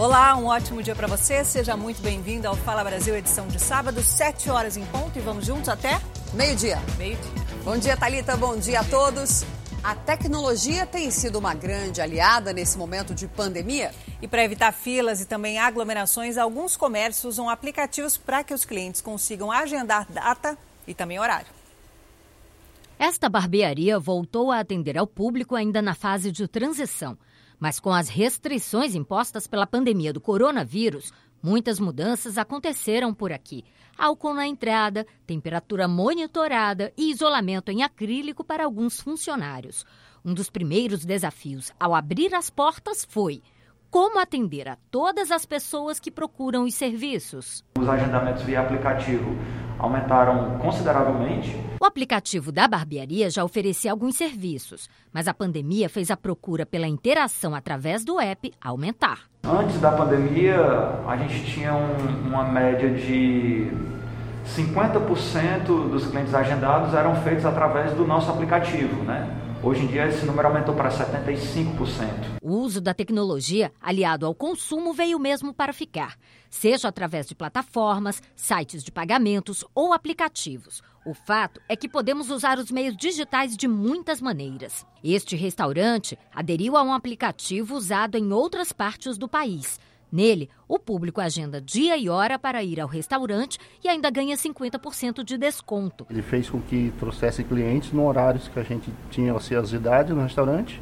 Olá, um ótimo dia para você. Seja muito bem-vindo ao Fala Brasil, edição de sábado, 7 horas em ponto. E vamos juntos até meio-dia. Meio-dia. Bom dia, Talita. Bom dia a todos. A tecnologia tem sido uma grande aliada nesse momento de pandemia? E para evitar filas e também aglomerações, alguns comércios usam aplicativos para que os clientes consigam agendar data e também horário. Esta barbearia voltou a atender ao público ainda na fase de transição. Mas com as restrições impostas pela pandemia do coronavírus, muitas mudanças aconteceram por aqui. Álcool na entrada, temperatura monitorada e isolamento em acrílico para alguns funcionários. Um dos primeiros desafios ao abrir as portas foi como atender a todas as pessoas que procuram os serviços. Os agendamentos via aplicativo aumentaram consideravelmente. O aplicativo da barbearia já oferecia alguns serviços, mas a pandemia fez a procura pela interação através do app aumentar. Antes da pandemia, a gente tinha um, uma média de 50% dos clientes agendados eram feitos através do nosso aplicativo, né? Hoje em dia, esse número aumentou para 75%. O uso da tecnologia, aliado ao consumo, veio mesmo para ficar, seja através de plataformas, sites de pagamentos ou aplicativos. O fato é que podemos usar os meios digitais de muitas maneiras. Este restaurante aderiu a um aplicativo usado em outras partes do país Nele, o público agenda dia e hora para ir ao restaurante e ainda ganha 50% de desconto. Ele fez com que trouxesse clientes no horários que a gente tinha ociosidade no restaurante,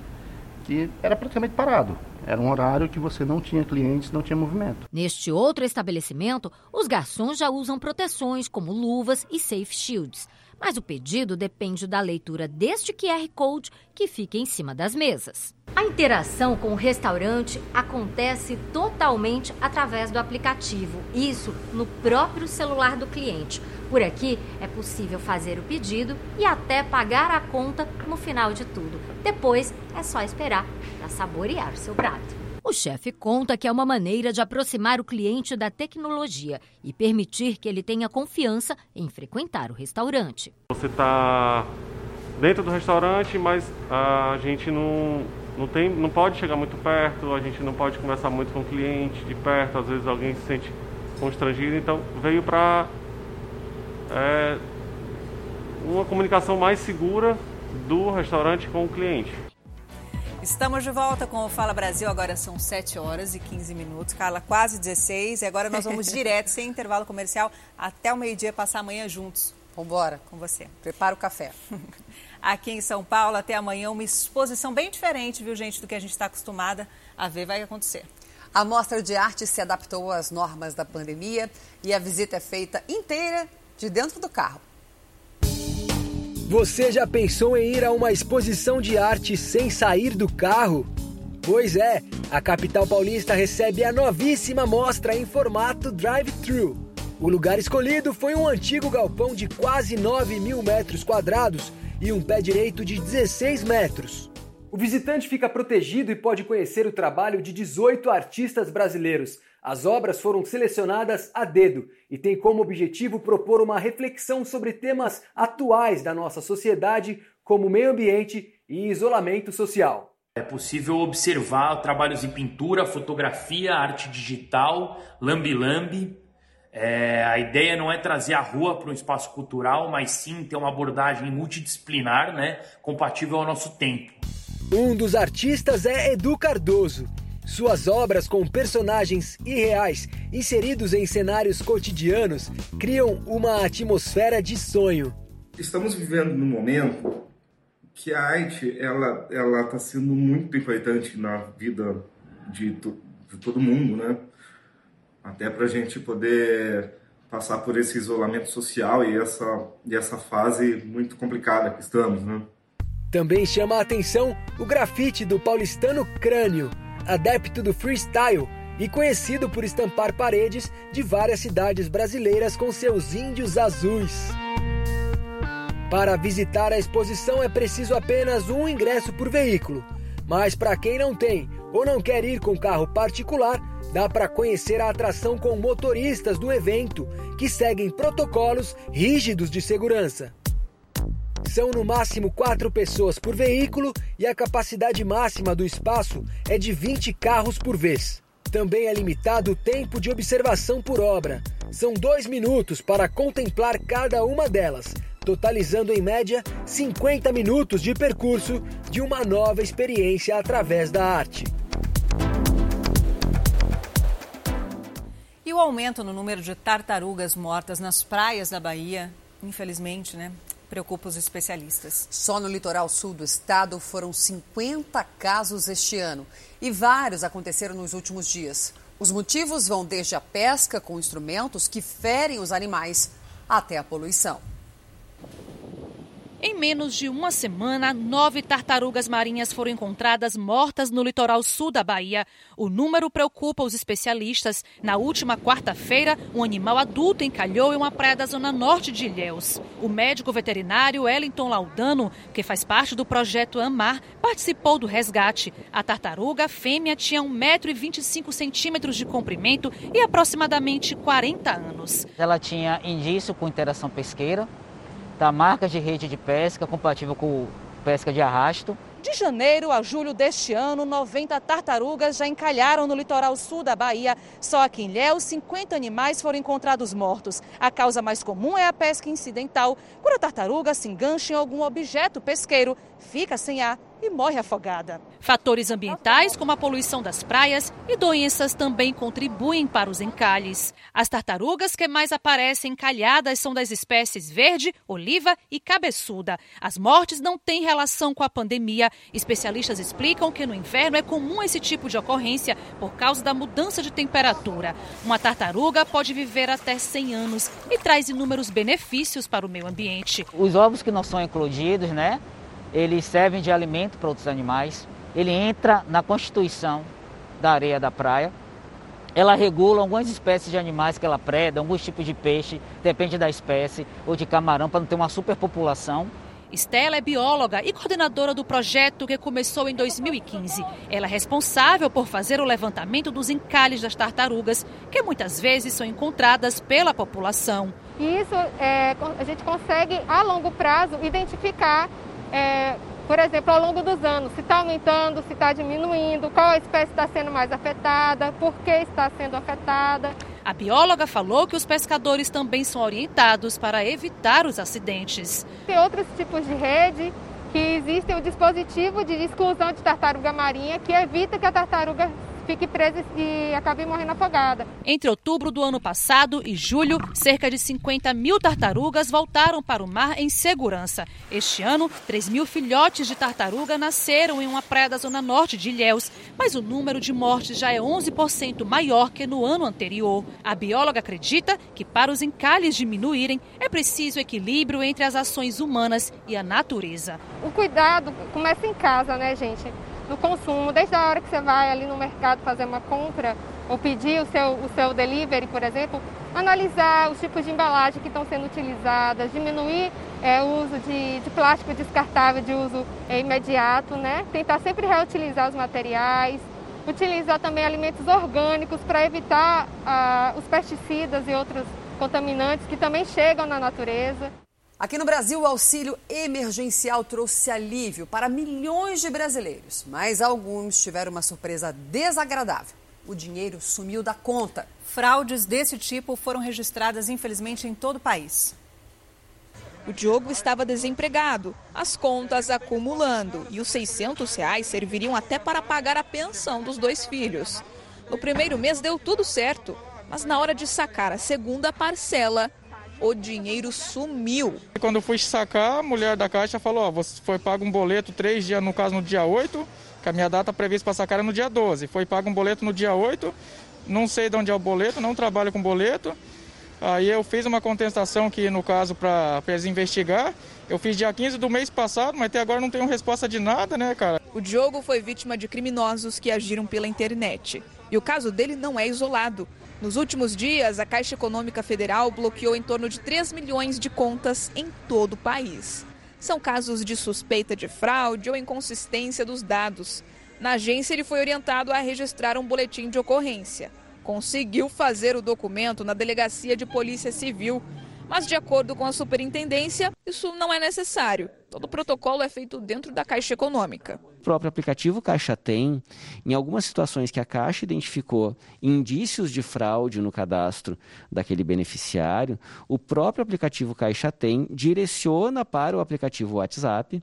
que era praticamente parado. Era um horário que você não tinha clientes, não tinha movimento. Neste outro estabelecimento, os garçons já usam proteções como luvas e safe shields. Mas o pedido depende da leitura deste QR Code que fica em cima das mesas. A interação com o restaurante acontece totalmente através do aplicativo, isso no próprio celular do cliente. Por aqui é possível fazer o pedido e até pagar a conta no final de tudo. Depois é só esperar para saborear seu prato. O chefe conta que é uma maneira de aproximar o cliente da tecnologia e permitir que ele tenha confiança em frequentar o restaurante. Você está dentro do restaurante, mas a gente não, não, tem, não pode chegar muito perto, a gente não pode conversar muito com o cliente de perto, às vezes alguém se sente constrangido, então veio para é, uma comunicação mais segura do restaurante com o cliente. Estamos de volta com o Fala Brasil. Agora são 7 horas e 15 minutos. Carla, quase 16. E agora nós vamos direto, sem intervalo comercial, até o meio-dia, passar amanhã juntos. Vambora. Com você. Prepara o café. Aqui em São Paulo, até amanhã, uma exposição bem diferente, viu, gente, do que a gente está acostumada a ver vai acontecer. A mostra de arte se adaptou às normas da pandemia e a visita é feita inteira de dentro do carro. Você já pensou em ir a uma exposição de arte sem sair do carro? Pois é, a capital paulista recebe a novíssima mostra em formato drive-thru. O lugar escolhido foi um antigo galpão de quase 9 mil metros quadrados e um pé direito de 16 metros. O visitante fica protegido e pode conhecer o trabalho de 18 artistas brasileiros, as obras foram selecionadas a dedo e têm como objetivo propor uma reflexão sobre temas atuais da nossa sociedade, como meio ambiente e isolamento social. É possível observar trabalhos em pintura, fotografia, arte digital, lambi-lambi. É, a ideia não é trazer a rua para um espaço cultural, mas sim ter uma abordagem multidisciplinar, né, compatível ao nosso tempo. Um dos artistas é Edu Cardoso. Suas obras com personagens irreais inseridos em cenários cotidianos criam uma atmosfera de sonho. Estamos vivendo num momento que a arte ela ela está sendo muito importante na vida de, to, de todo mundo, né? Até para a gente poder passar por esse isolamento social e essa e essa fase muito complicada que estamos, né? Também chama a atenção o grafite do paulistano Crânio adepto do freestyle e conhecido por estampar paredes de várias cidades brasileiras com seus índios azuis. Para visitar a exposição é preciso apenas um ingresso por veículo, mas para quem não tem ou não quer ir com carro particular, dá para conhecer a atração com motoristas do evento que seguem protocolos rígidos de segurança. São no máximo quatro pessoas por veículo e a capacidade máxima do espaço é de 20 carros por vez. Também é limitado o tempo de observação por obra. São dois minutos para contemplar cada uma delas, totalizando em média 50 minutos de percurso de uma nova experiência através da arte. E o aumento no número de tartarugas mortas nas praias da Bahia, infelizmente, né, preocupa os especialistas. Só no litoral sul do estado foram 50 casos este ano e vários aconteceram nos últimos dias. Os motivos vão desde a pesca com instrumentos que ferem os animais até a poluição. Em menos de uma semana, nove tartarugas marinhas foram encontradas mortas no litoral sul da Bahia. O número preocupa os especialistas. Na última quarta-feira, um animal adulto encalhou em uma praia da zona norte de Ilhéus. O médico veterinário Wellington Laudano, que faz parte do projeto AMAR, participou do resgate. A tartaruga fêmea tinha 1,25m de comprimento e aproximadamente 40 anos. Ela tinha indício com interação pesqueira Tá, marcas de rede de pesca compatível com pesca de arrasto. De janeiro a julho deste ano, 90 tartarugas já encalharam no litoral sul da Bahia. Só aqui em Léo, 50 animais foram encontrados mortos. A causa mais comum é a pesca incidental, quando a tartaruga se engancha em algum objeto pesqueiro, fica sem ar e morre afogada. Fatores ambientais, como a poluição das praias e doenças, também contribuem para os encalhes. As tartarugas que mais aparecem encalhadas são das espécies verde, oliva e cabeçuda. As mortes não têm relação com a pandemia. Especialistas explicam que no inverno é comum esse tipo de ocorrência por causa da mudança de temperatura. Uma tartaruga pode viver até 100 anos e traz inúmeros benefícios para o meio ambiente. Os ovos que não são eclodidos, né? Eles servem de alimento para outros animais, ele entra na constituição da areia da praia, ela regula algumas espécies de animais que ela preda, alguns tipos de peixe, depende da espécie, ou de camarão, para não ter uma superpopulação. Estela é bióloga e coordenadora do projeto que começou em 2015. Ela é responsável por fazer o levantamento dos encalhes das tartarugas, que muitas vezes são encontradas pela população. E isso é, a gente consegue, a longo prazo, identificar é, por exemplo, ao longo dos anos, se está aumentando, se está diminuindo, qual espécie está sendo mais afetada, por que está sendo afetada. A bióloga falou que os pescadores também são orientados para evitar os acidentes. Tem outros tipos de rede que existem o dispositivo de exclusão de tartaruga marinha que evita que a tartaruga fique presa e acabe morrendo afogada. Entre outubro do ano passado e julho, cerca de 50 mil tartarugas voltaram para o mar em segurança. Este ano, 3 mil filhotes de tartaruga nasceram em uma praia da zona norte de Ilhéus, mas o número de mortes já é 11% maior que no ano anterior. A bióloga acredita que para os encalhes diminuírem, é preciso equilíbrio entre as ações humanas e a natureza. O cuidado começa em casa, né, gente? No consumo, desde a hora que você vai ali no mercado fazer uma compra ou pedir o seu, o seu delivery, por exemplo, analisar os tipos de embalagem que estão sendo utilizadas, diminuir é, o uso de, de, plástico descartável de uso é, imediato, né? tentar sempre reutilizar os materiais, utilizar também alimentos orgânicos para evitar ah, os pesticidas e outros contaminantes que também chegam na natureza. Aqui no Brasil, o auxílio emergencial trouxe alívio para milhões de brasileiros, mas alguns tiveram uma surpresa desagradável. O dinheiro sumiu da conta. Fraudes desse tipo foram registradas, infelizmente, em todo o país. O Diogo estava desempregado, as contas acumulando e os 600 reais serviriam até para pagar a pensão dos dois filhos. No primeiro mês deu tudo certo, mas na hora de sacar a segunda parcela, o dinheiro sumiu. Quando fui sacar, a mulher da caixa falou: ó, você foi pago um boleto três dias, no caso no dia 8, que a minha data prevista para sacar era no dia 12. Foi pago um boleto no dia 8, não sei de onde é o boleto, não trabalho com boleto. Aí eu fiz uma contestação que, no caso, para eles investigar. Eu fiz dia 15 do mês passado, mas até agora não tenho resposta de nada, né, cara? O Diogo foi vítima de criminosos que agiram pela internet. E o caso dele não é isolado. Nos últimos dias, a Caixa Econômica Federal bloqueou em torno de 3 milhões de contas em todo o país. São casos de suspeita de fraude ou inconsistência dos dados. Na agência, ele foi orientado a registrar um boletim de ocorrência. Conseguiu fazer o documento na Delegacia de Polícia Civil, mas, de acordo com a superintendência, isso não é necessário. Todo o protocolo é feito dentro da Caixa Econômica. O próprio aplicativo Caixa tem, em algumas situações que a Caixa identificou indícios de fraude no cadastro daquele beneficiário, o próprio aplicativo Caixa tem direciona para o aplicativo WhatsApp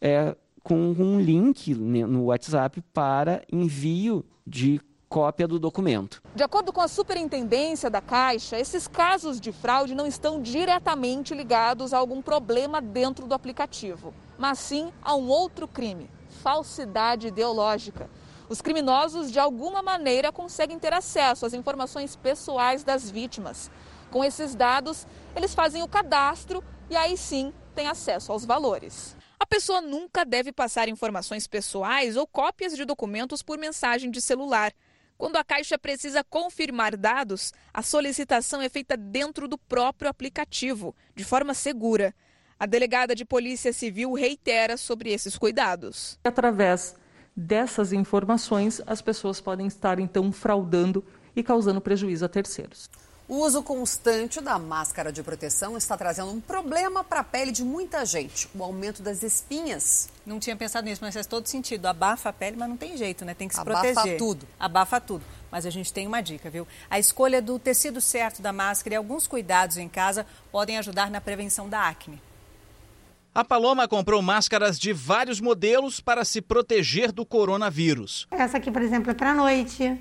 é, com um link no WhatsApp para envio de cópia do documento. De acordo com a superintendência da Caixa, esses casos de fraude não estão diretamente ligados a algum problema dentro do aplicativo, mas sim a um outro crime: falsidade ideológica. Os criminosos, de alguma maneira, conseguem ter acesso às informações pessoais das vítimas. Com esses dados, eles fazem o cadastro e aí sim têm acesso aos valores. A pessoa nunca deve passar informações pessoais ou cópias de documentos por mensagem de celular. Quando a Caixa precisa confirmar dados, a solicitação é feita dentro do próprio aplicativo, de forma segura. A delegada de Polícia Civil reitera sobre esses cuidados. Através dessas informações, as pessoas podem estar então fraudando e causando prejuízo a terceiros. O uso constante da máscara de proteção está trazendo um problema para a pele de muita gente: o aumento das espinhas. Não tinha pensado nisso, mas faz todo sentido. Abafa a pele, mas não tem jeito, né? Tem que se Abafa proteger. Abafa tudo. Abafa tudo. Mas a gente tem uma dica, viu? A escolha do tecido certo da máscara e alguns cuidados em casa podem ajudar na prevenção da acne. A Paloma comprou máscaras de vários modelos para se proteger do coronavírus. Essa aqui, por exemplo, é para noite.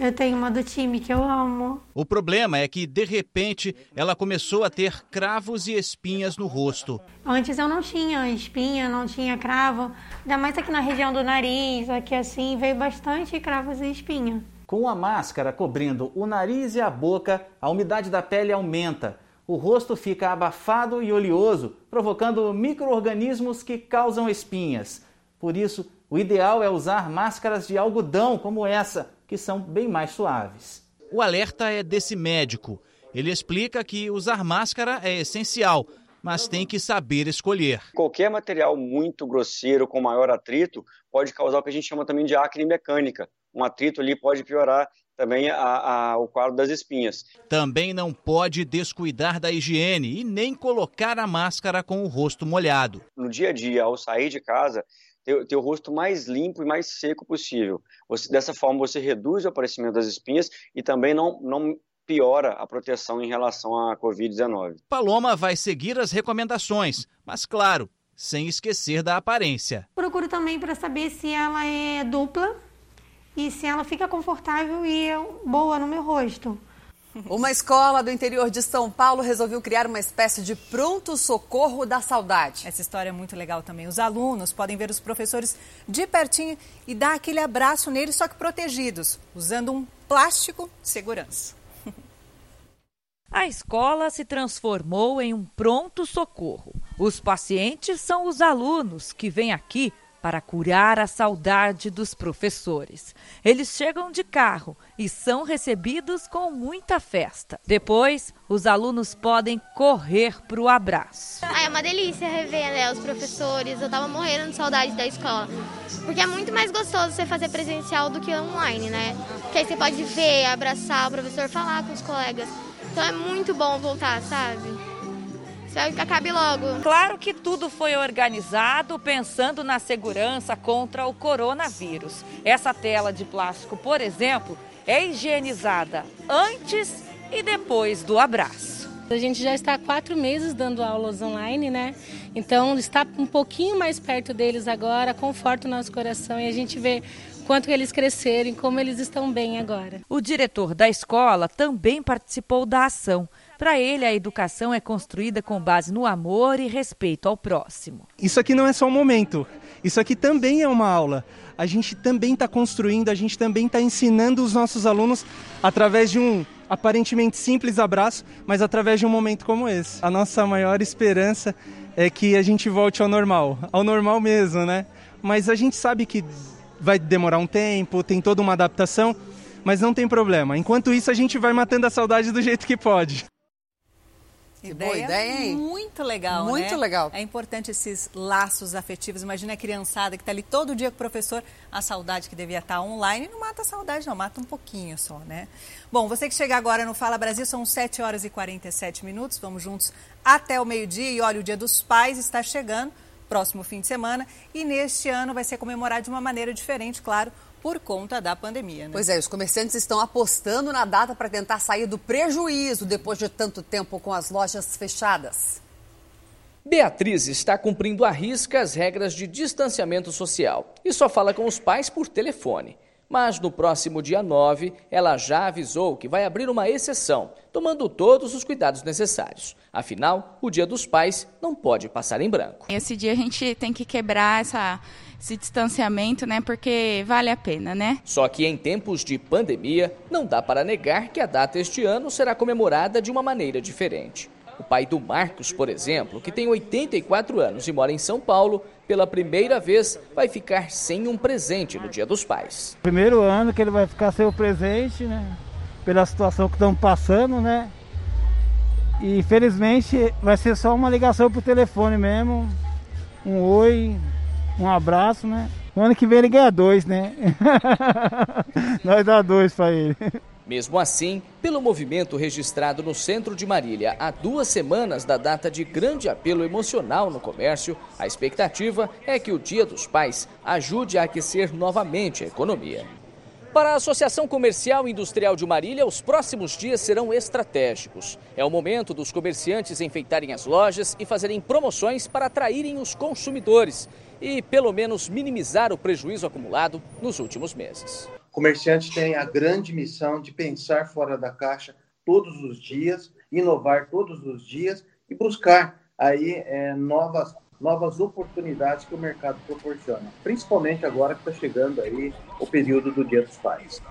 Eu tenho uma do time que eu amo. O problema é que, de repente, ela começou a ter cravos e espinhas no rosto. Antes eu não tinha espinha, não tinha cravo. Ainda mais aqui na região do nariz, aqui assim, veio bastante cravos e espinha. Com a máscara cobrindo o nariz e a boca, a umidade da pele aumenta. O rosto fica abafado e oleoso, provocando micro-organismos que causam espinhas. Por isso, o ideal é usar máscaras de algodão como essa, que são bem mais suaves. O alerta é desse médico. Ele explica que usar máscara é essencial, mas tem que saber escolher. Qualquer material muito grosseiro, com maior atrito, pode causar o que a gente chama também de acne mecânica. Um atrito ali pode piorar também a, a, o quadro das espinhas. Também não pode descuidar da higiene e nem colocar a máscara com o rosto molhado. No dia a dia, ao sair de casa, ter, ter, o rosto mais limpo e mais seco possível. Você, dessa forma, você reduz o aparecimento das espinhas e também não, não piora a proteção em relação à Covid-19. Paloma vai seguir as recomendações, mas claro, sem esquecer da aparência. Procuro também para saber se ela é dupla e se ela fica confortável e é boa no meu rosto. Uma escola do interior de São Paulo resolveu criar uma espécie de pronto-socorro da saudade. Essa história é muito legal também. Os alunos podem ver os professores de pertinho e dar aquele abraço neles, só que protegidos, usando um plástico de segurança. A escola se transformou em um pronto-socorro. Os pacientes são os alunos que vêm aqui para curar a saudade dos professores. Eles chegam de carro e são recebidos com muita festa. Depois, os alunos podem correr para o abraço. Ah, é uma delícia rever né, os professores. Eu tava morrendo de saudade da escola. Porque é muito mais gostoso você fazer presencial do que online, né? Porque aí você pode ver, abraçar o professor, falar com os colegas. Então é muito bom voltar, sabe? Espero que acabe logo. Claro que tudo foi organizado pensando na segurança contra o coronavírus. Essa tela de plástico, por exemplo, é higienizada antes e depois do abraço. A gente já está há quatro meses dando aulas online, né? Então, está um pouquinho mais perto deles agora, conforta o nosso coração e a gente vê quanto eles cresceram e como eles estão bem agora. O diretor da escola também participou da ação. Para ele, a educação é construída com base no amor e respeito ao próximo. Isso aqui não é só um momento, isso aqui também é uma aula. A gente também está construindo, a gente também está ensinando os nossos alunos através de um aparentemente simples abraço, mas através de um momento como esse. A nossa maior esperança é que a gente volte ao normal, ao normal mesmo, né? Mas a gente sabe que vai demorar um tempo, tem toda uma adaptação, mas não tem problema. Enquanto isso, a gente vai matando a saudade do jeito que pode. Que ideia boa ideia, hein? Muito legal, Muito né? legal. É importante esses laços afetivos. Imagina a criançada que está ali todo dia com o professor, a saudade que devia estar tá online. Não mata a saudade, não, mata um pouquinho só, né? Bom, você que chega agora no Fala Brasil, são 7 horas e 47 minutos. Vamos juntos até o meio-dia. E olha, o Dia dos Pais está chegando, próximo fim de semana. E neste ano vai ser comemorado de uma maneira diferente, claro por conta da pandemia. Né? Pois é, os comerciantes estão apostando na data para tentar sair do prejuízo depois de tanto tempo com as lojas fechadas. Beatriz está cumprindo à risca as regras de distanciamento social e só fala com os pais por telefone. Mas no próximo dia 9, ela já avisou que vai abrir uma exceção, tomando todos os cuidados necessários. Afinal, o Dia dos Pais não pode passar em branco. Esse dia a gente tem que quebrar essa esse distanciamento, né? Porque vale a pena, né? Só que em tempos de pandemia, não dá para negar que a data este ano será comemorada de uma maneira diferente. O pai do Marcos, por exemplo, que tem 84 anos e mora em São Paulo, pela primeira vez vai ficar sem um presente no Dia dos Pais. Primeiro ano que ele vai ficar sem o presente, né? Pela situação que estamos passando, né? E infelizmente vai ser só uma ligação por telefone mesmo. Um oi, um abraço, né? No ano que vem ele ganha dois, né? Nós dá dois para ele. Mesmo assim, pelo movimento registrado no centro de Marília há duas semanas da data de grande apelo emocional no comércio, a expectativa é que o Dia dos Pais ajude a aquecer novamente a economia. Para a Associação Comercial e Industrial de Marília, os próximos dias serão estratégicos. É o momento dos comerciantes enfeitarem as lojas e fazerem promoções para atraírem os consumidores e, pelo menos, minimizar o prejuízo acumulado nos últimos meses. O comerciante tem a grande missão de pensar fora da caixa todos os dias, inovar todos os dias e buscar aí é, novas novas oportunidades que o mercado proporciona, principalmente agora que está chegando aí o período do Dia dos Pais.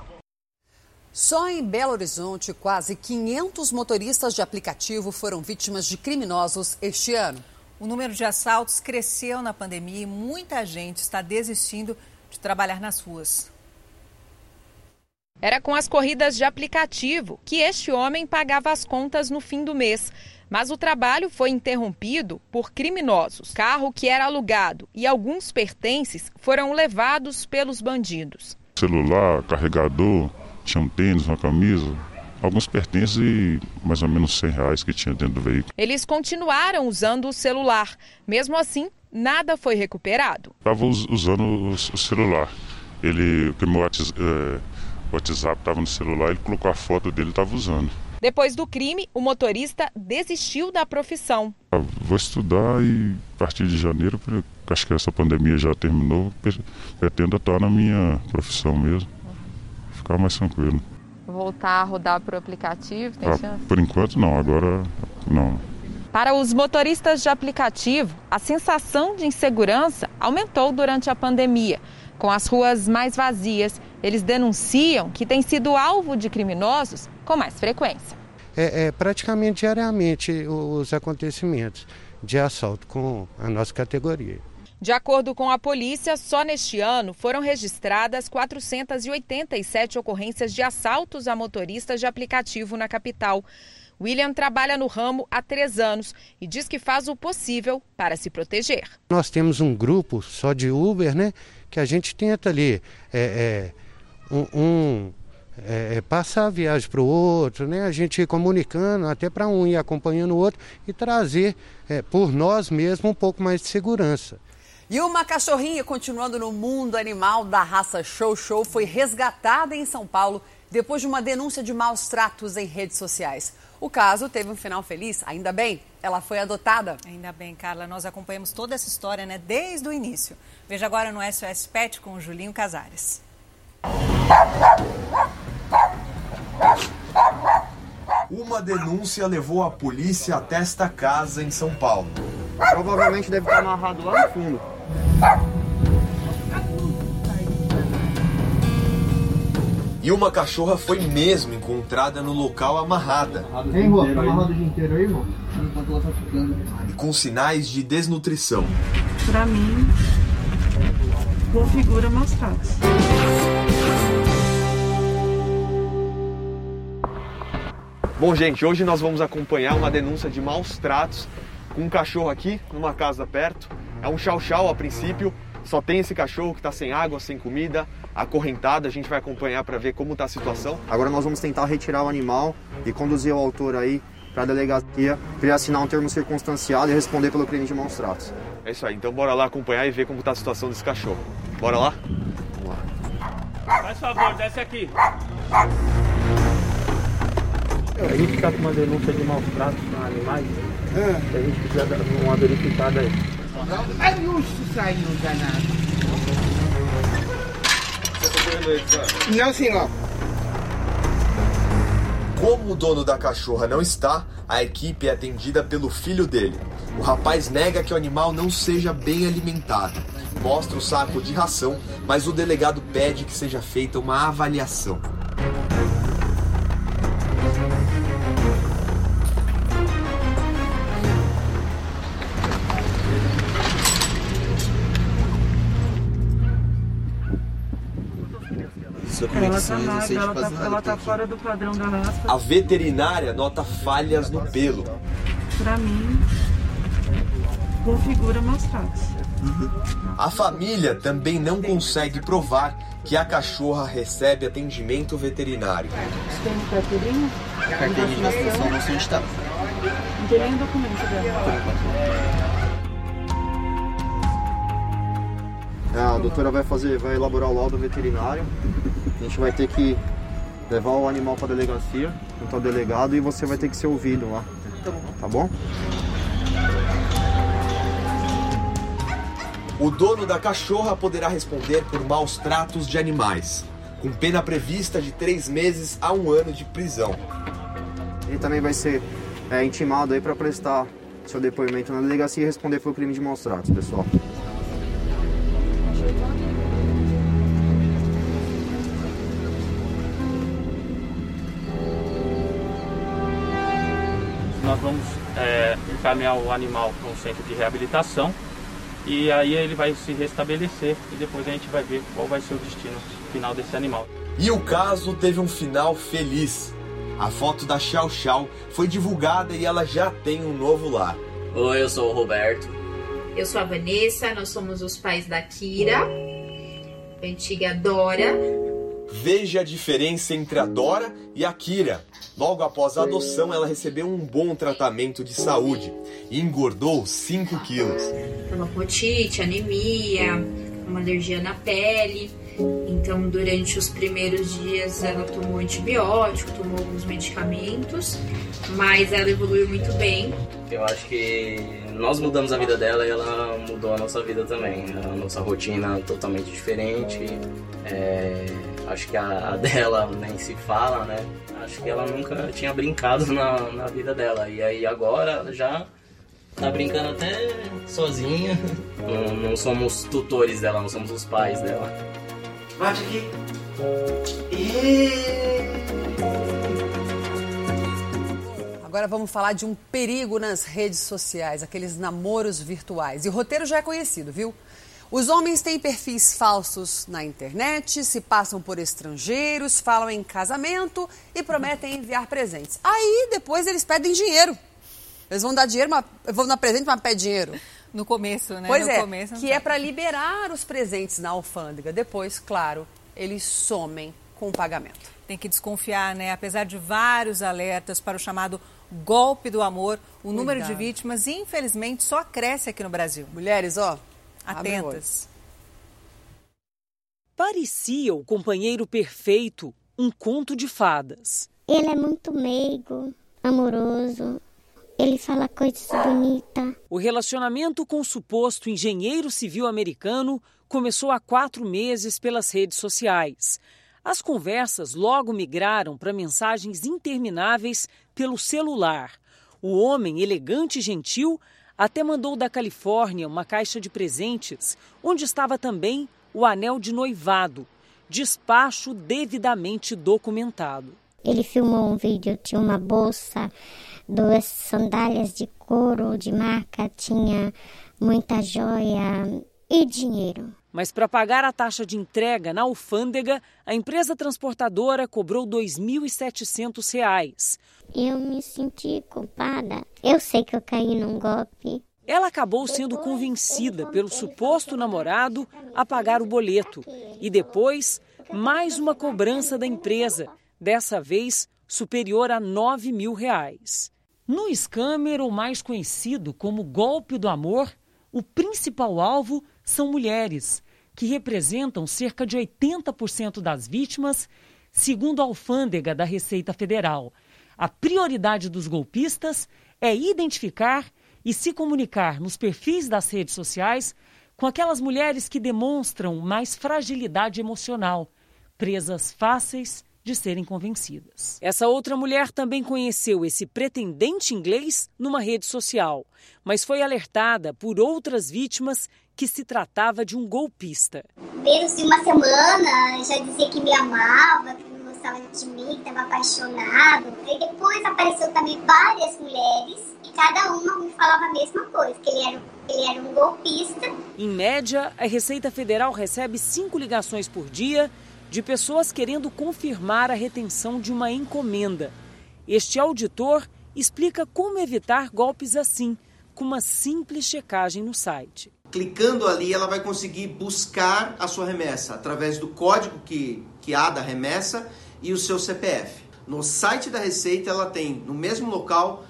Só em Belo Horizonte, quase 500 motoristas de aplicativo foram vítimas de criminosos este ano. O número de assaltos cresceu na pandemia e muita gente está desistindo de trabalhar nas ruas. Era com as corridas de aplicativo que este homem pagava as contas no fim do mês. Mas o trabalho foi interrompido por criminosos. Carro que era alugado e alguns pertences foram levados pelos bandidos. Celular, carregador, tinha um tênis, uma camisa, alguns pertences e mais ou menos 100 reais que tinha dentro do veículo. Eles continuaram usando o celular. Mesmo assim, nada foi recuperado. Estava usando o celular. Ele, o meu WhatsApp estava no celular, ele colocou a foto dele e estava usando. Depois do crime, o motorista desistiu da profissão. Ah, vou estudar e a partir de janeiro, acho que essa pandemia já terminou, pretendo estar na minha profissão mesmo, ficar mais tranquilo voltar a rodar para o aplicativo? Tem ah, chance? Por enquanto não, agora não. Para os motoristas de aplicativo, a sensação de insegurança aumentou durante a pandemia. Com as ruas mais vazias, eles denunciam que têm sido alvo de criminosos com mais frequência. É, é praticamente diariamente os acontecimentos de assalto com a nossa categoria. De acordo com a polícia, só neste ano foram registradas 487 ocorrências de assaltos a motoristas de aplicativo na capital. William trabalha no ramo há três anos e diz que faz o possível para se proteger. Nós temos um grupo só de Uber, né? Que a gente tenta ali é, é, um, um é, é passar a viagem para o outro, né? A gente comunicando até para um ir acompanhando o outro e trazer é, por nós mesmos um pouco mais de segurança. E uma cachorrinha, continuando no mundo animal da raça Show Show, foi resgatada em São Paulo depois de uma denúncia de maus tratos em redes sociais. O caso teve um final feliz, ainda bem, ela foi adotada. Ainda bem, Carla, nós acompanhamos toda essa história né, desde o início. Veja agora no SOS Pet com o Julinho Casares. Uma denúncia levou a polícia até esta casa em São Paulo. Provavelmente deve estar amarrado lá no fundo. E uma cachorra foi mesmo encontrada no local amarrada. Hein, irmão? Tá amarrado o dia inteiro aí, irmão? Enquanto ela tá ficando. E com sinais de desnutrição. Pra mim, configura maus Bom, gente, hoje nós vamos acompanhar uma denúncia de maus tratos com um cachorro aqui, numa casa perto. É um chau-chau a princípio, só tem esse cachorro que está sem água, sem comida, acorrentado. A gente vai acompanhar para ver como está a situação. Agora nós vamos tentar retirar o animal e conduzir o autor aí para a delegacia para ele assinar um termo circunstanciado e responder pelo crime de maus tratos. É isso aí, então bora lá acompanhar e ver como está a situação desse cachorro. Bora lá? Vamos lá. Faz favor, desce aqui. A gente está com uma denúncia de maus tratos com animais. É. A gente precisa dar uma verificada aí. Olha o urso saindo danado. Não, senhor. Como o dono da cachorra não está, a equipe é atendida pelo filho dele. O rapaz nega que o animal não seja bem alimentado. Mostra o saco de ração, mas o delegado pede que seja feita uma avaliação. Ela tá ela tá, ela tá fora do padrão da raça. A veterinária nota falhas no pelo. Pra mim, configura maus tratos. A família também não consegue provar que a cachorra recebe atendimento veterinário. Tem carteirinha? Carteirinha de vacinação não está. Não tem nenhum documento dela. A doutora vai fazer, vai elaborar o laudo veterinário. A gente vai ter que levar o animal para a delegacia, junto ao delegado, e você vai ter que ser ouvido lá. Tá bom? O dono da cachorra poderá responder por maus tratos de animais, com pena prevista de três meses a um ano de prisão. Ele também vai ser é, intimado aí para prestar seu depoimento na delegacia e responder pelo crime de maus tratos, pessoal. Encaminhar o animal para um centro de reabilitação e aí ele vai se restabelecer e depois a gente vai ver qual vai ser o destino final desse animal. E o caso teve um final feliz. A foto da Chau Chau foi divulgada e ela já tem um novo lar. Oi, eu sou o Roberto. Eu sou a Vanessa, nós somos os pais da Kira, antiga Dora. Veja a diferença entre a Dora e a Kira. Logo após a adoção, ela recebeu um bom tratamento de saúde e engordou 5 quilos. Otite, anemia, uma alergia na pele. Então, durante os primeiros dias, ela tomou antibiótico, tomou alguns medicamentos, mas ela evoluiu muito bem. Eu acho que nós mudamos a vida dela e ela mudou a nossa vida também. A nossa rotina totalmente diferente. É, acho que a, a, dela nem se fala, né? Acho que ela nunca tinha brincado na, na vida dela. E aí agora já tá brincando até sozinha. Não, não somos tutores dela, não somos os pais dela. Bate aqui. Agora vamos falar de um perigo nas redes sociais, aqueles namoros virtuais. E o roteiro já é conhecido, viu? Os homens têm perfis falsos na internet, se passam por estrangeiros, falam em casamento e prometem enviar presentes. Aí depois eles pedem dinheiro. Eles vão dar dinheiro, mas vão dar presente, mas pedem dinheiro. No começo, né? Pois no é, começo, que é para liberar os presentes na alfândega. Depois, claro, eles somem com o pagamento. Tem que desconfiar, né? Apesar de vários alertas para o chamado golpe do amor, o Cuidado. número de vítimas, infelizmente, só cresce aqui no Brasil. Mulheres, ó, atentas. Parecia o companheiro perfeito, um conto de fadas. Ele é muito meigo, amoroso, ele fala coisas bonitas. O relacionamento com o suposto engenheiro civil americano começou há quatro meses pelas redes sociais. As conversas logo migraram para mensagens intermináveis pelo celular. O homem, elegante e gentil, até mandou da Califórnia uma caixa de presentes, onde estava também o anel de noivado. Despacho devidamente documentado. Ele filmou um vídeo, tinha uma bolsa duas sandálias de couro de marca, tinha muita joia e dinheiro. Mas para pagar a taxa de entrega na alfândega, a empresa transportadora cobrou R$ 2.700. Eu me senti culpada. Eu sei que eu caí num golpe. Ela acabou sendo convencida pelo suposto namorado a pagar o boleto. E depois, mais uma cobrança da empresa, dessa vez superior a 9 mil reais. No scammer, ou mais conhecido como golpe do amor, o principal alvo são mulheres, que representam cerca de 80% das vítimas, segundo a alfândega da Receita Federal. A prioridade dos golpistas é identificar e se comunicar nos perfis das redes sociais com aquelas mulheres que demonstram mais fragilidade emocional, presas fáceis de serem convencidas. Essa outra mulher também conheceu esse pretendente inglês numa rede social, mas foi alertada por outras vítimas que se tratava de um golpista. Menos de uma semana já dizia que me amava, que não gostava de mim, que estava apaixonado. E depois apareceu também várias mulheres e cada uma me falava a mesma coisa, que ele era, ele era um golpista. Em média, a Receita Federal recebe cinco ligações por dia de pessoas querendo confirmar a retenção de uma encomenda. Este auditor explica como evitar golpes assim, com uma simples checagem no site. Clicando ali, ela vai conseguir buscar a sua remessa através do código que, que há da remessa e o seu CPF. No site da Receita, ela tem no mesmo local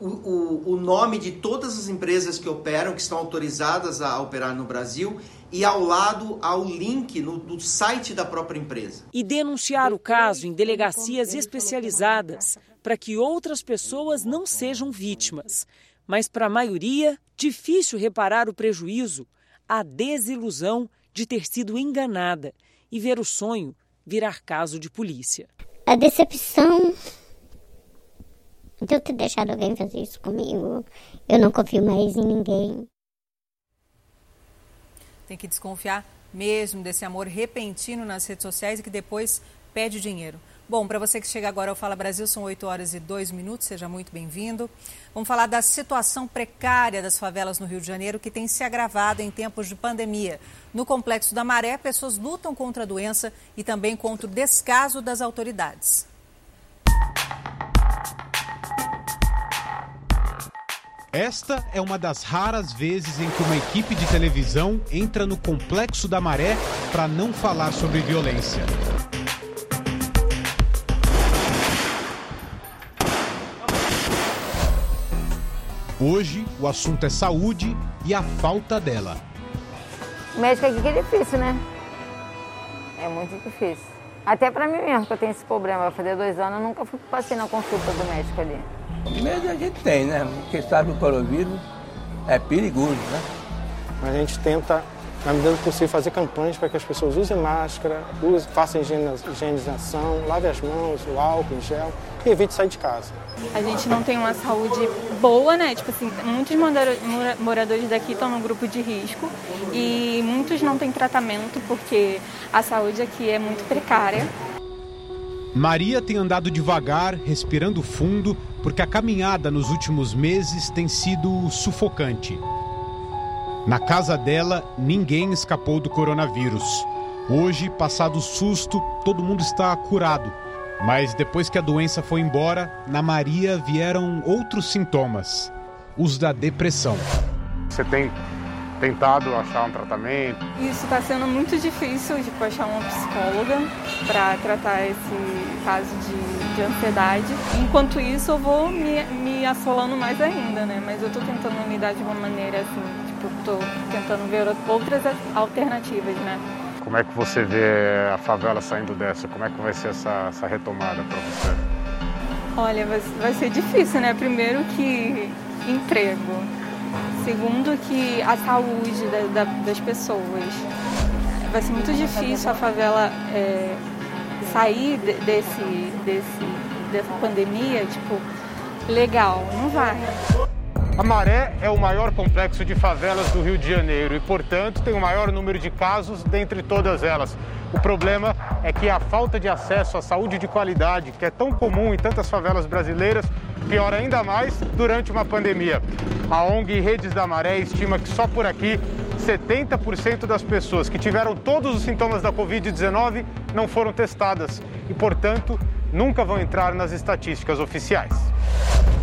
o, o, o, nome de todas as empresas que operam, que estão autorizadas a operar no Brasil, e ao lado há o link no, do site da própria empresa. E denunciar o caso em delegacias especializadas para que outras pessoas não sejam vítimas. Mas para a maioria, difícil reparar o prejuízo, a desilusão de ter sido enganada e ver o sonho virar caso de polícia. A decepção de eu ter deixado alguém fazer isso comigo. Eu não confio mais em ninguém. Tem que desconfiar mesmo desse amor repentino nas redes sociais e que depois pede dinheiro. Bom, para você que chega agora ao Fala Brasil, são 8 horas e 2 minutos, seja muito bem-vindo. Vamos falar da situação precária das favelas no Rio de Janeiro, que tem se agravado em tempos de pandemia. No Complexo da Maré, pessoas lutam contra a doença e também contra o descaso das autoridades. Esta é uma das raras vezes em que uma equipe de televisão entra no Complexo da Maré para não falar sobre violência. Hoje, o assunto é saúde e a falta dela. O médico aqui que é difícil, né? É muito difícil. Até para mim mesmo, que eu tenho esse problema. Vai fazer dois anos, eu nunca fui passei na consulta do médico ali. Medo a gente tem, né? Porque sabe que o coronavírus é perigoso, né? A gente tenta, na medida do possível, fazer campanhas para que as pessoas usem máscara, usem, façam higienização, lavem as mãos, o álcool, em gel e evite sair de casa. A gente não tem uma saúde boa, né? Tipo assim, muitos moradores daqui estão no grupo de risco e muitos não têm tratamento porque a saúde aqui é muito precária. Maria tem andado devagar, respirando fundo, porque a caminhada nos últimos meses tem sido sufocante. Na casa dela, ninguém escapou do coronavírus. Hoje, passado o susto, todo mundo está curado. Mas depois que a doença foi embora, na Maria vieram outros sintomas: os da depressão. Você tem tentado achar um tratamento? Isso está sendo muito difícil, tipo, achar uma psicóloga para tratar esse caso de, de, ansiedade. Enquanto isso, eu vou me, me assolando mais ainda, né? Mas eu estou tentando me dar de uma maneira assim, tipo, estou tentando ver outras alternativas, né? Como é que você vê a favela saindo dessa? Como é que vai ser essa, essa retomada para você? Olha, vai, vai ser difícil, né? Primeiro que emprego, Segundo, que a saúde da, da, das pessoas. Vai ser muito difícil a favela é, sair desse, desse, dessa pandemia, tipo, legal. Não vai. A Maré é o maior complexo de favelas do Rio de Janeiro e, portanto, tem o maior número de casos dentre todas elas. O problema é que a falta de acesso à saúde de qualidade, que é tão comum em tantas favelas brasileiras, piora ainda mais durante uma pandemia. A ONG Redes da Maré estima que só por aqui 70% das pessoas que tiveram todos os sintomas da Covid-19 não foram testadas e, portanto, nunca vão entrar nas estatísticas oficiais.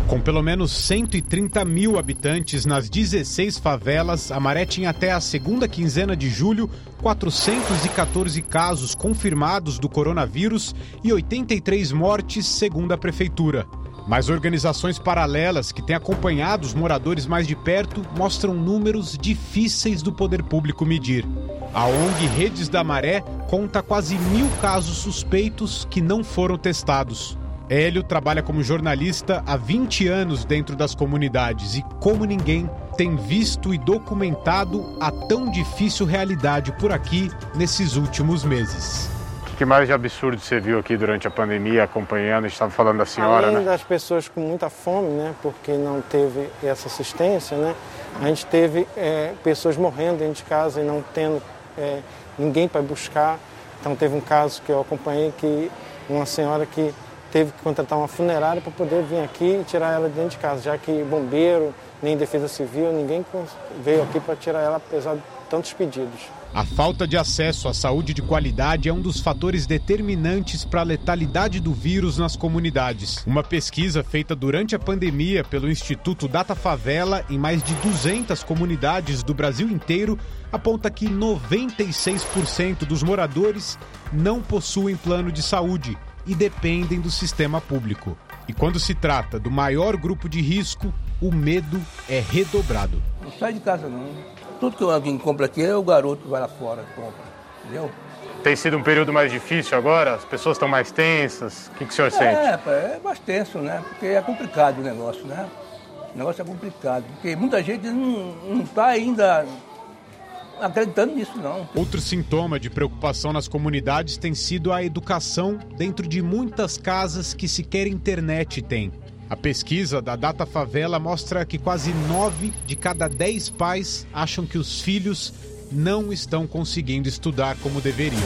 Com pelo menos 130 mil habitantes nas 16 favelas, a Maré tinha até a segunda quinzena de julho 414 casos confirmados do coronavírus e 83 mortes, segundo a prefeitura. Mas organizações paralelas que têm acompanhado os moradores mais de perto mostram números difíceis do poder público medir. A ONG Redes da Maré conta quase mil casos suspeitos que não foram testados. Hélio trabalha como jornalista há 20 anos dentro das comunidades e, como ninguém, tem visto e documentado a tão difícil realidade por aqui nesses últimos meses. O que mais de absurdo você viu aqui durante a pandemia, acompanhando? A gente estava falando da senhora, Além né? das pessoas com muita fome, né, porque não teve essa assistência, né, a gente teve é, pessoas morrendo dentro de casa e não tendo é, ninguém para buscar. Então teve um caso que eu acompanhei que uma senhora que teve que contratar uma funerária para poder vir aqui e tirar ela de dentro de casa, já que bombeiro, nem defesa civil, ninguém veio aqui para tirar ela apesar de tantos pedidos. A falta de acesso à saúde de qualidade é um dos fatores determinantes para a letalidade do vírus nas comunidades. Uma pesquisa feita durante a pandemia pelo Instituto Data Favela em mais de 200 comunidades do Brasil inteiro aponta que 96% dos moradores não possuem plano de saúde e dependem do sistema público. E quando se trata do maior grupo de risco, o medo é redobrado. Não sai de casa não. Tudo que alguém compra aqui é o garoto que vai lá fora e compra. Entendeu? Tem sido um período mais difícil agora? As pessoas estão mais tensas? O que, que o senhor sente? É, é mais tenso, né? Porque é complicado o negócio, né? O negócio é complicado. Porque muita gente não está ainda acreditando nisso, não. Outro sintoma de preocupação nas comunidades tem sido a educação dentro de muitas casas que sequer internet tem. A pesquisa da Data Favela mostra que quase nove de cada dez pais acham que os filhos não estão conseguindo estudar como deveriam.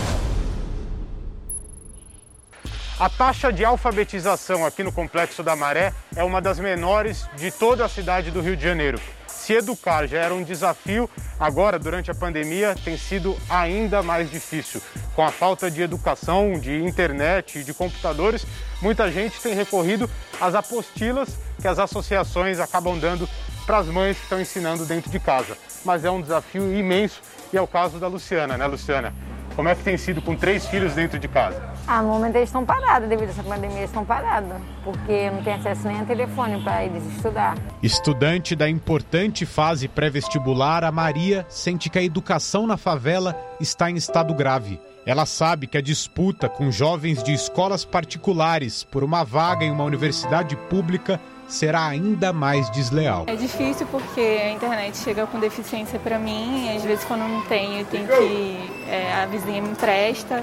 A taxa de alfabetização aqui no Complexo da Maré é uma das menores de toda a cidade do Rio de Janeiro. Se educar já era um desafio, agora, durante a pandemia, tem sido ainda mais difícil. Com a falta de educação, de internet de computadores, muita gente tem recorrido às apostilas que as associações acabam dando para as mães que estão ensinando dentro de casa. Mas é um desafio imenso e é o caso da Luciana, né, Luciana? Como é que tem sido com três filhos dentro de casa? Ah, no momento eles estão parados, devido a essa pandemia, eles estão parados, porque não tem acesso nem a telefone para eles estudar. Estudante da importante fase pré-vestibular, a Maria sente que a educação na favela está em estado grave. Ela sabe que a disputa com jovens de escolas particulares por uma vaga em uma universidade pública será ainda mais desleal. É difícil porque a internet chega com deficiência para mim, e às vezes quando não tenho, eu tenho que é, a vizinha me empresta.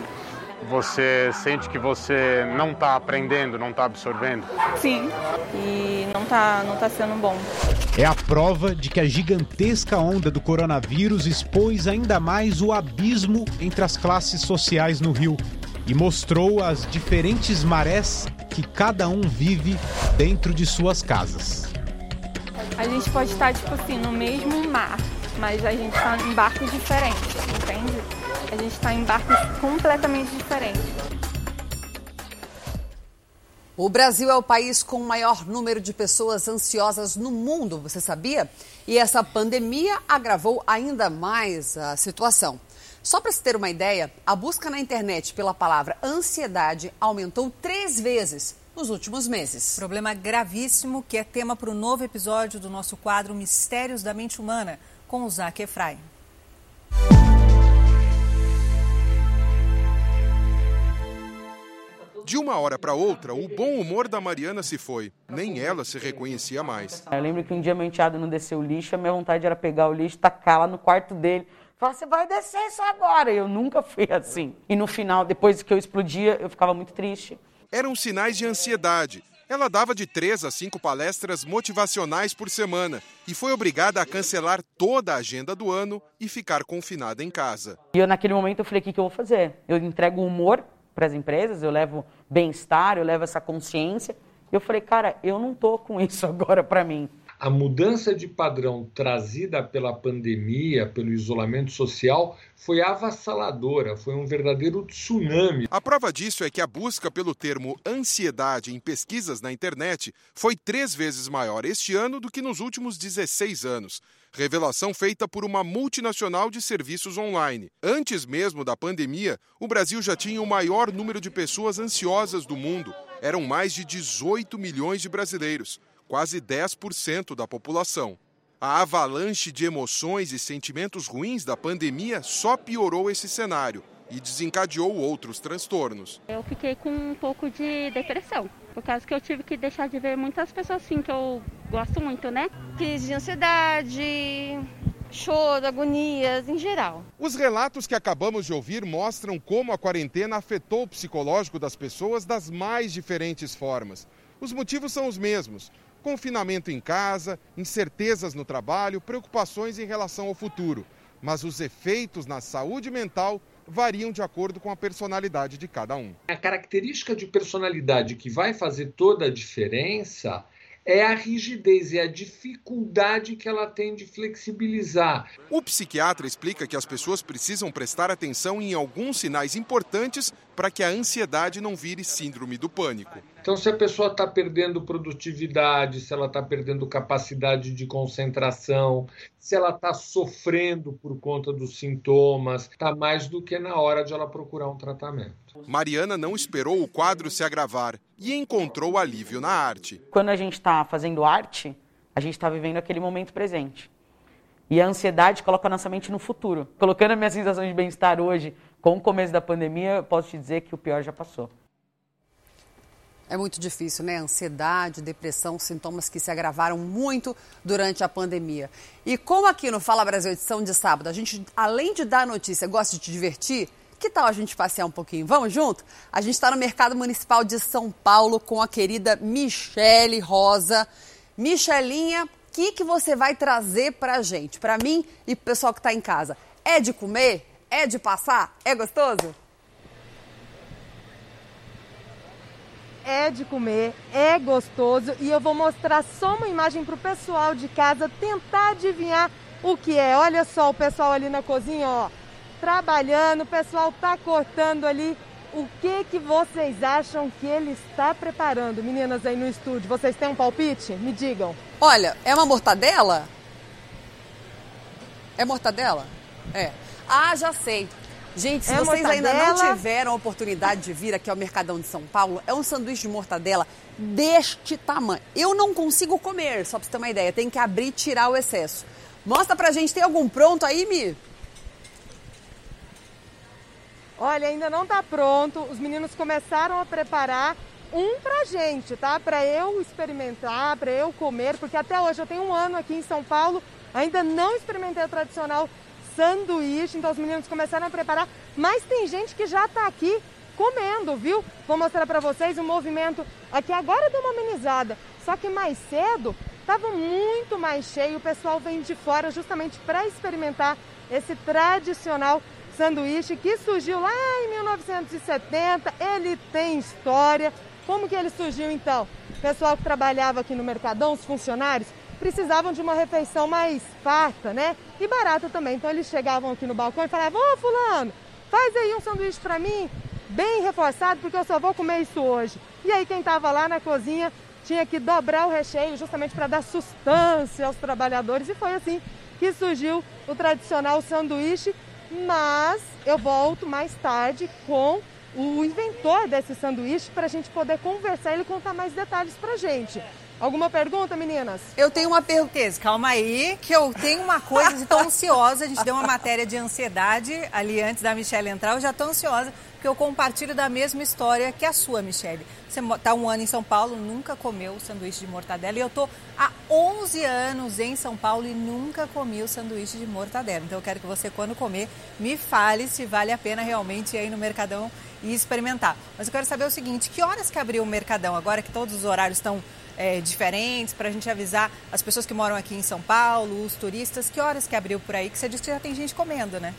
Você sente que você não está aprendendo, não está absorvendo? Sim, e não está não tá sendo bom. É a prova de que a gigantesca onda do coronavírus expôs ainda mais o abismo entre as classes sociais no Rio e mostrou as diferentes marés que cada um vive dentro de suas casas. A gente pode estar, tipo assim, no mesmo mar, mas a gente está em barcos diferentes, entende? A gente está em barcos completamente diferentes. O Brasil é o país com o maior número de pessoas ansiosas no mundo, você sabia? E essa pandemia agravou ainda mais a situação. Só para se ter uma ideia, a busca na internet pela palavra ansiedade aumentou três vezes nos últimos meses. Problema gravíssimo que é tema para o novo episódio do nosso quadro Mistérios da Mente Humana, com o Zac Efraim. De uma hora para outra, o bom humor da Mariana se foi. Nem ela se reconhecia mais. Eu lembro que um dia meu enteado não desceu o lixo, a minha vontade era pegar o lixo, tacar lá no quarto dele. Falar, você vai descer isso agora. Eu nunca fui assim. E no final, depois que eu explodia, eu ficava muito triste. Eram sinais de ansiedade. Ela dava de três a cinco palestras motivacionais por semana e foi obrigada a cancelar toda a agenda do ano e ficar confinada em casa. E eu, naquele momento, eu falei, o que, que eu vou fazer? Eu entrego humor para as empresas, eu levo bem-estar, eu levo essa consciência. Eu falei, cara, eu não tô com isso agora para mim. A mudança de padrão trazida pela pandemia, pelo isolamento social, foi avassaladora, foi um verdadeiro tsunami. A prova disso é que a busca pelo termo ansiedade em pesquisas na internet foi três vezes maior este ano do que nos últimos 16 anos. Revelação feita por uma multinacional de serviços online. Antes mesmo da pandemia, o Brasil já tinha o maior número de pessoas ansiosas do mundo. Eram mais de 18 milhões de brasileiros, quase 10% da população. A avalanche de emoções e sentimentos ruins da pandemia só piorou esse cenário e desencadeou outros transtornos. Eu fiquei com um pouco de depressão, por causa que eu tive que deixar de ver muitas pessoas assim que eu gosto muito, né? Crise de ansiedade, choro, agonias em geral. Os relatos que acabamos de ouvir mostram como a quarentena afetou o psicológico das pessoas das mais diferentes formas. Os motivos são os mesmos: confinamento em casa, incertezas no trabalho, preocupações em relação ao futuro. Mas os efeitos na saúde mental variam de acordo com a personalidade de cada um. A característica de personalidade que vai fazer toda a diferença é a rigidez, é a dificuldade que ela tem de flexibilizar. O psiquiatra explica que as pessoas precisam prestar atenção em alguns sinais importantes para que a ansiedade não vire síndrome do pânico. Então, se a pessoa está perdendo produtividade, se ela está perdendo capacidade de concentração, se ela está sofrendo por conta dos sintomas, está mais do que na hora de ela procurar um tratamento. Mariana não esperou o quadro se agravar e encontrou alívio na arte. Quando a gente está fazendo arte, a gente está vivendo aquele momento presente. E a ansiedade coloca a nossa mente no futuro. Colocando a minha sensação de bem-estar hoje com o começo da pandemia, eu posso te dizer que o pior já passou. É muito difícil, né? Ansiedade, depressão, sintomas que se agravaram muito durante a pandemia. E como aqui no Fala Brasil edição de sábado, a gente, além de dar notícia, gosta de te divertir, que tal a gente passear um pouquinho? Vamos junto? A gente está no Mercado Municipal de São Paulo com a querida Michele Rosa. Michelinha, o que, que você vai trazer para a gente? Para mim e pro pessoal que está em casa. É de comer? É de passar? É gostoso? é de comer, é gostoso e eu vou mostrar só uma imagem para o pessoal de casa tentar adivinhar o que é. Olha só o pessoal ali na cozinha, ó, trabalhando, o pessoal tá cortando ali. O que que vocês acham que ele está preparando, meninas aí no estúdio? Vocês têm um palpite? Me digam. Olha, é uma mortadela? É mortadela? É. Ah, já sei. Gente, se É vocês ainda não tiveram a oportunidade de vir aqui ao Mercadão de São Paulo, é um sanduíche de mortadela deste tamanho. Eu não consigo comer, só pra você ter uma ideia. Tem que abrir e tirar o excesso. Mostra pra gente, tem algum pronto aí, Mi? Olha, ainda não tá pronto. Os meninos começaram a preparar um pra gente, tá? Pra eu experimentar, pra eu comer, porque até hoje eu tenho um ano aqui em São Paulo, ainda não experimentei o tradicional sanduíche, então os meninos começaram a preparar, mas tem gente que já tá aqui comendo, viu? Vou mostrar pra vocês o movimento aqui agora deu uma amenizada, só que mais cedo tava muito mais cheio, o pessoal vem de fora justamente para experimentar esse tradicional sanduíche que surgiu lá em 1970. Ele tem história. Como que ele surgiu então? O pessoal que trabalhava aqui no Mercadão, os funcionários, precisavam de uma refeição mais farta, né? E barata também. Então eles chegavam aqui no balcão e falavam: Ô fulano, faz aí um sanduíche para mim, bem reforçado, porque eu só vou comer isso hoje. E aí quem estava lá na cozinha tinha que dobrar o recheio justamente para dar sustância aos trabalhadores e foi assim que surgiu o tradicional sanduíche. Mas eu volto mais tarde com o inventor desse sanduíche para a gente poder conversar e ele contar mais detalhes para gente. Alguma pergunta, meninas? Eu tenho uma pergunta. Calma aí, que eu tenho uma coisa, estou ansiosa. A gente deu uma matéria de ansiedade ali antes da Michelle entrar. Eu já estou ansiosa, porque eu compartilho da mesma história que a sua, Michelle. Você está um ano em São Paulo, nunca comeu sanduíche de mortadela. E eu estou há 11 anos em São Paulo e nunca comi o sanduíche de mortadela. Então eu quero que você, quando comer, me fale se vale a pena realmente ir aí no Mercadão e experimentar. Mas eu quero saber o seguinte, que horas que abriu o Mercadão? Agora que todos os horários estão é, diferentes, para a gente avisar as pessoas que moram aqui em São Paulo, os turistas, que horas que abriu por aí? Que você disse que já tem gente comendo, né?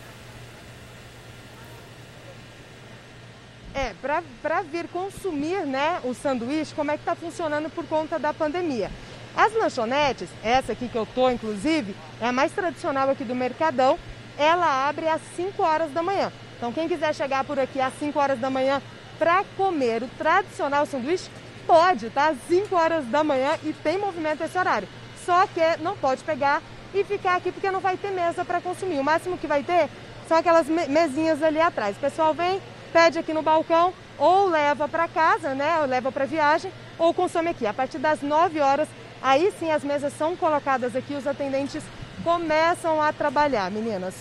É, para vir consumir né, o sanduíche, como é que está funcionando por conta da pandemia? As lanchonetes, essa aqui que eu tô, inclusive, é a mais tradicional aqui do Mercadão, ela abre às 5 horas da manhã. Então, quem quiser chegar por aqui às 5 horas da manhã para comer o tradicional sanduíche, pode, tá? Às 5 horas da manhã e tem movimento esse horário. Só que não pode pegar e ficar aqui porque não vai ter mesa para consumir. O máximo que vai ter são aquelas mesinhas ali atrás. O pessoal vem, pede aqui no balcão ou leva para casa, né? Ou leva para viagem ou consome aqui. A partir das 9 horas, aí sim as mesas são colocadas aqui, os atendentes começam a trabalhar, meninas.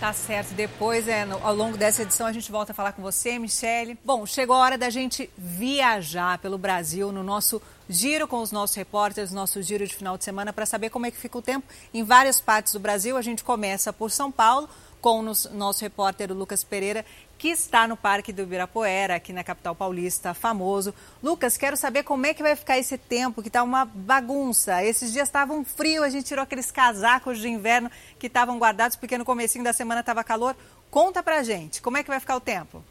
Tá certo. Depois, é, ao longo dessa edição, a gente volta a falar com você, Michele. Bom, chegou a hora da gente viajar pelo Brasil no nosso giro com os nossos repórteres, nosso giro de final de semana, para saber como é que fica o tempo em várias partes do Brasil. A gente começa por São Paulo com o nosso repórter Lucas Pereira, que está no Parque do Ibirapuera, aqui na capital paulista, famoso. Lucas, quero saber como é que vai ficar esse tempo, que está uma bagunça. Esses dias estavam frio, a gente tirou aqueles casacos de inverno que estavam guardados, porque no comecinho da semana estava calor. Conta pra gente, como é que vai ficar o tempo?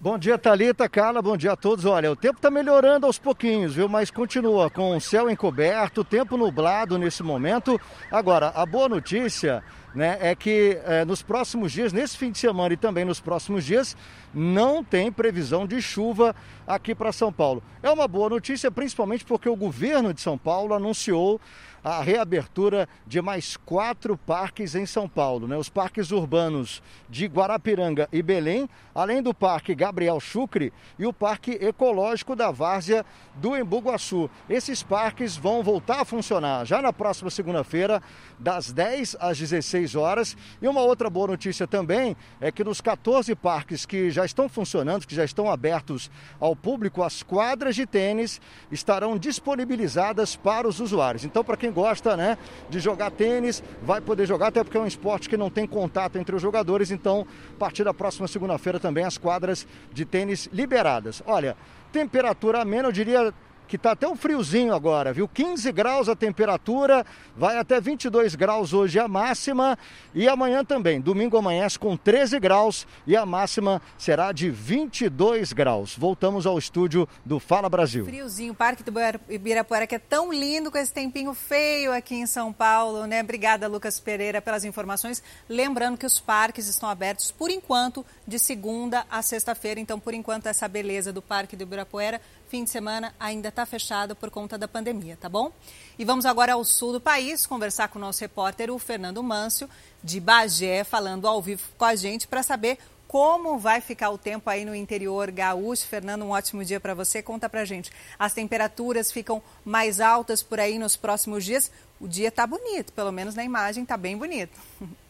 Bom dia, Talita, Carla, bom dia a todos. Olha, o tempo está melhorando aos pouquinhos, viu? Mas continua com o céu encoberto, tempo nublado nesse momento. Agora, a boa notícia né, é que é, nos próximos dias, nesse fim de semana e também nos próximos dias, não tem previsão de chuva aqui para São Paulo. É uma boa notícia, principalmente porque o governo de São Paulo anunciou a reabertura de mais quatro parques em São Paulo. Né? Os parques urbanos de Guarapiranga e Belém, além do Parque Gabriel Chucre e o Parque Ecológico da Várzea do Embu-Guaçu. Esses parques vão voltar a funcionar já na próxima segunda-feira, das 10 às 16 horas. E uma outra boa notícia também é que nos 14 parques que já estão funcionando, que já estão abertos ao público, as quadras de tênis estarão disponibilizadas para os usuários. Então, para quem gosta né, de jogar tênis, vai poder jogar, até porque é um esporte que não tem contato entre os jogadores. Então, a partir da próxima segunda-feira também as quadras de tênis liberadas. Olha, temperatura amena, eu diria que está até um friozinho agora, viu? 15 graus a temperatura, vai até 22 graus hoje a máxima e amanhã também. Domingo amanhece com 13 graus e a máxima será de 22 graus. Voltamos ao estúdio do Fala Brasil. Friozinho, Parque do Ibirapuera que é tão lindo com esse tempinho feio aqui em São Paulo, né? Obrigada, Lucas Pereira, pelas informações. Lembrando que os parques estão abertos por enquanto de segunda a sexta-feira, então por enquanto essa beleza do Parque do Ibirapuera fim de semana ainda está fechado por conta da pandemia, tá bom? E vamos agora ao sul do país conversar com o nosso repórter, o Fernando Mâncio, de Bagé, falando ao vivo com a gente para saber como vai ficar o tempo aí no interior gaúcho. Fernando, um ótimo dia para você. Conta para gente. As temperaturas ficam mais altas por aí nos próximos dias. O dia está bonito, pelo menos na imagem está bem bonito.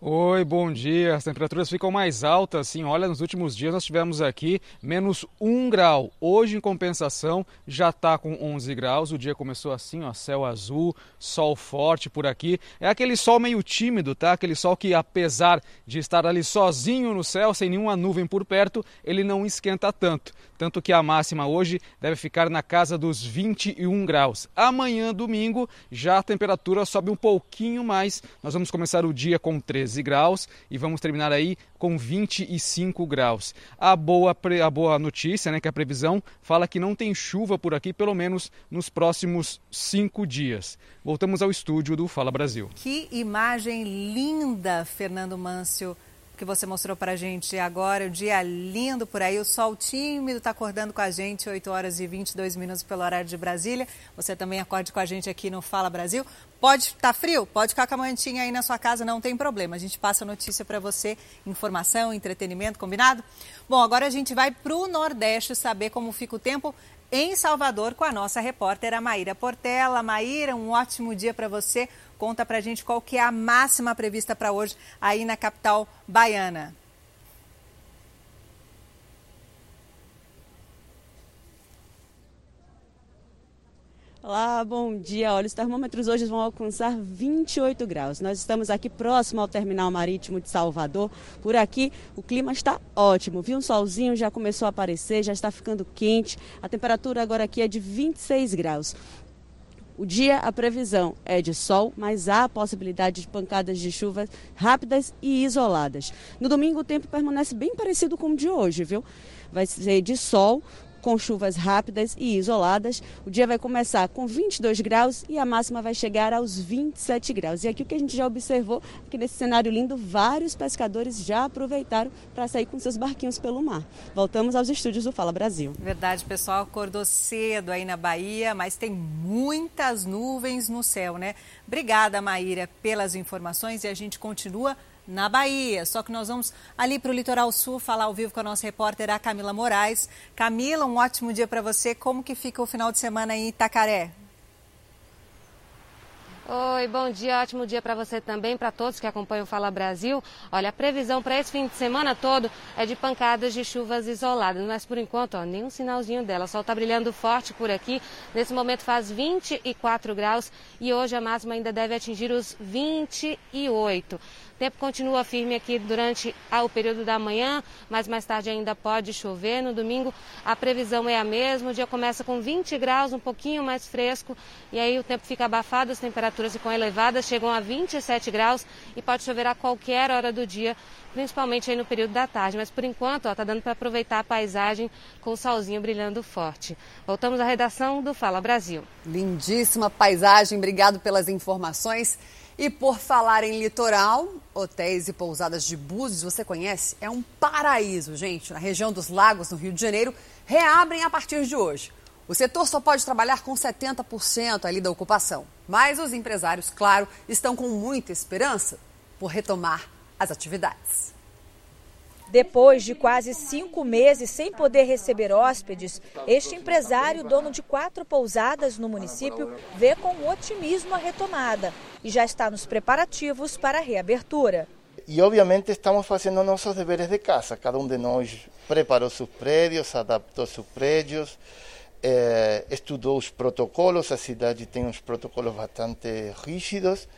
Oi, bom dia. As temperaturas ficam mais altas, sim. Olha, nos últimos dias nós tivemos aqui menos um grau. Hoje, em compensação, já está com 11 graus. O dia começou assim, ó, céu azul, sol forte por aqui. É aquele sol meio tímido, tá? Aquele sol que, apesar de estar ali sozinho no céu, sem nenhuma nuvem por perto, ele não esquenta tanto. Tanto que a máxima hoje deve ficar na casa dos 21 graus. Amanhã, domingo, já a temperatura sobe um pouquinho mais. Nós vamos começar o dia com 13 13 graus e vamos terminar aí com 25 graus. A boa, a boa notícia, né, que a previsão fala que não tem chuva por aqui, pelo menos nos próximos cinco dias. Voltamos ao estúdio do Fala Brasil. Que imagem linda, Fernando Mâncio que você mostrou para a gente agora. O dia lindo por aí, o sol tímido está acordando com a gente, 8 horas e 22 minutos pelo horário de Brasília. Você também acorde com a gente aqui no Fala Brasil. Pode estar tá frio? Pode ficar com a mantinha aí na sua casa, não tem problema. A gente passa notícia para você, informação, entretenimento, combinado? Bom, agora a gente vai para o Nordeste saber como fica o tempo em Salvador com a nossa repórter a Maíra Portela. Maíra, um ótimo dia para você. Conta pra gente qual que é a máxima prevista para hoje aí na capital baiana. Olá, bom dia. Olha, os termômetros hoje vão alcançar 28 graus. Nós estamos aqui próximo ao terminal marítimo de Salvador. Por aqui o clima está ótimo, viu? Um solzinho já começou a aparecer, já está ficando quente. A temperatura agora aqui é de 26 graus. O dia, a previsão é de sol, mas há a possibilidade de pancadas de chuva rápidas e isoladas. No domingo, o tempo permanece bem parecido com o de hoje, viu? Vai ser de sol, com chuvas rápidas e isoladas. O dia vai começar com 22 graus e a máxima vai chegar aos 27 graus. E aqui o que a gente já observou, é que nesse cenário lindo, vários pescadores já aproveitaram para sair com seus barquinhos pelo mar. Voltamos aos estúdios do Fala Brasil. Verdade, pessoal acordou cedo aí na Bahia, mas tem muitas nuvens no céu, né? Obrigada, Maíra, pelas informações e a gente continua na Bahia. Só que nós vamos ali para o Litoral Sul falar ao vivo com a nossa repórter, a Camila Moraes. Camila, um ótimo dia para você. Como que fica o final de semana em Itacaré? Oi, bom dia, ótimo dia para você também, para todos que acompanham o Fala Brasil. Olha, a previsão para esse fim de semana todo é de pancadas de chuvas isoladas, mas por enquanto, ó, nenhum sinalzinho dela. O sol está brilhando forte por aqui. Nesse momento faz 24 graus e hoje a máxima ainda deve atingir os 28. O tempo continua firme aqui durante o período da manhã, mas mais tarde ainda pode chover. No domingo a previsão é a mesma, o dia começa com 20 graus, um pouquinho mais fresco, e aí o tempo fica abafado, as temperaturas ficam elevadas, chegam a 27 graus e pode chover a qualquer hora do dia, principalmente aí no período da tarde. Mas por enquanto está dando para aproveitar a paisagem com o solzinho brilhando forte. Voltamos à redação do Fala Brasil. Lindíssima paisagem, obrigado pelas informações. E por falar em litoral, hotéis e pousadas de Búzios, você conhece? É um paraíso, gente. Na região dos lagos, no Rio de Janeiro, reabrem a partir de hoje. O setor só pode trabalhar com 70% ali da ocupação. Mas os empresários, claro, estão com muita esperança por retomar as atividades. Depois de quase cinco meses sem poder receber hóspedes, este empresário, dono de quatro pousadas no município, vê com otimismo a retomada e já está nos preparativos para a reabertura. E obviamente estamos fazendo nossos deveres de casa. Cada um de nós preparou seus prédios, adaptou seus prédios, eh, estudou os protocolos. A cidade tem uns protocolos bastante rígidos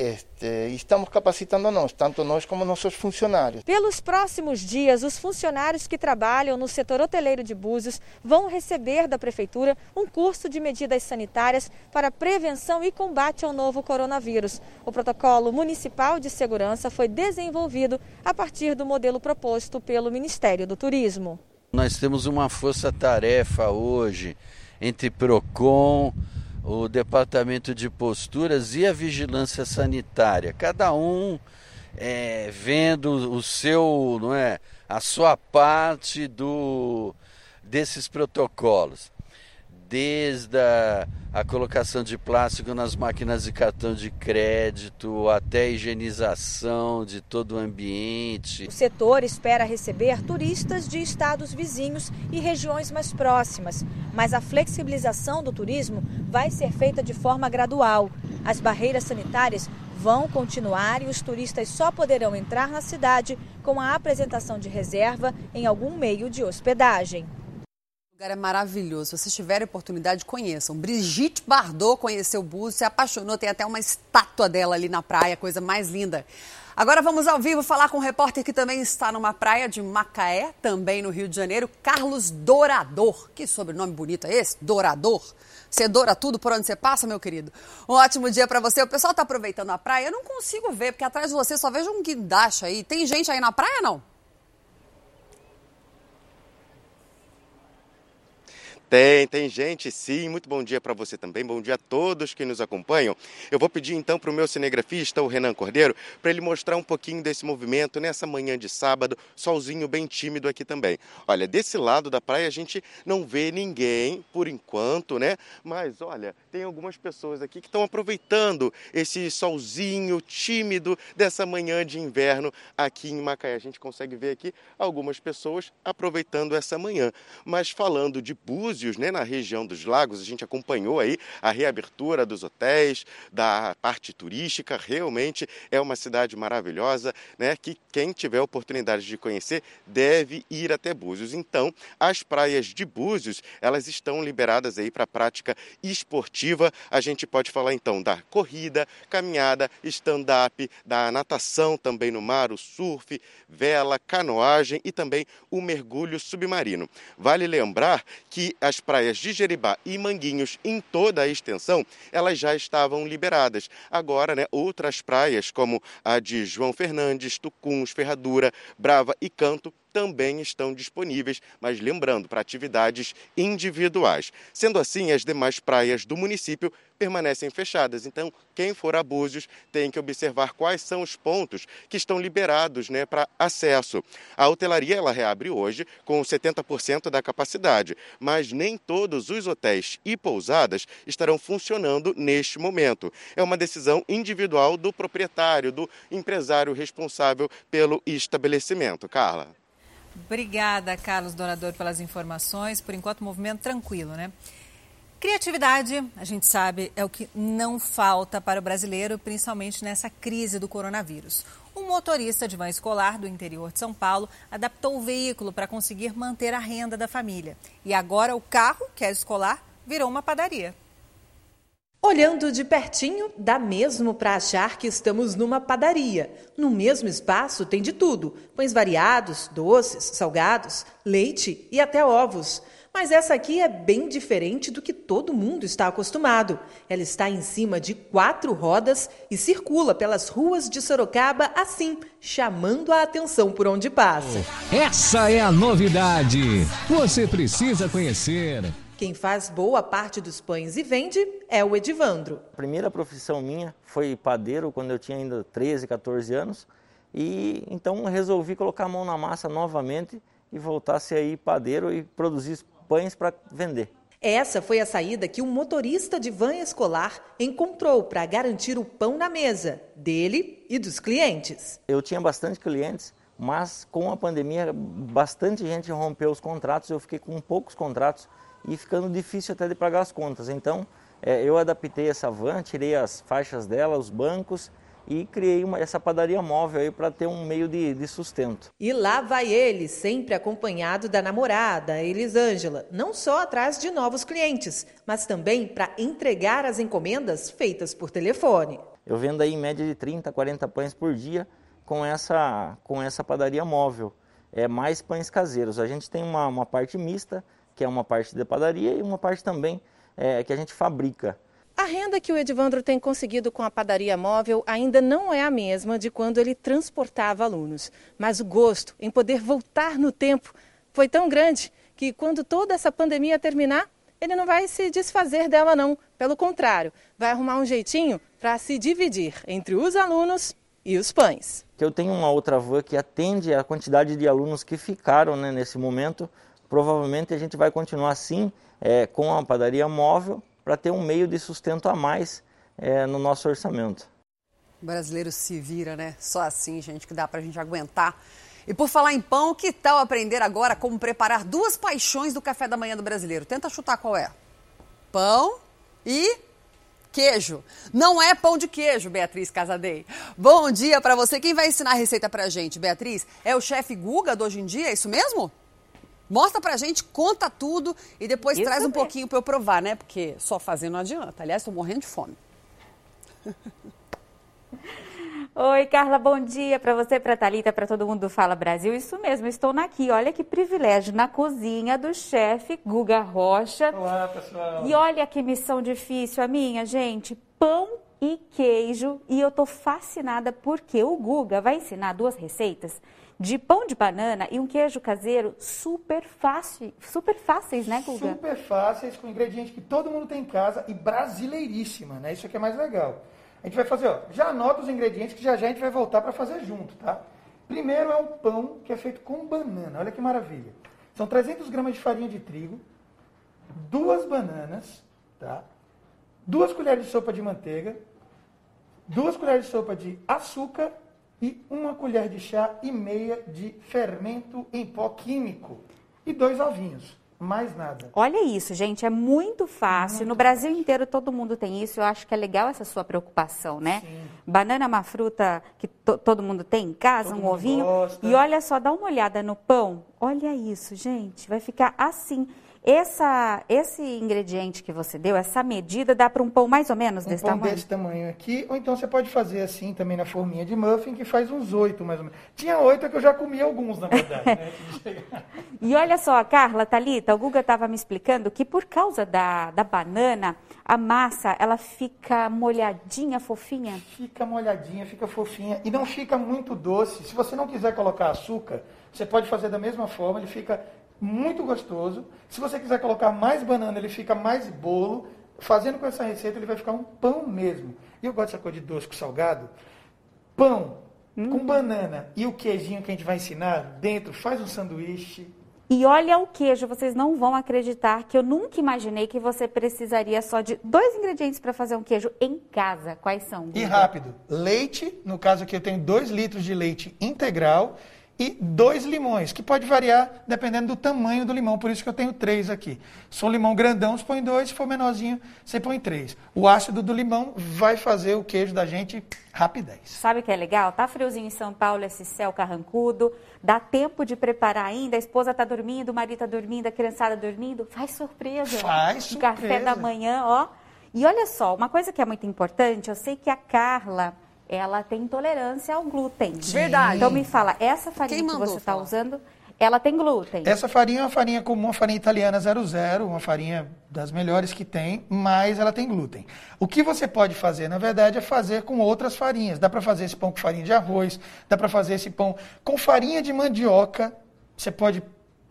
este, estamos capacitando nós, tanto nós como nossos funcionários. Pelos próximos dias, os funcionários que trabalham no setor hoteleiro de Búzios vão receber da Prefeitura um curso de medidas sanitárias para prevenção e combate ao novo coronavírus. O protocolo municipal de segurança foi desenvolvido a partir do modelo proposto pelo Ministério do Turismo. Nós temos uma força-tarefa hoje entre PROCON, o departamento de posturas e a vigilância sanitária, cada um é, vendo o seu, não é, a sua parte do desses protocolos desde a, a, colocação de plástico nas máquinas de cartão de crédito até a higienização de todo o ambiente. O setor espera receber turistas de estados vizinhos e regiões mais próximas, mas a flexibilização do turismo vai ser feita de forma gradual. As barreiras sanitárias vão continuar e os turistas só poderão entrar na cidade com a apresentação de reserva em algum meio de hospedagem lugar é maravilhoso. Se vocês tiverem oportunidade, conheçam. Brigitte Bardot conheceu o Búzios, se apaixonou, tem até uma estátua dela ali na praia, coisa mais linda. Agora vamos ao vivo falar com um repórter que também está numa praia de Macaé, também no Rio de Janeiro, Carlos Dourador. Que sobrenome bonito é esse? Dourador. Você doura tudo por onde você passa, meu querido? Um ótimo dia para você. O pessoal está aproveitando a praia. Eu não consigo ver, porque atrás de você só vejo um guindaste aí. Tem gente aí na praia, não? Tem, tem gente sim. Muito bom dia para você também. Bom dia a todos que nos acompanham. Eu vou pedir então para o meu cinegrafista, o Renan Cordeiro, para ele mostrar um pouquinho desse movimento nessa manhã de sábado, solzinho bem tímido aqui também. Olha, desse lado da praia a gente não vê ninguém por enquanto, né? Mas olha, tem algumas pessoas aqui que estão aproveitando esse solzinho tímido dessa manhã de inverno aqui em Macaé. A gente consegue ver aqui algumas pessoas aproveitando essa manhã. Mas falando de Búzios, Búzios, né, na região dos lagos, a gente acompanhou aí a reabertura dos hotéis, da parte turística, realmente é uma cidade maravilhosa, né, que quem tiver oportunidade de conhecer deve ir até Búzios. Então, as praias de Búzios, elas estão liberadas aí para prática esportiva. A gente pode falar então da corrida, caminhada, stand-up, da natação também no mar, o surf, vela, canoagem e também o mergulho submarino. Vale lembrar que a as praias de Jeribá e Manguinhos, em toda a extensão, elas já estavam liberadas. Agora, né, outras praias, como a de João Fernandes, Tucuns, Ferradura, Brava e Canto, também estão disponíveis, mas lembrando, para atividades individuais. Sendo assim, as demais praias do município permanecem fechadas. Então, quem for a Búzios tem que observar quais são os pontos que estão liberados né, para acesso. A hotelaria ela reabre hoje com 70% da capacidade, mas nem todos os hotéis e pousadas estarão funcionando neste momento. É uma decisão individual do proprietário, do empresário responsável pelo estabelecimento. Carla. Obrigada, Carlos Donador, pelas informações. Por enquanto, movimento tranquilo, né? Criatividade, a gente sabe, é o que não falta para o brasileiro, principalmente nessa crise do coronavírus. Um motorista de van escolar do interior de São Paulo adaptou o veículo para conseguir manter a renda da família. E agora o carro, que é escolar, virou uma padaria. Olhando de pertinho, dá mesmo para achar que estamos numa padaria. No mesmo espaço tem de tudo: pães variados, doces, salgados, leite e até ovos. Mas essa aqui é bem diferente do que todo mundo está acostumado. Ela está em cima de quatro rodas e circula pelas ruas de Sorocaba assim, chamando a atenção por onde passa. Essa é a novidade. Você precisa conhecer. Quem faz boa parte dos pães e vende é o Edivandro. A primeira profissão minha foi padeiro quando eu tinha ainda 13, 14 anos. E então resolvi colocar a mão na massa novamente e voltar a ser aí padeiro e produzir pães para vender. Essa foi a saída que um motorista de van escolar encontrou para garantir o pão na mesa dele e dos clientes. Eu tinha bastante clientes, mas com a pandemia bastante gente rompeu os contratos, eu fiquei com poucos contratos e ficando difícil até de pagar as contas. Então, é, eu adaptei essa van, tirei as faixas dela, os bancos e criei uma, essa padaria móvel aí para ter um meio de, de, sustento. E lá vai ele, sempre acompanhado da namorada, Elisângela, não só atrás de novos clientes, mas também para entregar as encomendas feitas por telefone. Eu vendo aí em média de 30, 40 pães por dia com essa, com essa padaria móvel. É mais pães caseiros. A gente tem uma, uma parte mista, que é uma parte de padaria, e uma parte também é, que a gente fabrica. A renda que o Edvandro tem conseguido com a padaria móvel ainda não é a mesma de quando ele transportava alunos. Mas o gosto em poder voltar no tempo foi tão grande que quando toda essa pandemia terminar, ele não vai se desfazer dela não. Pelo contrário, vai arrumar um jeitinho para se dividir entre os alunos e os pães. Eu tenho uma outra van que atende a quantidade de alunos que ficaram né, nesse momento provavelmente a gente vai continuar assim é, com a padaria móvel para ter um meio de sustento a mais é, no nosso orçamento. O brasileiro se vira, né? Só assim, gente, que dá para a gente aguentar. E por falar em pão, que tal aprender agora como preparar duas paixões do café da manhã do brasileiro? Tenta chutar qual é. Pão e queijo. Não é pão de queijo, Beatriz Casadei. Bom dia para você. Quem vai ensinar a receita para a gente, Beatriz? É o chefe Guga do Hoje em Dia, é isso mesmo? Mostra pra gente, conta tudo e depois Isso traz um pouquinho para eu provar, né? Porque só fazer não adianta. Aliás, estou morrendo de fome. Oi, Carla, bom dia para você, para Talita, para todo mundo do Fala Brasil. Isso mesmo, estou aqui. Olha que privilégio na cozinha do chefe Guga Rocha. Olá, pessoal. E olha que missão difícil a minha, gente. Pão e queijo. E eu tô fascinada porque o Guga vai ensinar duas receitas de pão de banana e um queijo caseiro super fácil, super fáceis, né, Guga? Super fáceis, com ingredientes que todo mundo tem em casa e brasileiríssima, né? Isso aqui é mais legal. A gente vai fazer, ó, já anota os ingredientes que já já a gente vai voltar para fazer junto, tá? Primeiro é um pão que é feito com banana, olha que maravilha. São 300 gramas de farinha de trigo, duas bananas, tá? Duas colheres de sopa de manteiga, duas colheres de sopa de açúcar e uma colher de chá e meia de fermento em pó químico e dois ovinhos. Mais nada. Olha isso, gente, é muito fácil. Muito no Brasil fácil. inteiro todo mundo tem isso. Eu acho que é legal essa sua preocupação, né? Sim. Banana é uma fruta que to todo mundo tem em casa, todo um ovinho. Gosta. E olha só, dá uma olhada no pão. Olha isso, gente, vai ficar assim. Essa, esse ingrediente que você deu, essa medida, dá para um pão mais ou menos um desse pão tamanho? desse tamanho aqui, ou então você pode fazer assim também na forminha de muffin, que faz uns oito mais ou menos. Tinha oito que eu já comi alguns, na verdade. né? E olha só, Carla, Thalita, o Guga estava me explicando que por causa da, da banana, a massa, ela fica molhadinha, fofinha? Fica molhadinha, fica fofinha e não fica muito doce. Se você não quiser colocar açúcar, você pode fazer da mesma forma, ele fica muito gostoso. Se você quiser colocar mais banana, ele fica mais bolo. Fazendo com essa receita, ele vai ficar um pão mesmo. E eu gosto dessa coisa de doce com salgado. Pão com banana e o queijinho que a gente vai ensinar dentro, faz um sanduíche. E olha o queijo, vocês não vão acreditar que eu nunca imaginei que você precisaria só de dois ingredientes para fazer um queijo em casa. Quais são? E Guga? rápido. Leite, no caso aqui eu tenho 2 litros de leite integral e dois limões, que pode variar dependendo do tamanho do limão, por isso que eu tenho três aqui. Se for um limão grandão, você põe dois, se for menorzinho, você põe três. O ácido do limão vai fazer o queijo da gente rapidez. Sabe o que é legal? Tá friozinho em São Paulo, esse céu carrancudo. Dá tempo de preparar ainda. A esposa tá dormindo, o marido tá dormindo, a criançada dormindo. Faz surpresa. Faz Um café surpresa. da manhã, ó. E olha só, uma coisa que é muito importante, eu sei que a Carla, ela tem intolerância ao glúten. Verdade. Então me fala, essa farinha que você está usando, ela tem glúten. Essa farinha é uma farinha comum, uma farinha italiana 00, uma farinha das melhores que tem, mas ela tem glúten. O que você pode fazer, na verdade, é fazer com outras farinhas. Dá para fazer esse pão com farinha de arroz, dá para fazer esse pão com farinha de mandioca. Você pode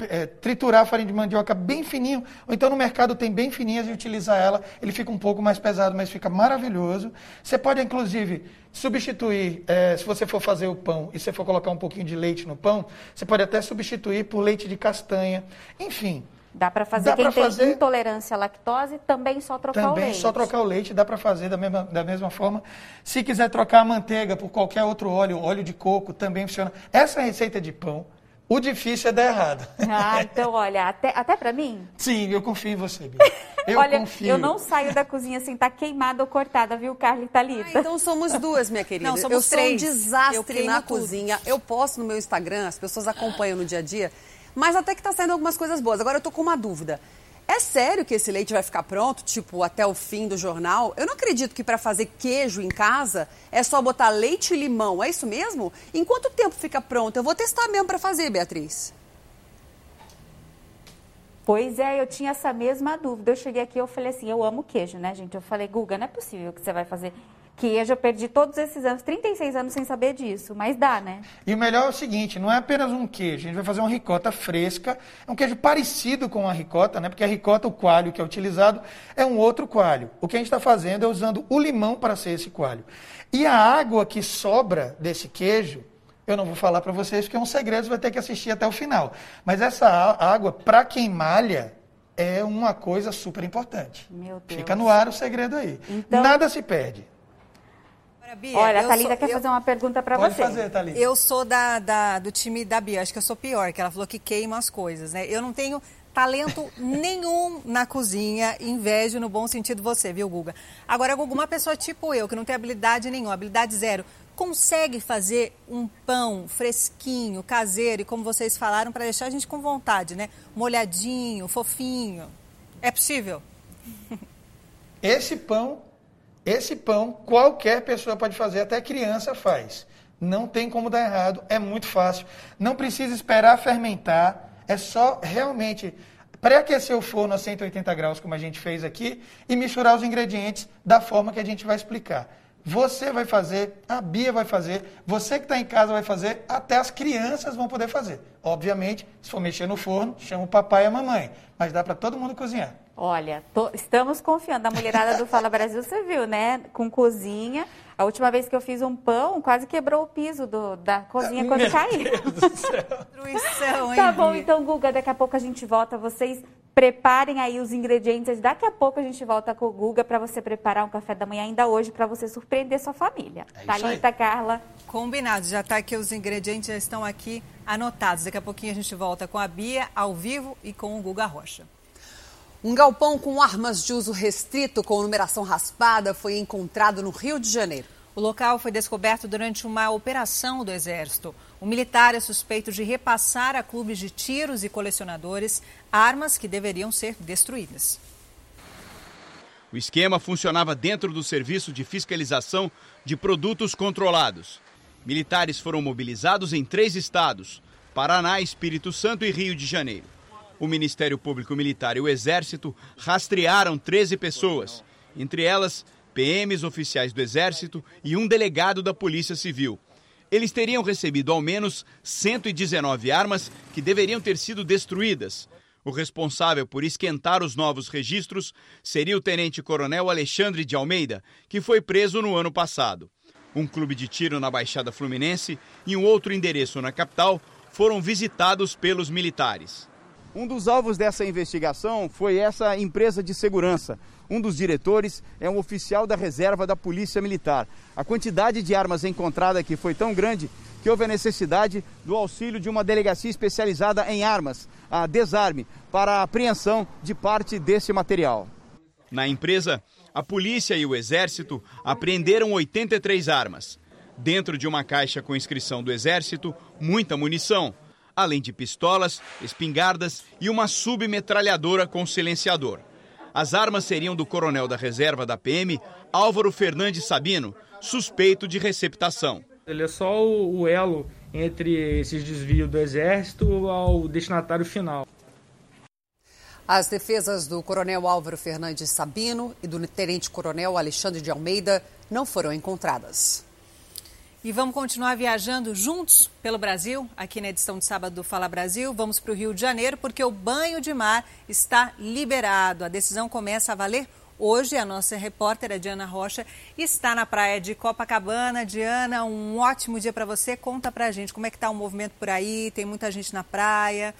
é, triturar a farinha de mandioca bem fininho, ou então no mercado tem bem fininhas e utilizar ela. Ele fica um pouco mais pesado, mas fica maravilhoso. Você pode, inclusive, substituir, é, se você for fazer o pão e você for colocar um pouquinho de leite no pão, você pode até substituir por leite de castanha. Enfim, Dá para fazer Dá quem tem fazer- intolerância à lactose, também só trocar o também leite. só trocar o leite, dá para fazer da mesma, da mesma forma. Se quiser trocar a manteiga por qualquer outro óleo, óleo de coco, também funciona. Essa receita de pão, o difícil é dar errado. Ah, então olha, até, até para mim, Sim, eu confio em você, Bia. Eu olha, confio. eu não saio da cozinha sem estar queimada ou cortada, viu, Carla e Thalita? Ah, então somos duas, minha querida. Não, somos eu sou um três. desastre na tudo. cozinha. Eu posto no meu Instagram, as pessoas acompanham no dia a dia, mas até que tá saindo algumas coisas boas. Agora eu tô com uma dúvida. É sério que esse leite vai ficar pronto, tipo, até o fim do jornal? Eu não acredito que para fazer queijo em casa é só botar leite e limão. É isso mesmo? Em quanto tempo fica pronto? Eu vou testar mesmo para fazer, Beatriz. Pois é, eu tinha essa mesma dúvida. Eu cheguei aqui e falei assim, eu amo queijo, né, gente? Eu falei, Guga, não é possível que você vai fazer queijo. Eu perdi todos esses anos, 36 anos sem saber disso, mas dá, né? E o melhor é o seguinte, não é apenas um queijo, a gente vai fazer uma ricota fresca, é um queijo parecido com a ricota, né? Porque a ricota, o coalho que é utilizado, é um outro coalho. O que a gente está fazendo é usando o limão para ser esse coalho. E a água que sobra desse queijo, eu não vou falar para vocês porque é um segredo, você vai ter que assistir até o final. Mas essa água, para quem malha, é uma coisa super importante. Meu Deus. Fica no ar o segredo aí. Então- Nada se perde. Bia, Olha, a Thalita sou- quer eu- fazer uma pergunta para Pode você. fazer, Thalita. Eu sou da, da- do time da Bia, acho que eu sou pior, que ela falou que queima as coisas, né? Eu não tenho talento nenhum na cozinha, invejo no bom sentido você, viu, Guga? Agora, Guga, uma pessoa tipo eu, que não tem habilidade nenhuma, habilidade zero, consegue fazer um pão fresquinho, caseiro, e como vocês falaram, para deixar a gente com vontade, né? Molhadinho, fofinho. É possível? Esse pão, esse pão, qualquer pessoa pode fazer, até criança faz. Não tem como dar errado, é muito fácil. Não precisa esperar fermentar, é só realmente pré-aquecer o forno a 180 graus, como a gente fez aqui, e misturar os ingredientes da forma que a gente vai explicar. Você vai fazer, a Bia vai fazer, você que está em casa vai fazer, até as crianças vão poder fazer. Obviamente, se for mexer no forno, chama o papai e a mamãe, mas dá para todo mundo cozinhar. Olha, tô- estamos confiando. A mulherada do Fala Brasil, você viu, né? Com cozinha. A última vez que eu fiz um pão, quase quebrou o piso do- da cozinha quando Meu caiu. Destruição, hein, Tá bom, então, Guga, daqui a pouco a gente volta. Vocês preparem aí os ingredientes. Daqui a pouco a gente volta com o Guga para você preparar um café da manhã ainda hoje para você surpreender sua família. É isso Thalita, Carla. Combinado, já está aqui, os ingredientes já estão aqui anotados. Daqui a pouquinho a gente volta com a Bia ao vivo e com o Guga Rocha. Um galpão com armas de uso restrito com numeração raspada foi encontrado no Rio de Janeiro. O local foi descoberto durante uma operação do Exército. O militar é suspeito de repassar a clubes de tiros e colecionadores armas que deveriam ser destruídas. O esquema funcionava dentro do Serviço de Fiscalização de Produtos Controlados. Militares foram mobilizados em três estados: Paraná, Espírito Santo e Rio de Janeiro. O Ministério Público Militar e o Exército rastrearam 13 pessoas, entre elas PMs, oficiais do Exército e um delegado da Polícia Civil. Eles teriam recebido ao menos 119 armas que deveriam ter sido destruídas. O responsável por esquentar os novos registros seria o tenente-coronel Alexandre de Almeida, que foi preso no ano passado. Um clube de tiro na Baixada Fluminense e um outro endereço na capital foram visitados pelos militares. Um dos alvos dessa investigação foi essa empresa de segurança. Um dos diretores é um oficial da reserva da Polícia Militar. A quantidade de armas encontrada aqui foi tão grande que houve a necessidade do auxílio de uma delegacia especializada em armas, a Desarme, para a apreensão de parte desse material. Na empresa, a polícia e o exército apreenderam 83 armas. Dentro de uma caixa com inscrição do exército, muita munição além de pistolas, espingardas e uma submetralhadora com silenciador. As armas seriam do coronel da reserva da PM, Álvaro Fernandes Sabino, suspeito de receptação. Ele é só o elo entre esses desvios do Exército ao destinatário final. As defesas do coronel Álvaro Fernandes Sabino e do tenente-coronel Alexandre de Almeida não foram encontradas. E vamos continuar viajando juntos pelo Brasil, aqui na edição de sábado do Fala Brasil. Vamos para o Rio de Janeiro, porque o banho de mar está liberado. A decisão começa a valer hoje. A nossa repórter, a Diana Rocha, está na praia de Copacabana. Diana, um ótimo dia para você. Conta para a gente como é que está o movimento por aí. Tem muita gente na praia.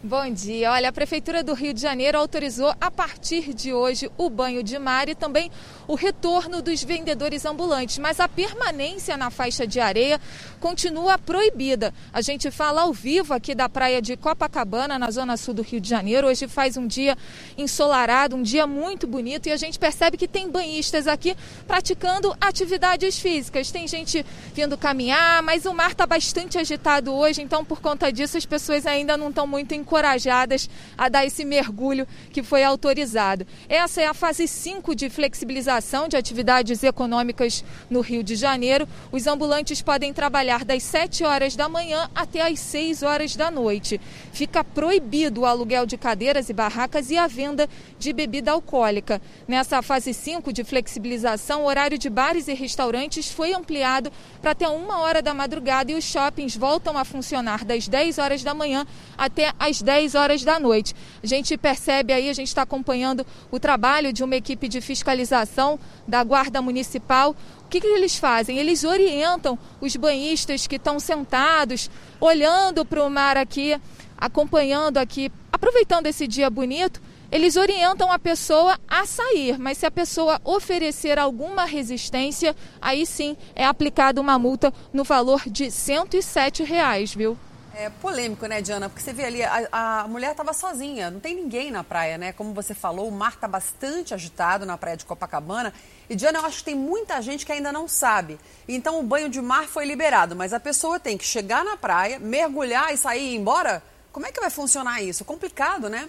Bom dia. Olha, a Prefeitura do Rio de Janeiro autorizou a partir de hoje o banho de mar e também o retorno dos vendedores ambulantes, mas a permanência na faixa de areia continua proibida. A gente fala ao vivo aqui da praia de Copacabana, na zona sul do Rio de Janeiro. Hoje faz um dia ensolarado, um dia muito bonito e a gente percebe que tem banhistas aqui praticando atividades físicas. Tem gente vindo caminhar, mas o mar está bastante agitado hoje, então por conta disso as pessoas ainda não estão muito encorajadas encorajadas a dar esse mergulho que foi autorizado. Essa é a fase 5 de flexibilização de atividades econômicas no Rio de Janeiro. Os ambulantes podem trabalhar das 7 horas da manhã até as 6 horas da noite. Fica proibido o aluguel de cadeiras e barracas e a venda de bebida alcoólica. Nessa fase 5 de flexibilização, o horário de bares e restaurantes foi ampliado para até uma hora da madrugada e os shoppings voltam a funcionar das 10 horas da manhã até as 10 horas da noite. A gente percebe aí, a gente está acompanhando o trabalho de uma equipe de fiscalização da Guarda Municipal. O que, que eles fazem? Eles orientam os banhistas que estão sentados, olhando para o mar aqui, acompanhando aqui, aproveitando esse dia bonito, eles orientam a pessoa a sair, mas se a pessoa oferecer alguma resistência, aí sim é aplicada uma multa no valor de 107 reais, viu? É polêmico, né, Diana? Porque você vê ali, a, a mulher estava sozinha, não tem ninguém na praia, né? Como você falou, o mar está bastante agitado na praia de Copacabana. E, Diana, eu acho que tem muita gente que ainda não sabe. Então, o banho de mar foi liberado, mas a pessoa tem que chegar na praia, mergulhar e sair e ir embora? Como é que vai funcionar isso? Complicado, né?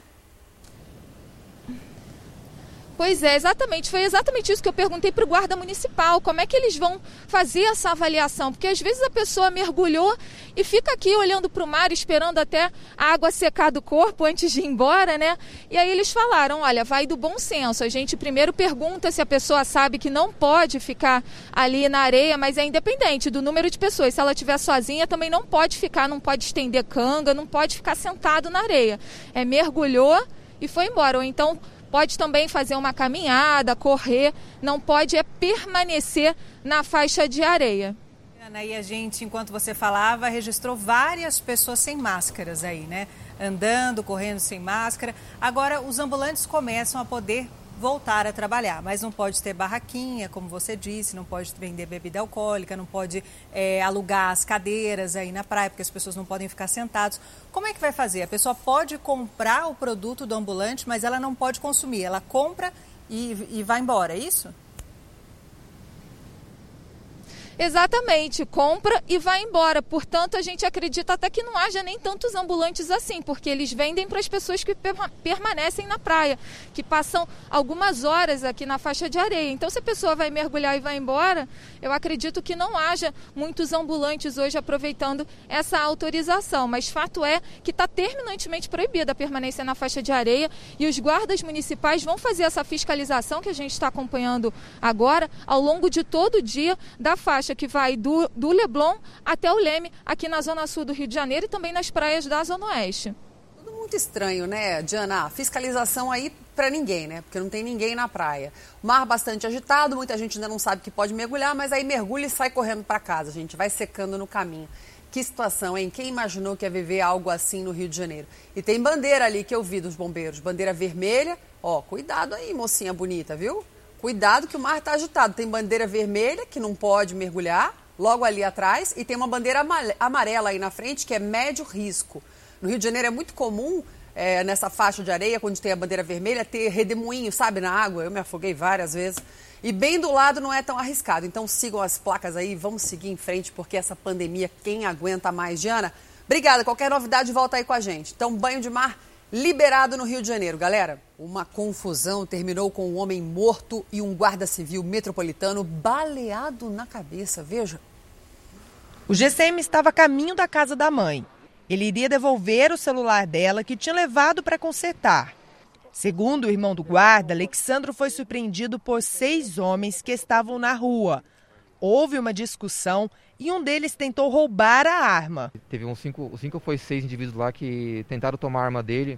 Pois é, exatamente. Foi exatamente isso que eu perguntei para o guarda municipal. Como é que eles vão fazer essa avaliação? Porque às vezes a pessoa mergulhou e fica aqui olhando para o mar, esperando até a água secar do corpo antes de ir embora, né? E aí eles falaram: olha, vai do bom senso. A gente primeiro pergunta se a pessoa sabe que não pode ficar ali na areia, mas é independente do número de pessoas. Se ela estiver sozinha, também não pode ficar, não pode estender canga, não pode ficar sentado na areia. É mergulhou e foi embora. Ou então pode também fazer uma caminhada, correr, não pode é permanecer na faixa de areia. Ana, e a gente, enquanto você falava, registrou várias pessoas sem máscaras aí, né? Andando, correndo sem máscara. Agora, os ambulantes começam a poder voltar a trabalhar, mas não pode ter barraquinha, como você disse, não pode vender bebida alcoólica, não pode é, alugar as cadeiras aí na praia, porque as pessoas não podem ficar sentados. Como é que vai fazer? A pessoa pode comprar o produto do ambulante, mas ela não pode consumir. Ela compra e, e vai embora, é isso? Exatamente, compra e vai embora. Portanto, a gente acredita até que não haja nem tantos ambulantes assim, porque eles vendem para as pessoas que permanecem na praia, que passam algumas horas aqui na faixa de areia. Então, se a pessoa vai mergulhar e vai embora, eu acredito que não haja muitos ambulantes hoje aproveitando essa autorização. Mas fato é que está terminantemente proibida a permanência na faixa de areia e os guardas municipais vão fazer essa fiscalização que a gente está acompanhando agora ao longo de todo o dia da faixa faixa que vai do, do Leblon até o Leme, aqui na zona sul do Rio de Janeiro e também nas praias da Zona Oeste. Tudo muito estranho, né, Diana? Fiscalização aí para ninguém, né? Porque não tem ninguém na praia. Mar bastante agitado, muita gente ainda não sabe que pode mergulhar, mas aí mergulha e sai correndo para casa, gente. Vai secando no caminho. Que situação, hein? Quem imaginou que ia viver algo assim no Rio de Janeiro? E tem bandeira ali que eu vi dos bombeiros, bandeira vermelha. Ó, cuidado aí, mocinha bonita, viu? Cuidado que o mar está agitado. Tem bandeira vermelha, que não pode mergulhar, logo ali atrás, e tem uma bandeira amarela aí na frente, que é médio risco. No Rio de Janeiro é muito comum, é, nessa faixa de areia, quando tem a bandeira vermelha, ter redemoinho, sabe, na água. Eu me afoguei várias vezes. E bem do lado não é tão arriscado. Então sigam as placas aí, vamos seguir em frente, porque essa pandemia, quem aguenta mais? Diana, obrigada. Qualquer novidade, volta aí com a gente. Então, banho de mar liberado no Rio de Janeiro. Galera, uma confusão terminou com um homem morto e um guarda civil metropolitano baleado na cabeça. Veja. O GCM estava a caminho da casa da mãe. Ele iria devolver o celular dela que tinha levado para consertar. Segundo o irmão do guarda, Alexandro foi surpreendido por seis homens que estavam na rua. Houve uma discussão e um deles tentou roubar a arma. Teve uns cinco, cinco ou foi seis indivíduos lá que tentaram tomar a arma dele,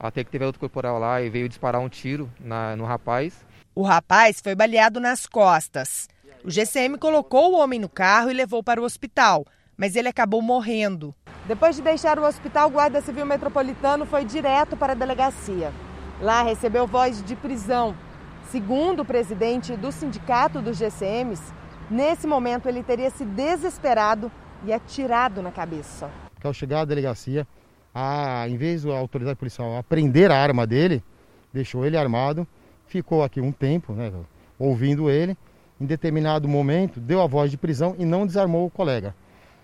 até que teve outro corporal lá e veio disparar um tiro na, no rapaz. O rapaz foi baleado nas costas. O GCM colocou o homem no carro e levou para o hospital, mas ele acabou morrendo. Depois de deixar o hospital, o Guarda Civil Metropolitano foi direto para a delegacia. Lá recebeu voz de prisão. Segundo o presidente do sindicato dos GCMs, Nesse momento, ele teria se desesperado e atirado na cabeça. Ao chegar à delegacia, a, em vez da autoridade policial apreender a arma dele, deixou ele armado, ficou aqui um tempo, né, ouvindo ele. Em determinado momento, deu a voz de prisão e não desarmou o colega.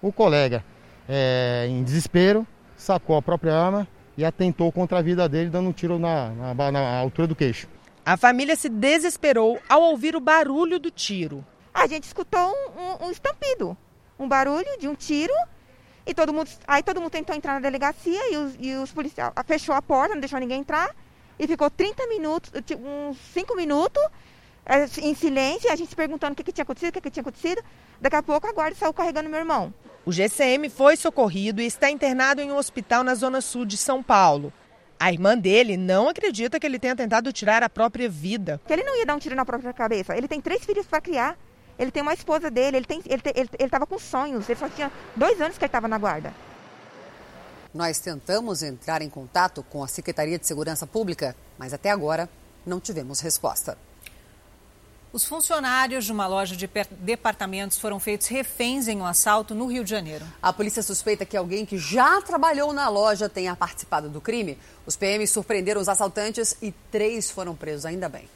O colega, é, em desespero, sacou a própria arma e atentou contra a vida dele, dando um tiro na, na, na altura do queixo. A família se desesperou ao ouvir o barulho do tiro a gente escutou um, um, um estampido, um barulho de um tiro. E todo mundo, aí todo mundo tentou entrar na delegacia e os, e os policiais fechou a porta, não deixou ninguém entrar. E ficou 30 minutos, tipo, uns 5 minutos é, em silêncio, a gente se perguntando o que, que tinha acontecido, o que, que tinha acontecido. Daqui a pouco a guarda saiu carregando meu irmão. O GCM foi socorrido e está internado em um hospital na zona sul de São Paulo. A irmã dele não acredita que ele tenha tentado tirar a própria vida. Que ele não ia dar um tiro na própria cabeça. Ele tem três filhos para criar. Ele tem uma esposa dele, ele estava ele, ele, ele com sonhos, ele só tinha dois anos que ele estava na guarda. Nós tentamos entrar em contato com a Secretaria de Segurança Pública, mas até agora não tivemos resposta. Os funcionários de uma loja de departamentos foram feitos reféns em um assalto no Rio de Janeiro. A polícia suspeita que alguém que já trabalhou na loja tenha participado do crime. Os PMs surpreenderam os assaltantes e três foram presos, ainda bem.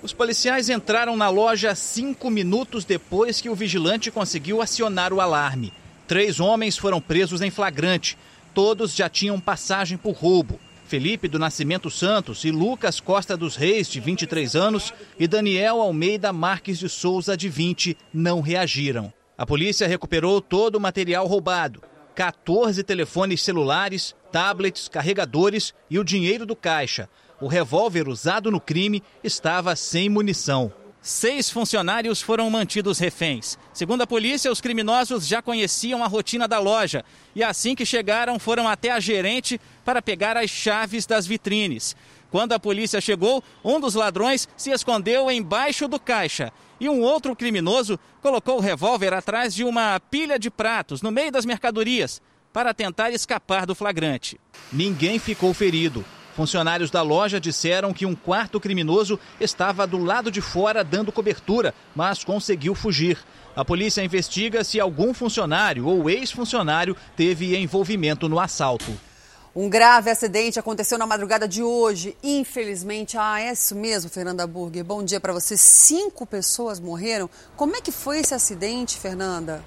Os policiais entraram na loja cinco minutos depois que o vigilante conseguiu acionar o alarme. Três homens foram presos em flagrante. Todos já tinham passagem por roubo. Felipe do Nascimento Santos e Lucas Costa dos Reis, de 23 anos, e Daniel Almeida Marques de Souza, de 20, não reagiram. A polícia recuperou todo o material roubado: 14 telefones celulares, tablets, carregadores e o dinheiro do caixa. O revólver usado no crime estava sem munição. Seis funcionários foram mantidos reféns. Segundo a polícia, os criminosos já conheciam a rotina da loja e assim que chegaram foram até a gerente para pegar as chaves das vitrines. Quando a polícia chegou, um dos ladrões se escondeu embaixo do caixa e um outro criminoso colocou o revólver atrás de uma pilha de pratos no meio das mercadorias para tentar escapar do flagrante. Ninguém ficou ferido. Funcionários da loja disseram que um quarto criminoso estava do lado de fora dando cobertura, mas conseguiu fugir. A polícia investiga se algum funcionário ou ex-funcionário teve envolvimento no assalto. Um grave acidente aconteceu na madrugada de hoje. Infelizmente, ah, é isso mesmo, Fernanda Burger. Bom dia para você. Cinco pessoas morreram. Como é que foi esse acidente, Fernanda?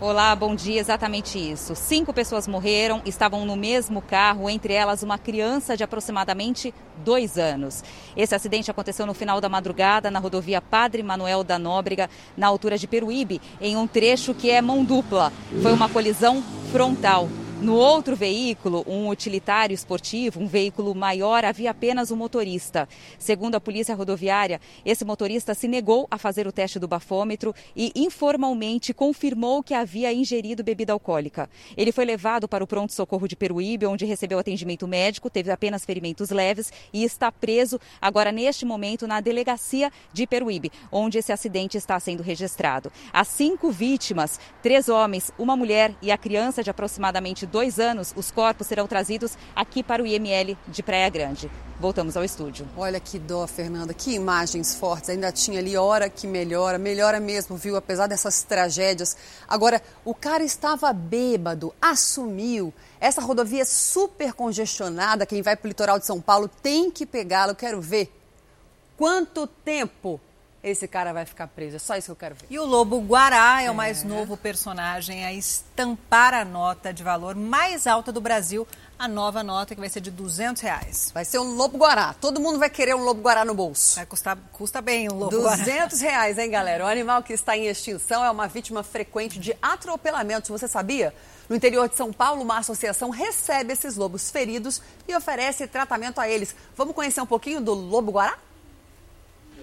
Olá, bom dia. Exatamente isso. Cinco pessoas morreram, estavam no mesmo carro, entre elas uma criança de aproximadamente dois anos. Esse acidente aconteceu no final da madrugada na rodovia Padre Manuel da Nóbrega, na altura de Peruíbe, em um trecho que é mão dupla. Foi uma colisão frontal. No outro veículo, um utilitário esportivo, um veículo maior, havia apenas um motorista. Segundo a Polícia Rodoviária, esse motorista se negou a fazer o teste do bafômetro e informalmente confirmou que havia ingerido bebida alcoólica. Ele foi levado para o pronto-socorro de Peruíbe, onde recebeu atendimento médico, teve apenas ferimentos leves e está preso agora neste momento na delegacia de Peruíbe, onde esse acidente está sendo registrado. As cinco vítimas, três homens, uma mulher e a criança de aproximadamente dois anos, os corpos serão trazidos aqui para o IML de Praia Grande. Voltamos ao estúdio. Olha que dó, Fernanda, que imagens fortes. Ainda tinha ali hora que melhora, melhora mesmo, viu? Apesar dessas tragédias. Agora, o cara estava bêbado, assumiu. Essa rodovia é super congestionada. Quem vai para o litoral de São Paulo tem que pegá-lo. Quero ver quanto tempo esse cara vai ficar preso. É só isso que eu quero ver. E o Lobo Guará é, é, o mais novo personagem a estampar a nota de valor mais alta do Brasil, a nova nota que vai ser de 200 reais. Vai ser um Lobo Guará. Todo mundo vai querer um Lobo Guará no bolso. Vai custar, custa bem um Lobo 200 Guará. 200 reais, hein, galera? O animal que está em extinção é uma vítima frequente de atropelamentos. Você sabia? No interior de São Paulo, uma associação recebe esses lobos feridos e oferece tratamento a eles. Vamos conhecer um pouquinho do Lobo Guará?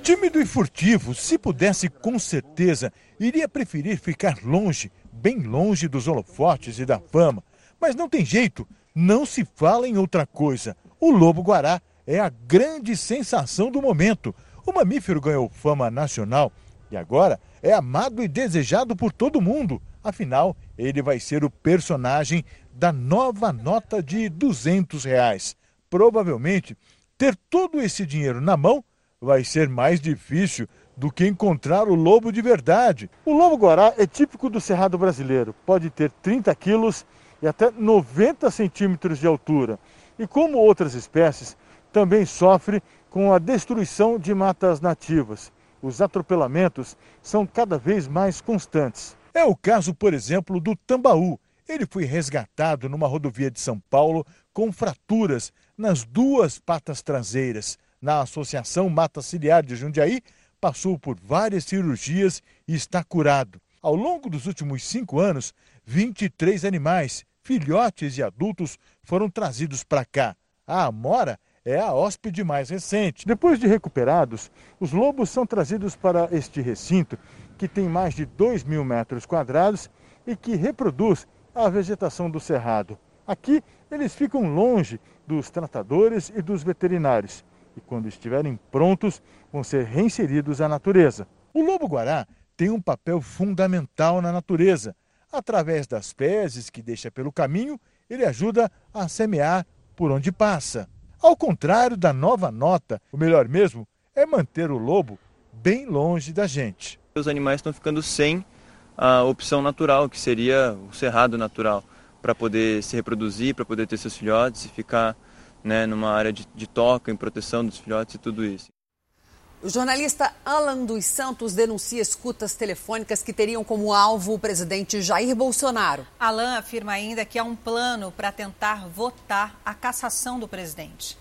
Tímido e furtivo, se pudesse, com certeza, iria preferir ficar longe, bem longe dos holofotes e da fama. Mas não tem jeito, não se fala em outra coisa. O lobo-guará é a grande sensação do momento. O mamífero ganhou fama nacional e agora é amado e desejado por todo mundo. Afinal, ele vai ser o personagem da nova nota de 200 reais. Provavelmente, ter todo esse dinheiro na mão vai ser mais difícil do que encontrar o lobo de verdade. O lobo-guará é típico do cerrado brasileiro. Pode ter 30 quilos e até 90 centímetros de altura. E como outras espécies, também sofre com a destruição de matas nativas. Os atropelamentos são cada vez mais constantes. É o caso, por exemplo, do tambaú. Ele foi resgatado numa rodovia de São Paulo com fraturas nas duas patas traseiras na Associação Mata Ciliar de Jundiaí, passou por várias cirurgias e está curado. Ao longo dos últimos cinco anos, 23 animais, filhotes e adultos, foram trazidos para cá. A Amora é a hóspede mais recente. Depois de recuperados, os lobos são trazidos para este recinto, que tem mais de 2 mil metros quadrados e que reproduz a vegetação do cerrado. Aqui, eles ficam longe dos tratadores e dos veterinários e, quando estiverem prontos, vão ser reinseridos à natureza. O lobo-guará tem um papel fundamental na natureza. Através das fezes que deixa pelo caminho, ele ajuda a semear por onde passa. Ao contrário da nova nota, o melhor mesmo é manter o lobo bem longe da gente. Os animais estão ficando sem a opção natural, que seria o cerrado natural, para poder se reproduzir, para poder ter seus filhotes e ficar né, numa área de, de toca, em proteção dos filhotes e tudo isso. O jornalista Alan dos Santos denuncia escutas telefônicas que teriam como alvo o presidente Jair Bolsonaro. Alan afirma ainda que há um plano para tentar votar a cassação do presidente.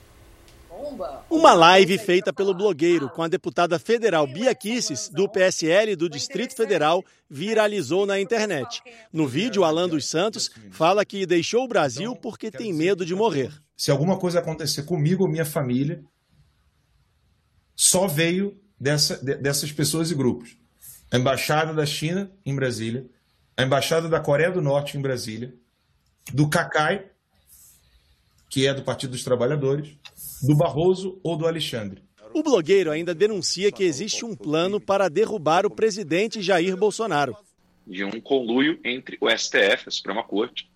Uma live feita pelo blogueiro com a deputada federal Bia Kisses, do PSL do Distrito Federal, viralizou na internet. No vídeo, Alan dos Santos fala que deixou o Brasil porque tem medo de morrer. Se alguma coisa acontecer comigo ou minha família, só veio dessa, dessas pessoas e grupos. A Embaixada da China em Brasília, a Embaixada da Coreia do Norte em Brasília, do CACAI, que é do Partido dos Trabalhadores, do Barroso ou do Alexandre. O blogueiro ainda denuncia que existe um plano para derrubar o presidente Jair Bolsonaro. De um conluio entre o STF, a Suprema Corte,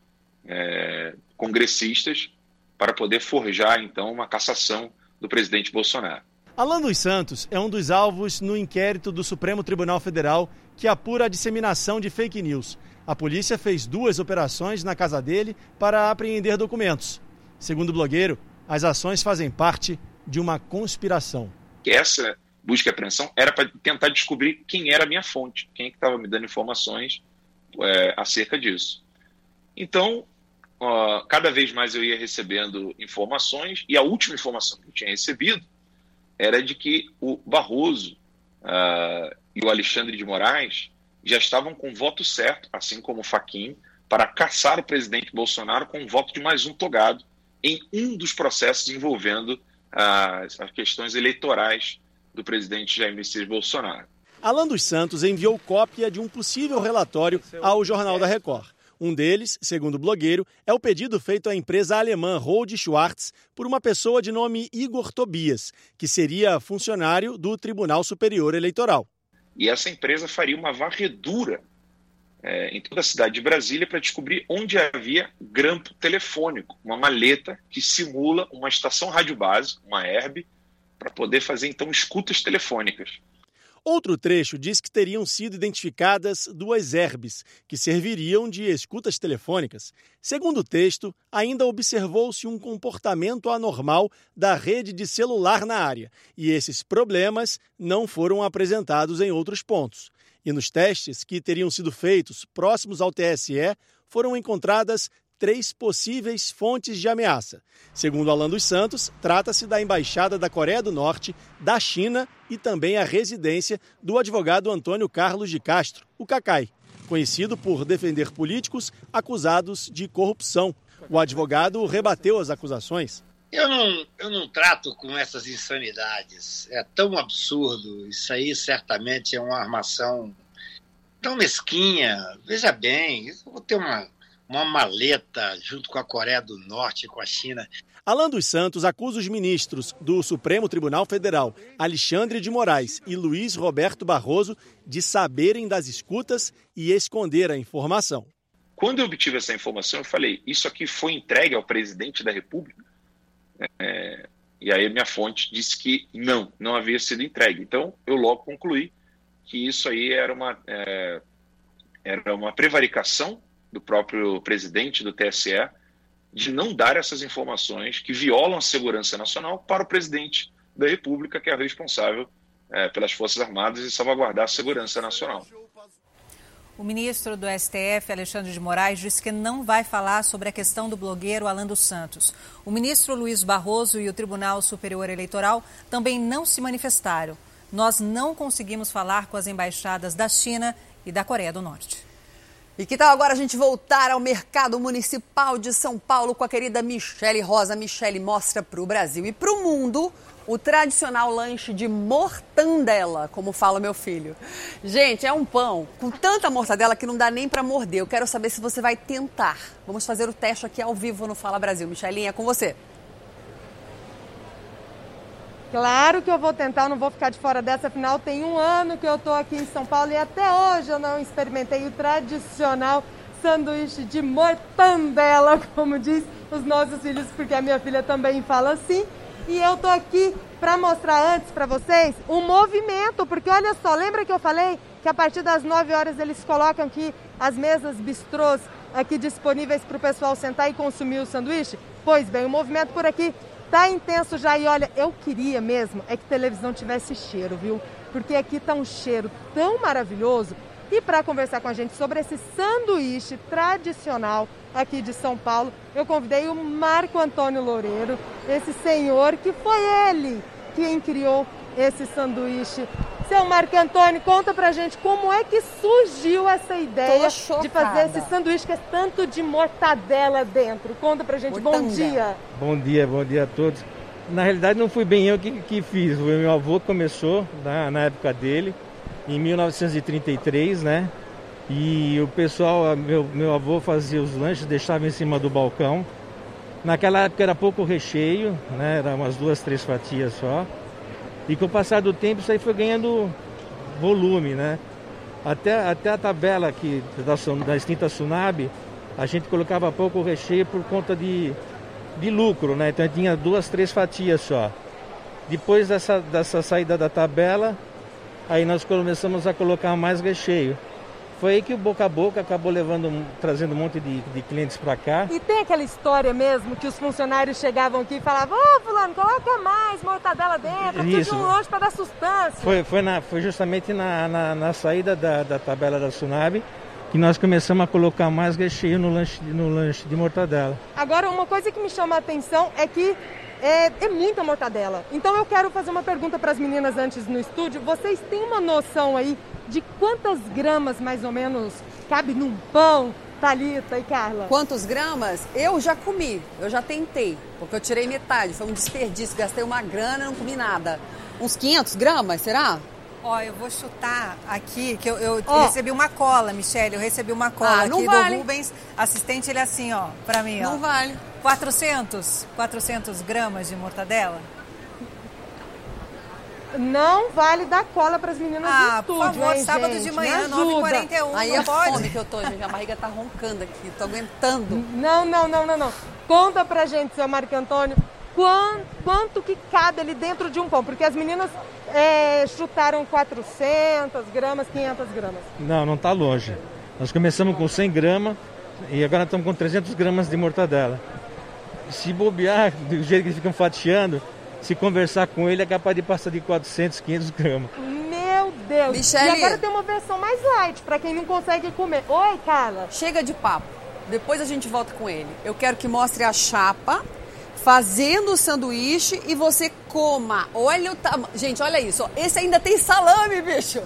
é, congressistas, para poder forjar, então, uma cassação do presidente Bolsonaro. Alan dos Santos é um dos alvos no inquérito do Supremo Tribunal Federal que apura a disseminação de fake news. A polícia fez duas operações na casa dele para apreender documentos. Segundo o blogueiro, as ações fazem parte de uma conspiração. Essa busca e apreensão era para tentar descobrir quem era a minha fonte, quem é estava me dando informações é, acerca disso. Então, cada vez mais eu ia recebendo informações, e a última informação que eu tinha recebido era de que o Barroso uh, e o Alexandre de Moraes já estavam com voto certo, assim como o Faquim, para caçar o presidente Bolsonaro com o voto de mais um togado em um dos processos envolvendo as, as questões eleitorais do presidente Jair Messias Bolsonaro. Alan dos Santos enviou cópia de um possível relatório ao Jornal da Record. Um deles, segundo o blogueiro, é o pedido feito à empresa alemã Rode Schwartz por uma pessoa de nome Igor Tobias, que seria funcionário do Tribunal Superior Eleitoral. E essa empresa faria uma varredura é, em toda a cidade de Brasília para descobrir onde havia grampo telefônico, uma maleta que simula uma estação rádio base, uma herb, para poder fazer então escutas telefônicas. Outro trecho diz que teriam sido identificadas duas herbes, que serviriam de escutas telefônicas. Segundo o texto, ainda observou-se um comportamento anormal da rede de celular na área, e esses problemas não foram apresentados em outros pontos. E nos testes que teriam sido feitos próximos ao TSE, foram encontradas três possíveis fontes de ameaça. Segundo Alan dos Santos, trata-se da embaixada da Coreia do Norte, da China e também a residência do advogado Antônio Carlos de Castro, o Cacai, conhecido por defender políticos acusados de corrupção. O advogado rebateu as acusações. Eu não, eu não trato com essas insanidades. É tão absurdo. Isso aí certamente é uma armação tão mesquinha. Veja bem, eu vou ter uma uma maleta junto com a Coreia do Norte e com a China. Alan dos Santos acusa os ministros do Supremo Tribunal Federal, Alexandre de Moraes e Luiz Roberto Barroso, de saberem das escutas e esconder a informação. Quando eu obtive essa informação, eu falei: isso aqui foi entregue ao presidente da República? É, e aí minha fonte disse que não, não havia sido entregue. Então eu logo concluí que isso aí era uma, é, era uma prevaricação do próprio presidente do TSE de não dar essas informações que violam a segurança nacional para o presidente da República, que é responsável é, pelas Forças Armadas e salvaguardar a segurança nacional. O ministro do STF, Alexandre de Moraes, disse que não vai falar sobre a questão do blogueiro Alan dos Santos. O ministro Luiz Barroso e o Tribunal Superior Eleitoral também não se manifestaram. Nós não conseguimos falar com as embaixadas da China e da Coreia do Norte. E que tal agora a gente voltar ao mercado municipal de São Paulo com a querida Michele Rosa? Michele mostra para o Brasil e para o mundo o tradicional lanche de mortandela, como fala meu filho. Gente, é um pão com tanta mortadela que não dá nem para morder. Eu quero saber se você vai tentar. Vamos fazer o teste aqui ao vivo no Fala Brasil. Michelinha, é com você. Claro que eu vou tentar, não vou ficar de fora dessa, afinal tem um ano que eu estou aqui em São Paulo e até hoje eu não experimentei o tradicional sanduíche de mortandela, como diz os nossos filhos, porque a minha filha também fala assim. E eu tô aqui para mostrar antes para vocês o movimento, porque olha só, lembra que eu falei que a partir das 9 horas eles colocam aqui as mesas bistrôs aqui disponíveis para o pessoal sentar e consumir o sanduíche? Pois bem, o movimento por aqui Tá intenso já e olha, eu queria mesmo é que televisão tivesse cheiro, viu? Porque aqui tá um cheiro tão maravilhoso. E para conversar com a gente sobre esse sanduíche tradicional aqui de São Paulo, eu convidei o Marco Antônio Loureiro, esse senhor que foi ele quem criou esse sanduíche seu Marco Antônio, conta pra gente como é que surgiu essa ideia de fazer esse sanduíche que é tanto de mortadela dentro. Conta pra gente, bom dia. Bom dia, bom dia a todos. Na realidade não fui bem eu que, que fiz, o meu avô começou na, na época dele, em 1933, né? E o pessoal, meu, meu avô fazia os lanches, deixava em cima do balcão. Naquela época era pouco recheio, né? Era umas duas, três fatias só. E com o passar do tempo isso aí foi ganhando volume, né? Até, até a tabela aqui da, da extinta Sunab, a gente colocava pouco recheio por conta de, de lucro, né? Então tinha duas, três fatias só. Depois dessa, dessa saída da tabela, aí nós começamos a colocar mais recheio. Foi aí que o boca a boca acabou levando, trazendo um monte de, de clientes para cá. E tem aquela história mesmo que os funcionários chegavam aqui e falavam: Ô, oh, Fulano, coloca mais mortadela dentro, Isso. de um longe para dar sustância. Foi, foi, na, foi justamente na, na, na saída da, da tabela da Tsunami que nós começamos a colocar mais recheio no lanche, no lanche de mortadela. Agora, uma coisa que me chama a atenção é que é, é muita mortadela. Então eu quero fazer uma pergunta para as meninas antes no estúdio. Vocês têm uma noção aí de quantas gramas mais ou menos cabe num pão, Thalita e Carla? Quantos gramas? Eu já comi, eu já tentei, porque eu tirei metade, foi um desperdício, gastei uma grana, não comi nada. Uns 500 gramas, será? Ó, eu vou chutar aqui, que eu, eu oh. recebi uma cola, Michelle, eu recebi uma cola ah, aqui vale. do Rubens, assistente, ele é assim, ó, pra mim, não ó. Não vale. 400, 400 gramas de mortadela? Não vale dar cola para as meninas ah, do estúdio, por favor, hein, sábado gente? de manhã, 9h41, Aí não é pode? fome que eu tô, gente, a barriga tá roncando aqui, tô aguentando. Não, não, não, não, não. Conta pra gente, seu Marco Antônio, quanto, quanto que cabe ali dentro de um pão? Porque as meninas é, chutaram 400 gramas, 500 gramas. Não, não está longe. Nós começamos com 100 gramas e agora estamos com 300 gramas de mortadela. Se bobear, do jeito que eles ficam fatiando, se conversar com ele é capaz de passar de 400, 500 gramas. Meu Deus! Michele... E agora tem uma versão mais light, para quem não consegue comer. Oi, Carla! Chega de papo. Depois a gente volta com ele. Eu quero que mostre a chapa fazendo o sanduíche e você coma. Olha o tamanho. Gente, olha isso. Esse ainda tem salame, bicho.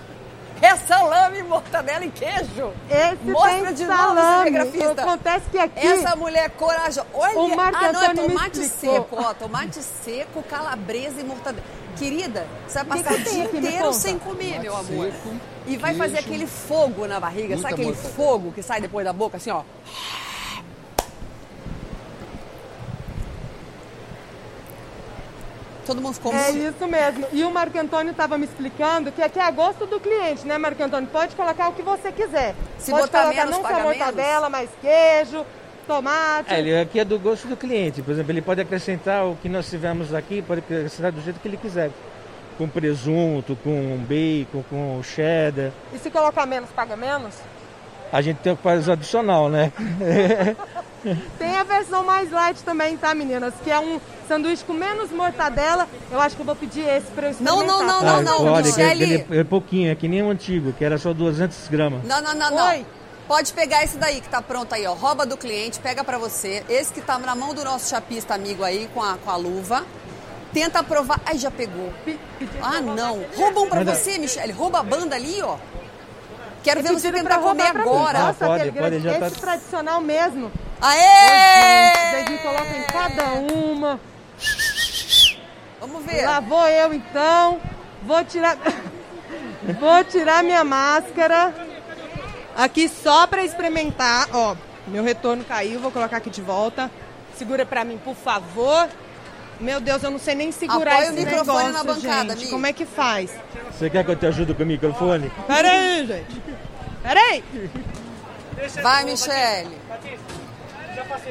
É salame, mortadela e queijo. Esse Mostra tem de salame. novo, cinegrafista. Acontece que aqui... Essa mulher é corajosa. Olha, o Marco ah, não, é tomate seco, ó. Tomate seco, calabresa e mortadela. Querida, você vai passar que que o dia inteiro sem comer, tomate meu amor. Seco, e vai queijo, fazer aquele fogo na barriga. Sabe aquele mortadela. fogo que sai depois da boca, assim, ó? Todo mundo ficou É isso mesmo. E o Marco Antônio estava me explicando que aqui é a gosto do cliente, né, Marco Antônio? Pode colocar o que você quiser. Se Pode botar colocar menos, não só mortadela, mais queijo, tomate. É, ele aqui é do gosto do cliente. Por exemplo, ele pode acrescentar o que nós tivemos aqui, pode acrescentar do jeito que ele quiser. Com presunto, com bacon, com cheddar. E se colocar menos, paga menos? A gente tem que fazer adicional, né? tem a versão mais light também, tá, meninas? Que é um sanduíche com menos mortadela. Eu acho que eu vou pedir esse para eu experimentar. Não, não, não, não, não, pode, Michele. É, é, pouquinho, é que nem o antigo, que era só 200 gramas. Não, não, não, não. Oi. Pode pegar esse daí que tá pronto aí, ó. Rouba do cliente, pega para você. Esse que tá na mão do nosso chapista amigo aí com a, com a luva. Tenta provar. Ai, já pegou. Ah, não. Rouba um pra você, Michele. Rouba a banda ali, ó. Quero ver você tentar comer agora. Nossa, pode, pode, já esse tá... tradicional mesmo. Aê! Vocês me colocam em cada uma. Vamos ver. Lá vou eu então. Vou tirar. vou tirar minha máscara. Aqui só para experimentar. Ó, meu retorno caiu. Vou colocar aqui de volta. Segura para mim, por favor. Meu Deus, eu não sei nem segurar Apoia esse o microfone negócio, na bancada, gente. amigo. Como é que faz? Você quer que eu te ajude com o microfone? Pera aí, gente. Pera aí. Vai, Michele.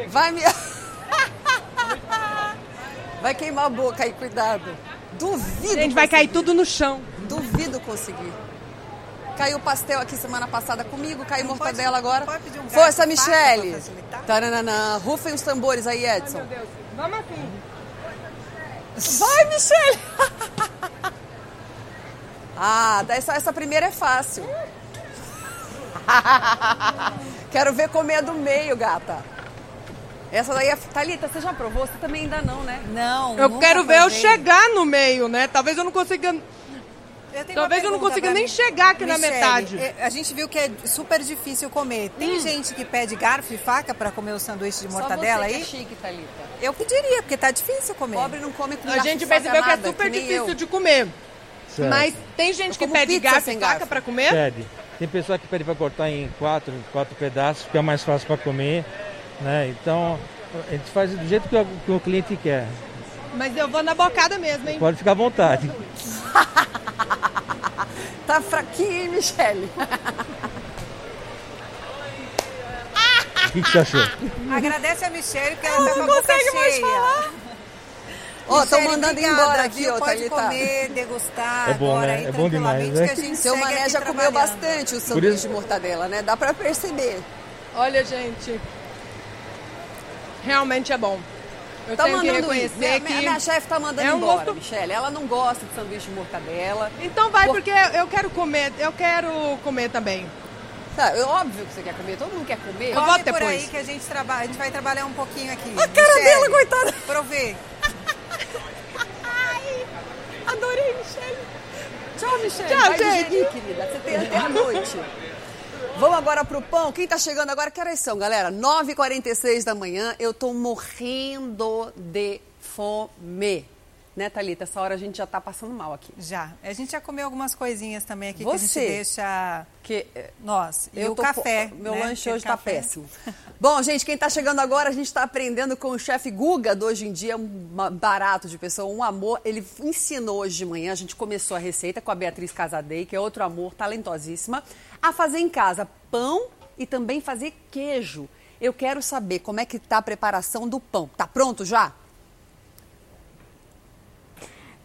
Vai, mi... Vai queimar a boca aí, cuidado. Duvido. Gente, vai cair tudo no chão. Duvido conseguir. Caiu pastel aqui semana passada comigo, caiu mortadela pode, agora. Pode pedir um Força, Michele. Taranana. Rufem os tambores aí, Edson. Ai, meu Deus. Vamos assim. Vai, Michele! ah, essa, essa primeira é fácil. Quero ver comer do meio, gata. Essa daí é. Thalita, você já provou? Você também ainda não, né? Não. Eu quero ver eu chegar no meio, né? Talvez eu não consiga. Eu Talvez eu não consiga nem chegar aqui Michele, na metade. A gente viu que é super difícil comer. Tem Hum. gente que pede garfo e faca para comer o sanduíche de mortadela Só você aí? Que é chique, Thalita. Eu pediria, porque tá difícil comer. Pobre não come com A gente percebeu que é super nem difícil eu. de comer. Certo. Mas tem gente que pede garfo sem e faca pra comer? Pede. Tem pessoa que pede para cortar em quatro, quatro pedaços, fica mais fácil para comer. Né? Então, a gente faz do jeito que o, que o cliente quer. Mas eu vou na bocada mesmo, hein? Pode ficar à vontade. Tá fraquinho, hein, Michele? O que, que você achou? Agradece a Michelle, porque ela tá com a não boca consegue mais cheia. falar. Ó, estão Michele, mandando obrigada, embora aqui, ó, Pode Thalita. comer, degustar É bom, agora né? aí É bom demais, tranquilamente, né? que a gente Seu Mané já comeu bastante o Por sanduíche isso- de mortadela, né? Dá pra perceber. Olha, gente, realmente é bom. Eu tá tenho que mandando reconhecer minha, que minha, minha chefe tá mandando é um embora, gosto- Michele. Ela não gosta de sanduíche de mortadela. Então vai, porque eu quero comer, eu quero comer também. Tá, é óbvio que você quer comer, todo mundo quer comer. Eu Come por aí que a gente, trabalha, a gente vai trabalhar um pouquinho aqui. A cara dela, coitada. Provei. Adorei, Michele. Tchau, Michele. Tchau, Vai gente. digerir, querida. Você tem até a noite. Vamos agora pro pão. Quem tá chegando agora, que horas são, galera? 9h46 da manhã. Eu tô morrendo de fome. Né, Thalita? Essa hora a gente já tá passando mal aqui. Já. A gente já comeu algumas coisinhas também aqui que a gente Você. deixa... Que, Nós. E eu o café. po- Meu né? lanche Aquele hoje tá café. péssimo. Bom, gente, quem tá chegando agora, a gente tá aprendendo com o chefe Guga do Hoje em Dia, um barato de pessoa, um amor. Ele ensinou hoje de manhã, a gente começou a receita com a Beatriz Casadei, que é outro amor, talentosíssima, a fazer em casa pão e também fazer queijo. Eu quero saber como é que tá a preparação do pão. Tá pronto já?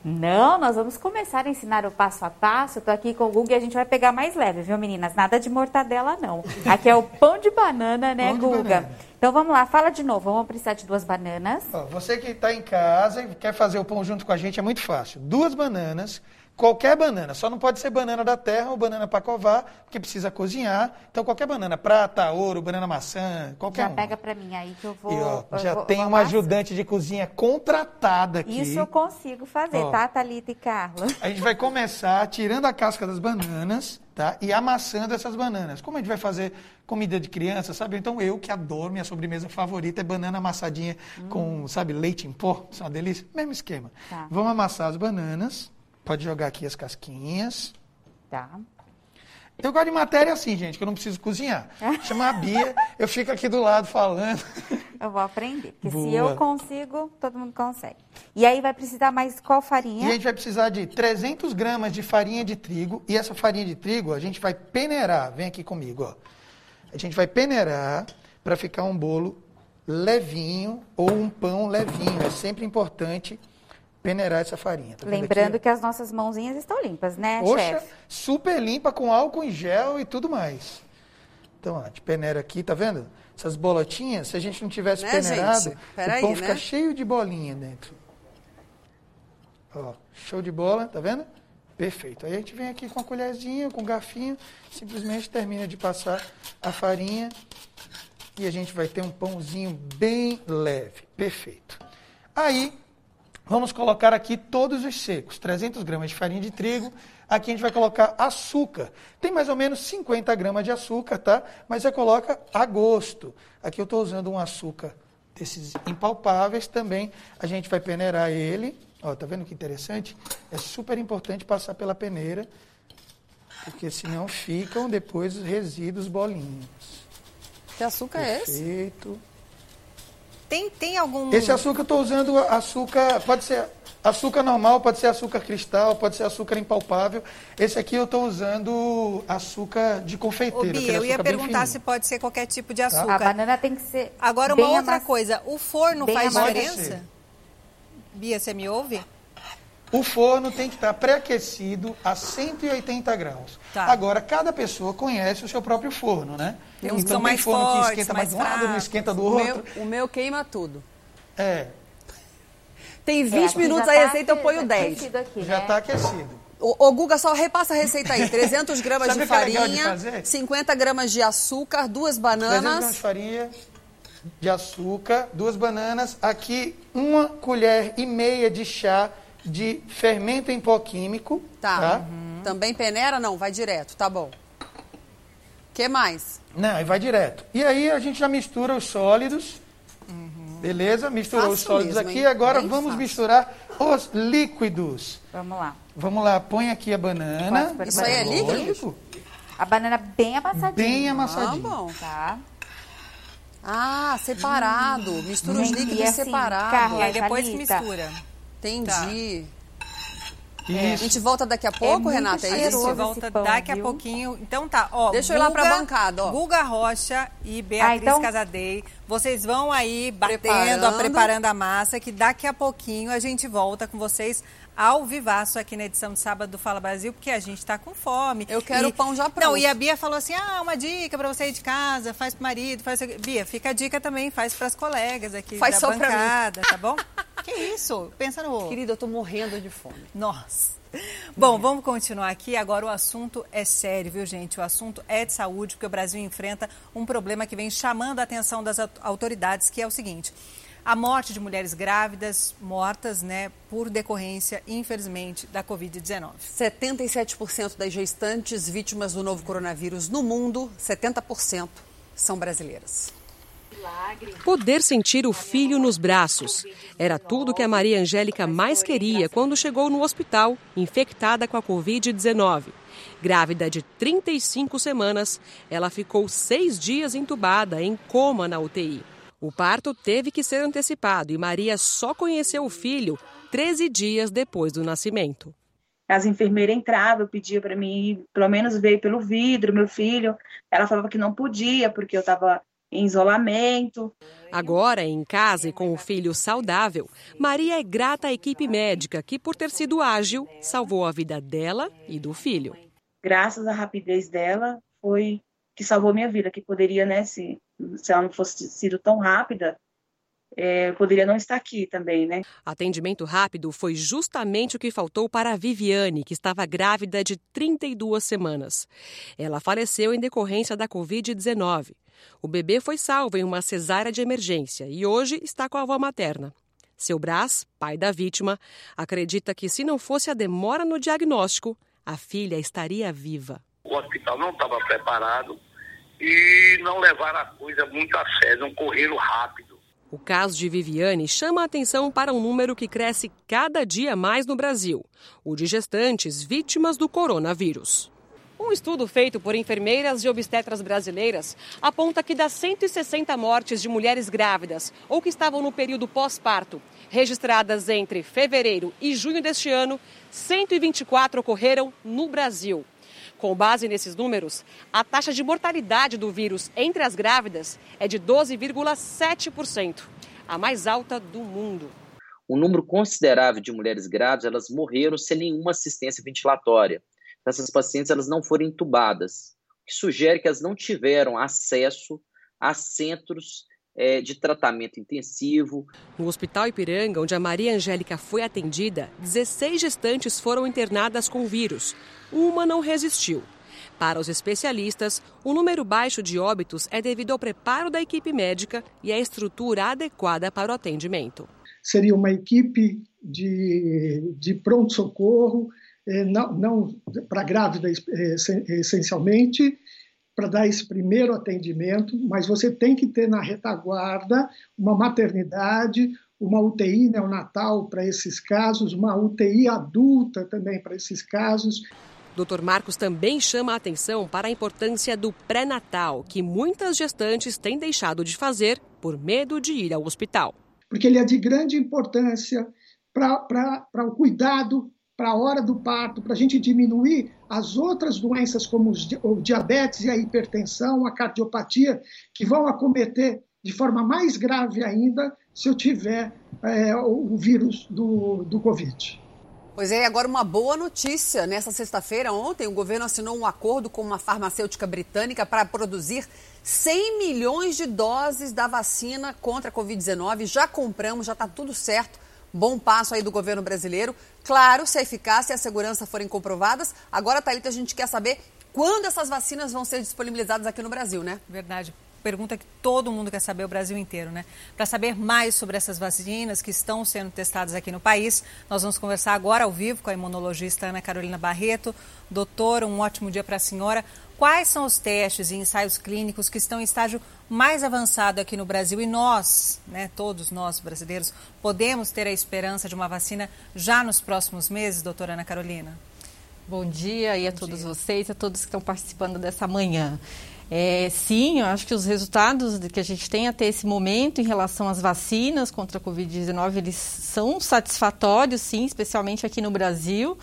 Não, nós vamos começar a ensinar o passo a passo. Tô aqui com o Google e a gente vai pegar mais leve, viu, meninas? Nada de mortadela, não. Aqui é o pão de banana, né, Pão Guga? banana. Então vamos lá, fala de novo. Vamos precisar de duas bananas. Ó, você que está em casa e quer fazer o pão junto com a gente, é muito fácil. Duas bananas, qualquer banana, só não pode ser banana da terra ou banana para covar, porque precisa cozinhar. Então, qualquer banana, prata, ouro, banana maçã, qualquer Já uma. pega pra mim aí que eu vou. E, ó, eu já vou- tem uma ajudante de cozinha contratada aqui. Isso eu consigo fazer, Ó. tá, Thalita e Carla? A gente vai começar tirando a casca das bananas, tá? E amassando essas bananas. Como a gente vai fazer comida de criança, sabe? Então eu que adoro, minha sobremesa favorita é banana amassadinha com, sabe, leite em pó. Isso é uma delícia. Mesmo esquema. Tá. Vamos amassar as bananas. Pode jogar aqui as casquinhas. Tá. Eu gosto de matéria assim, gente, que eu não preciso cozinhar. Chama a Bia, eu fico aqui do lado falando. Eu vou aprender. Porque se Boa. eu consigo, todo mundo consegue. E aí vai precisar mais qual E farinha? a gente vai precisar de 300 gramas de farinha de trigo. E essa farinha de trigo a gente vai peneirar. Vem aqui comigo, ó. A gente vai peneirar para ficar um bolo levinho ou um pão levinho. É sempre importante peneirar essa farinha. Tá vendo Lembrando aqui, que as nossas mãozinhas estão limpas, né? Poxa, chefe? super limpa com álcool em gel e tudo mais. Então, ó, a gente peneira aqui, tá vendo? Essas bolotinhas, se a gente não tivesse Né, peneirado, o pão né? fica cheio de bolinha dentro. Ó, show de bola, tá vendo? Perfeito. Aí a gente vem aqui com a colherzinha, com o garfinho, simplesmente termina de passar a farinha e a gente vai ter um pãozinho bem leve. Perfeito. Aí, vamos colocar aqui todos os secos. 300 gramas de farinha de trigo. Aqui a gente vai colocar açúcar. Tem mais ou menos 50 gramas de açúcar, tá? Mas você coloca a gosto. Aqui eu estou usando um açúcar desses impalpáveis também. A gente vai peneirar ele. Ó, tá vendo que interessante? É super importante passar pela peneira, porque senão ficam depois os resíduos bolinhos. Que açúcar é esse? Perfeito. Tem, tem algum... Esse açúcar eu estou usando açúcar, pode ser açúcar normal, pode ser açúcar cristal, pode ser açúcar impalpável. Esse aqui eu estou usando açúcar de Ô, confeiteiro. Bia, eu ia perguntar se pode ser qualquer tipo de açúcar. A banana tem que ser. Agora, bem uma outra amass- coisa. O forno bem faz diferença? Bia, você me ouve? O forno tem que estar pré-aquecido a 180 graus. Tá. Agora, cada pessoa conhece o seu próprio forno, né? Tem uns que então, são tem mais forno fortes, que esquenta mais de um mais lado, não esquenta do O outro. meu, o meu queima tudo. É. Tem É, 20 aqui minutos já a tá receita, eu ponho 10. aquecido aqui, Já né? está aquecido. Ô, ô, Guga, só repassa a receita aí. 300 gramas de o que é de farinha, fazer? 50 gramas de açúcar, duas 300 gramas bananas. de farinha, de açúcar, duas bananas. Aqui, uma colher e meia de chá de fermento em pó químico. Tá. tá? Uhum. Também peneira? Não, vai direto, tá bom. O que mais? Não, e vai direto. E aí a gente já mistura os sólidos. Beleza? Misturou os Fácil sólidos mesmo, aqui. hein? Agora Bem vamos fácil. misturar os líquidos. Vamos lá. Vamos lá, põe aqui a banana. Isso aí é líquido? A banana bem amassadinha. Bem amassadinha. Tá bom. Tá. Ah, separado. Mistura os Gente, líquidos e assim, separados. Carla, E aí depois que Thalita, mistura. Entendi. É. A gente volta daqui a pouco, é Renata? É isso? A gente volta pão, daqui viu? a pouquinho. Então tá, ó. Deixa Guga, eu ir lá pra bancada, ó. Guga Rocha e Beatriz ah, então... Casadei. Vocês vão aí batendo, preparando. preparando a massa, que daqui a pouquinho a gente volta com vocês ao vivaço aqui na edição de sábado do Fala Brasil, porque a gente está com fome. Eu quero e... pão já pronto. Não, e a Bia falou assim, ah, uma dica para você ir de casa, faz pro marido, faz... Bia, fica a dica também, faz para as colegas aqui faz da bancada, tá bom? que isso? Pensa no... Querida, eu tô morrendo de fome. Nossa. Bom, vamos continuar aqui. Agora o assunto é sério, viu, gente? O assunto é de saúde, porque o Brasil enfrenta um problema que vem chamando a atenção das autoridades, que é o seguinte: a morte de mulheres grávidas mortas, né, por decorrência, infelizmente, da Covid-19. 77% das gestantes vítimas do novo coronavírus no mundo, 70% são brasileiras. Poder sentir o filho nos braços. Era tudo que a Maria Angélica mais queria quando chegou no hospital, infectada com a Covid-19. Grávida de 35 semanas, ela ficou seis dias entubada, em coma na UTI. O parto teve que ser antecipado e Maria só conheceu o filho 13 dias depois do nascimento. As enfermeiras entravam, pediam para mim, pelo menos ver pelo vidro, meu filho. Ela falava que não podia, porque eu estava em isolamento. Agora, em casa e com o filho saudável, Maria é grata à equipe médica que, por ter sido ágil, salvou a vida dela e do filho. Graças à rapidez dela, foi que salvou minha vida, que poderia, né, se, se ela não fosse sido tão rápida, é, poderia não estar aqui também, né? Atendimento rápido foi justamente o que faltou para a Viviane, que estava grávida de 32 semanas. Ela faleceu em decorrência da Covid-19. O bebê foi salvo em uma cesárea de emergência e hoje está com a avó materna. Seu Brás, pai da vítima, acredita que se não fosse a demora no diagnóstico, a filha estaria viva. O hospital não estava preparado e não levaram a coisa muito a sério, não correram rápido. O caso de Viviane chama a atenção para um número que cresce cada dia mais no Brasil: o de gestantes vítimas do coronavírus. Um estudo feito por enfermeiras e obstetras brasileiras aponta que das 160 mortes de mulheres grávidas ou que estavam no período pós-parto, registradas entre fevereiro e junho deste ano, 124 ocorreram no Brasil. Com base nesses números, a taxa de mortalidade do vírus entre as grávidas é de 12,7%, a mais alta do mundo. Um número considerável de mulheres grávidas elas morreram sem nenhuma assistência ventilatória. Essas pacientes elas não foram entubadas, o que sugere que elas não tiveram acesso a centros é, de tratamento intensivo. No Hospital Ipiranga, onde a Maria Angélica foi atendida, 16 gestantes foram internadas com vírus uma não resistiu. Para os especialistas, o número baixo de óbitos é devido ao preparo da equipe médica e à estrutura adequada para o atendimento. Seria uma equipe de, de pronto-socorro, eh, não, não para grávida eh, essencialmente, para dar esse primeiro atendimento, mas você tem que ter na retaguarda uma maternidade, uma UTI neonatal para esses casos, uma UTI adulta também para esses casos. Dr. Marcos também chama a atenção para a importância do pré-natal, que muitas gestantes têm deixado de fazer por medo de ir ao hospital. Porque ele é de grande importância para o cuidado, para a hora do parto, para a gente diminuir as outras doenças como o diabetes e a hipertensão, a cardiopatia, que vão acometer de forma mais grave ainda se eu tiver é, o vírus do, do Covid. Pois é, agora uma boa notícia. Nessa sexta-feira, ontem, o governo assinou um acordo com uma farmacêutica britânica para produzir 100 milhões de doses da vacina contra a Covid-19. Já compramos, já está tudo certo. Bom passo aí do governo brasileiro. Claro, se a eficácia e a segurança forem comprovadas. Agora, Thalita, a gente quer saber quando essas vacinas vão ser disponibilizadas aqui no Brasil, né? Verdade pergunta que todo mundo quer saber, o Brasil inteiro, né? Para saber mais sobre essas vacinas que estão sendo testadas aqui no país, nós vamos conversar agora ao vivo com a imunologista Ana Carolina Barreto. Doutora, um ótimo dia para a senhora. Quais são os testes e ensaios clínicos que estão em estágio mais avançado aqui no Brasil? E nós, né, todos nós brasileiros, podemos ter a esperança de uma vacina já nos próximos meses, doutora Ana Carolina? Bom dia e a Bom todos dia. vocês, a todos que estão participando dessa manhã. É, sim, eu acho que os resultados que a gente tem até esse momento em relação às vacinas contra a Covid-19, eles são satisfatórios, sim, especialmente aqui no Brasil.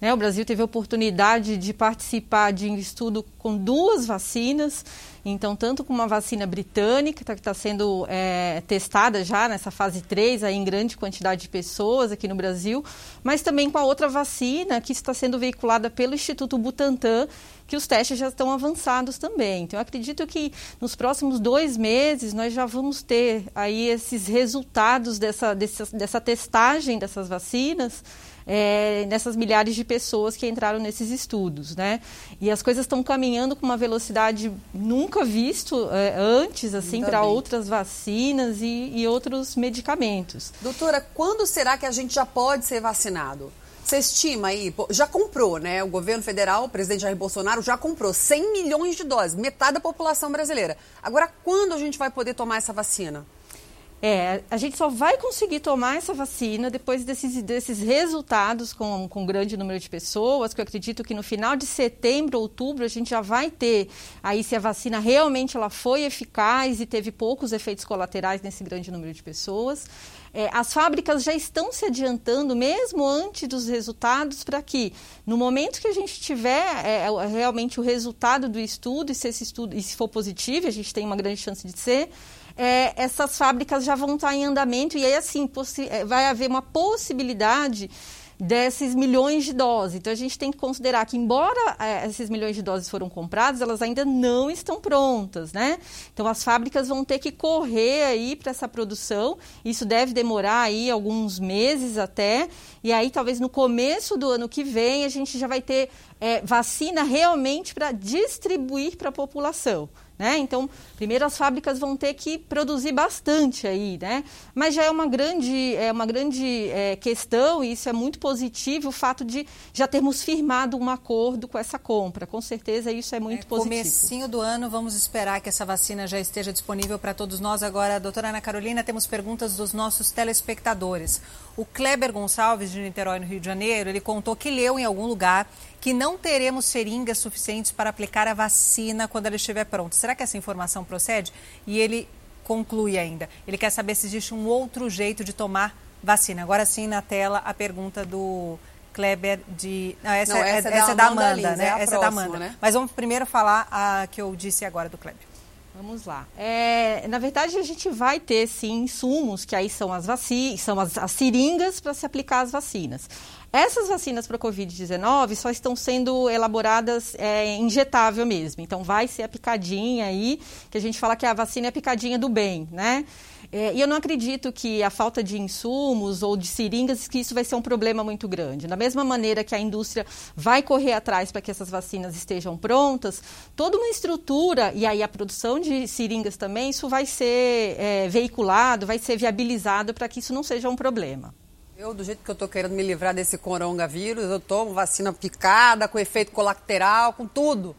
Né? O Brasil teve a oportunidade de participar de um estudo com duas vacinas, então, tanto com uma vacina britânica, que está sendo é, testada já nessa fase 3 aí, em grande quantidade de pessoas aqui no Brasil, mas também com a outra vacina que está sendo veiculada pelo Instituto Butantan, que os testes já estão avançados também. Então, eu acredito que nos próximos dois meses nós já vamos ter aí esses resultados dessa, dessa, dessa testagem dessas vacinas é, nessas milhares de pessoas que entraram nesses estudos, né? E as coisas estão caminhando com uma velocidade nunca visto é, antes, assim, para outras vacinas e, e outros medicamentos. Doutora, quando será que a gente já pode ser vacinado? Você estima aí, já comprou, né? O governo federal, o presidente Jair Bolsonaro, já comprou 100 milhões de doses, metade da população brasileira. Agora, quando a gente vai poder tomar essa vacina? É, a gente só vai conseguir tomar essa vacina depois desses, desses resultados com, com um grande número de pessoas, que eu acredito que no final de setembro, outubro, a gente já vai ter aí se a vacina realmente ela foi eficaz e teve poucos efeitos colaterais nesse grande número de pessoas. É, as fábricas já estão se adiantando, mesmo antes dos resultados, para que, no momento que a gente tiver é, é, realmente o resultado do estudo, e se esse estudo e se for positivo, a gente tem uma grande chance de ser, é, essas fábricas já vão estar em andamento e aí assim é, vai haver uma possibilidade desses milhões de doses. Então a gente tem que considerar que, embora é, esses milhões de doses foram compradas, elas ainda não estão prontas, né? Então as fábricas vão ter que correr aí para essa produção. Isso deve demorar aí alguns meses até. E aí talvez no começo do ano que vem a gente já vai ter é, vacina realmente para distribuir para a população. Né? Então, primeiro as fábricas vão ter que produzir bastante aí, né? Mas já é uma grande, é uma grande é, questão e isso é muito positivo o fato de já termos firmado um acordo com essa compra. Com certeza isso é muito é, positivo. Comecinho do ano, vamos esperar que essa vacina já esteja disponível para todos nós. Agora, doutora Ana Carolina, temos perguntas dos nossos telespectadores. O Kleber Gonçalves, de Niterói, no Rio de Janeiro, ele contou que leu em algum lugar que não teremos seringas suficientes para aplicar a vacina quando ela estiver pronta. Será que essa informação procede? E ele conclui ainda. Ele quer saber se existe um outro jeito de tomar vacina. Agora sim, na tela, a pergunta do Kleber de. Não, essa, não, essa, é, essa é da Amanda, Amanda né? É essa próxima, é da Amanda. Né? Mas vamos primeiro falar a que eu disse agora do Kleber. Vamos lá. É, na verdade, a gente vai ter sim insumos, que aí são as vacinas, são as, as seringas para se aplicar as vacinas. Essas vacinas para Covid-19 só estão sendo elaboradas é, injetável mesmo. Então, vai ser a picadinha aí, que a gente fala que a vacina é a picadinha do bem, né? É, e eu não acredito que a falta de insumos ou de seringas, que isso vai ser um problema muito grande. Da mesma maneira que a indústria vai correr atrás para que essas vacinas estejam prontas, toda uma estrutura, e aí a produção de seringas também, isso vai ser é, veiculado, vai ser viabilizado para que isso não seja um problema. Eu, do jeito que eu estou querendo me livrar desse coronavírus, eu tomo vacina picada, com efeito colateral, com tudo.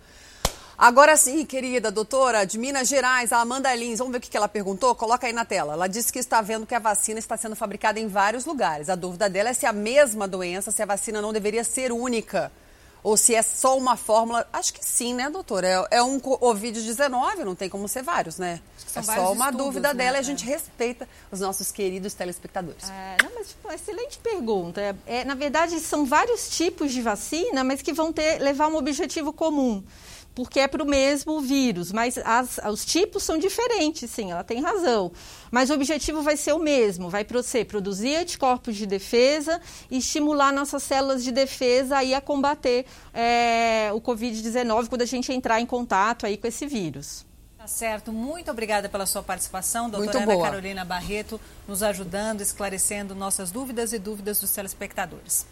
Agora sim, querida doutora, de Minas Gerais, a Amanda Lins, vamos ver o que ela perguntou? Coloca aí na tela. Ela disse que está vendo que a vacina está sendo fabricada em vários lugares. A dúvida dela é se é a mesma doença, se a vacina não deveria ser única. Ou se é só uma fórmula. Acho que sim, né, doutora? É, é um Covid-19, não tem como ser vários, né? É só uma estudos, dúvida né? dela e a gente respeita os nossos queridos telespectadores. É, não, mas tipo, excelente pergunta. É, na verdade, são vários tipos de vacina, mas que vão ter levar um objetivo comum porque é para o mesmo vírus, mas as, os tipos são diferentes, sim, ela tem razão. Mas o objetivo vai ser o mesmo, vai ser produzir anticorpos de defesa e estimular nossas células de defesa aí a combater é, o Covid-19 quando a gente entrar em contato aí com esse vírus. Tá certo. Muito obrigada pela sua participação, doutora Ana Carolina Barreto, nos ajudando, esclarecendo nossas dúvidas e dúvidas dos telespectadores.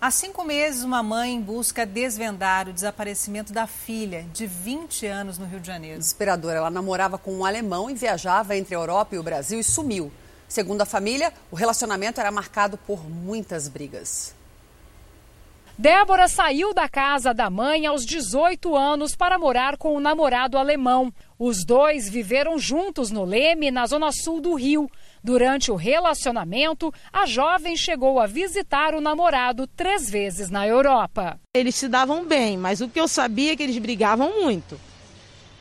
Há cinco meses, uma mãe busca desvendar o desaparecimento da filha, de 20 anos, no Rio de Janeiro. Desesperadora. Ela namorava com um alemão e viajava entre a Europa e o Brasil e sumiu. Segundo a família, o relacionamento era marcado por muitas brigas. Débora saiu da casa da mãe aos 18 anos para morar com o namorado alemão. Os dois viveram juntos no Leme, na zona sul do Rio. Durante o relacionamento, a jovem chegou a visitar o namorado três vezes na Europa. Eles se davam bem, mas o que eu sabia é que eles brigavam muito.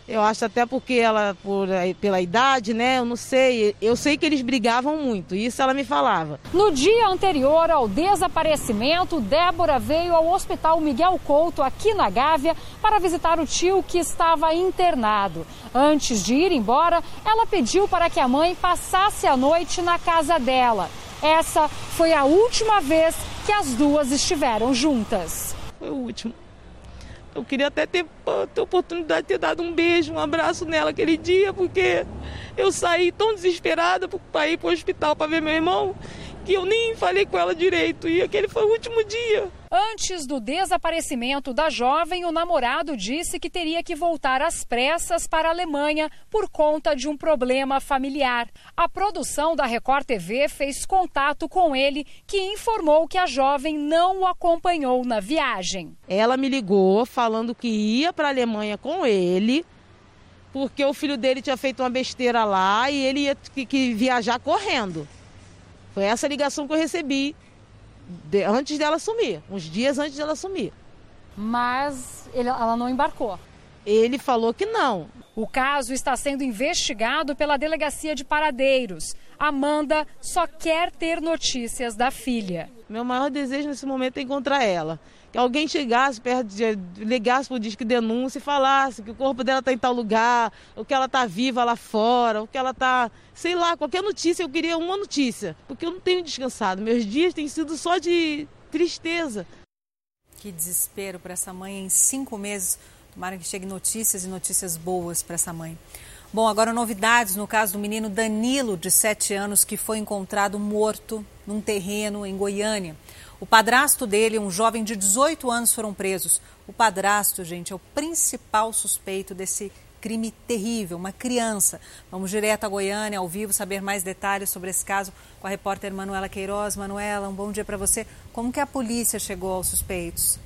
Eu acho até porque ela, por, pela idade, né? Eu não sei. Eu sei que eles brigavam muito, isso ela me falava. No dia anterior ao desaparecimento, Débora veio ao Hospital Miguel Couto, aqui na Gávea, para visitar o tio que estava internado. Antes de ir embora, ela pediu para que a mãe passasse a noite na casa dela. Essa foi a última vez que as duas estiveram juntas. Foi o último. Eu queria até ter, ter oportunidade de ter dado um beijo, um abraço nela aquele dia, porque eu saí tão desesperada para ir para o hospital para ver meu irmão que eu nem falei com ela direito. E aquele foi o último dia. Antes do desaparecimento da jovem, o namorado disse que teria que voltar às pressas para a Alemanha por conta de um problema familiar. A produção da Record TV fez contato com ele, que informou que a jovem não o acompanhou na viagem. Ela me ligou falando que ia para a Alemanha com ele, porque o filho dele tinha feito uma besteira lá e ele ia que, que viajar correndo. Foi essa ligação que eu recebi de, antes dela sumir, uns dias antes dela sumir. Mas ele, ela não embarcou. Ele falou que não. O caso está sendo investigado pela Delegacia de Paradeiros. Amanda só quer ter notícias da filha. Meu maior desejo nesse momento é encontrar ela que alguém chegasse perto, de, ligasse o Disque Denúncia e falasse que o corpo dela está em tal lugar, ou que ela está viva lá fora, ou que ela está, sei lá, qualquer notícia, eu queria uma notícia, porque eu não tenho descansado. Meus dias têm sido só de tristeza. Que desespero para essa mãe em cinco meses. Tomara que cheguem notícias e notícias boas para essa mãe. Bom, agora novidades no caso do menino Danilo, de 7 anos, que foi encontrado morto num terreno em Goiânia. O padrasto dele, um jovem de 18 anos, foram presos. O padrasto, gente, é o principal suspeito desse crime terrível, uma criança. Vamos direto a Goiânia, ao vivo, saber mais detalhes sobre esse caso com a repórter Manuela Queiroz. Manuela, um bom dia para você. Como que a polícia chegou aos suspeitos?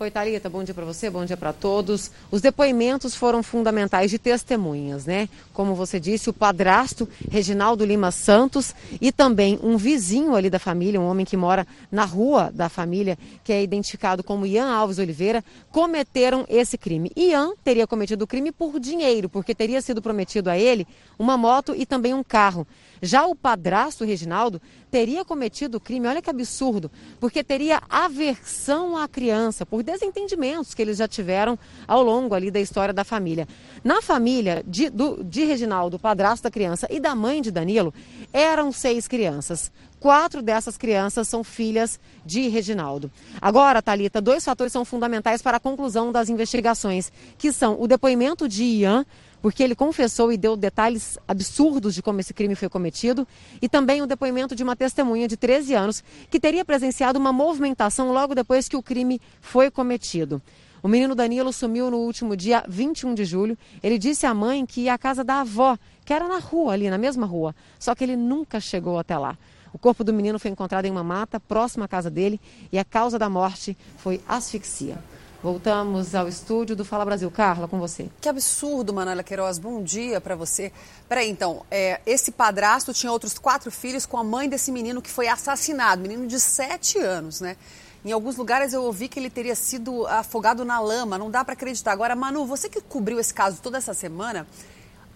Oi, Thalita, bom dia para você, bom dia para todos. Os depoimentos foram fundamentais de testemunhas, né? Como você disse, o padrasto Reginaldo Lima Santos e também um vizinho ali da família, um homem que mora na rua da família, que é identificado como Ian Alves Oliveira, cometeram esse crime. Ian teria cometido o crime por dinheiro, porque teria sido prometido a ele uma moto e também um carro. Já o padrasto Reginaldo teria cometido o crime, olha que absurdo, porque teria aversão à criança, por desentendimentos que eles já tiveram ao longo ali da história da família. Na família de, do, de Reginaldo, padrasto da criança, e da mãe de Danilo, eram seis crianças. Quatro dessas crianças são filhas de Reginaldo. Agora, Talita, dois fatores são fundamentais para a conclusão das investigações, que são o depoimento de Ian, porque ele confessou e deu detalhes absurdos de como esse crime foi cometido, e também o depoimento de uma testemunha de 13 anos que teria presenciado uma movimentação logo depois que o crime foi cometido. O menino Danilo sumiu no último dia 21 de julho. Ele disse à mãe que ia à casa da avó, que era na rua, ali na mesma rua, só que ele nunca chegou até lá. O corpo do menino foi encontrado em uma mata próxima à casa dele e a causa da morte foi asfixia. Voltamos ao estúdio do Fala Brasil. Carla, com você. Que absurdo, Manuela Queiroz. Bom dia para você. Peraí, então, é, esse padrasto tinha outros quatro filhos com a mãe desse menino que foi assassinado, menino de sete anos, né? Em alguns lugares eu ouvi que ele teria sido afogado na lama, não dá para acreditar. Agora, Manu, você que cobriu esse caso toda essa semana,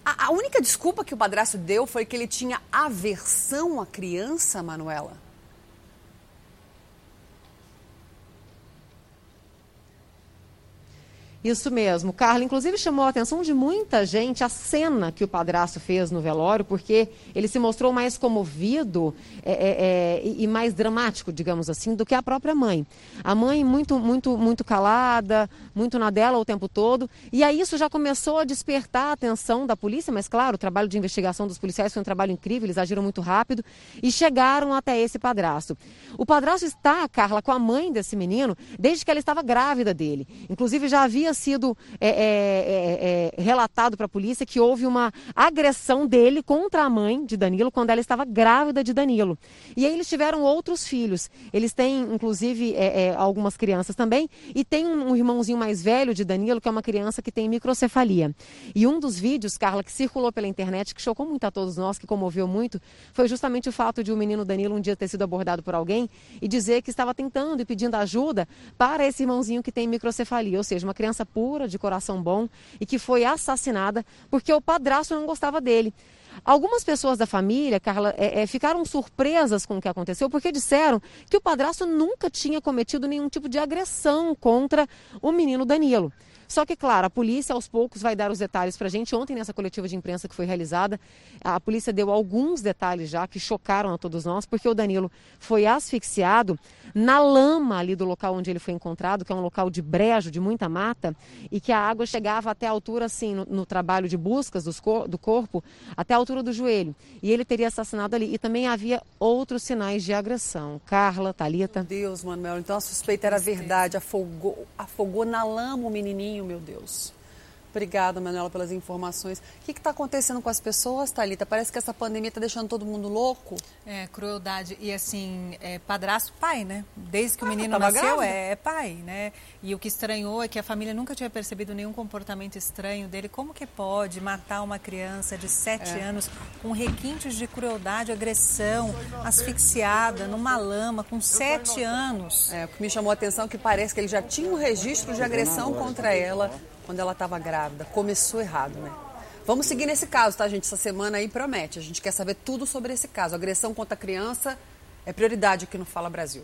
a, a única desculpa que o padrasto deu foi que ele tinha aversão à criança, Manuela? Isso mesmo. Carla, inclusive, chamou a atenção de muita gente a cena que o padrasto fez no velório, porque ele se mostrou mais comovido é, é, é, e mais dramático, digamos assim, do que a própria mãe. A mãe muito, muito, muito calada, muito na dela o tempo todo. E aí isso já começou a despertar a atenção da polícia, mas claro, o trabalho de investigação dos policiais foi um trabalho incrível, eles agiram muito rápido e chegaram até esse padrasto. O padrasto está, Carla, com a mãe desse menino desde que ela estava grávida dele. Inclusive já havia sido é, é, é, é relatado para a polícia que houve uma agressão dele contra a mãe de Danilo quando ela estava grávida de Danilo. E aí eles tiveram outros filhos. Eles têm, inclusive, é, é, algumas crianças também. E tem um, um irmãozinho mais velho de Danilo, que é uma criança que tem microcefalia. E um dos vídeos, Carla, que circulou pela internet, que chocou muito a todos nós, que comoveu muito, foi justamente o fato de o menino Danilo um dia ter sido abordado por alguém e dizer que estava tentando e pedindo ajuda para esse irmãozinho que tem microcefalia, ou seja, uma criança pura, de coração bom e que foi assassinada porque o padrasto não gostava dele. Algumas pessoas da família, Carla, é, é, ficaram surpresas com o que aconteceu, porque disseram que o padrasto nunca tinha cometido nenhum tipo de agressão contra o menino Danilo. Só que, claro, a polícia aos poucos vai dar os detalhes para a gente. Ontem, nessa coletiva de imprensa que foi realizada, a polícia deu alguns detalhes já que chocaram a todos nós, porque o Danilo foi asfixiado na lama ali do local onde ele foi encontrado, que é um local de brejo, de muita mata, e que a água chegava até a altura, assim, no, no trabalho de buscas cor, do corpo, até a altura do joelho. E ele teria assassinado ali. E também havia outros sinais de agressão. Carla, Thalita. Meu Deus, Manuel, então a suspeita era verdade. Afogou, afogou na lama o menininho, meu Deus. Obrigada, Manuela, pelas informações. O que está acontecendo com as pessoas, Thalita? Parece que essa pandemia está deixando todo mundo louco. É, crueldade. E assim, é, padrasto, pai, né? Desde que ah, o menino nasceu, é, é, pai, né? E o que estranhou é que a família nunca tinha percebido nenhum comportamento estranho dele. Como que pode matar uma criança de sete é. anos com requintes de crueldade, agressão, asfixiada, numa lama, com sete anos? É, o que me chamou a atenção é que parece que ele já tinha um registro de agressão contra ela quando ela estava grávida. Começou errado, né? Vamos seguir nesse caso, tá, gente? Essa semana aí promete. A gente quer saber tudo sobre esse caso. agressão contra a criança é prioridade aqui no Fala Brasil.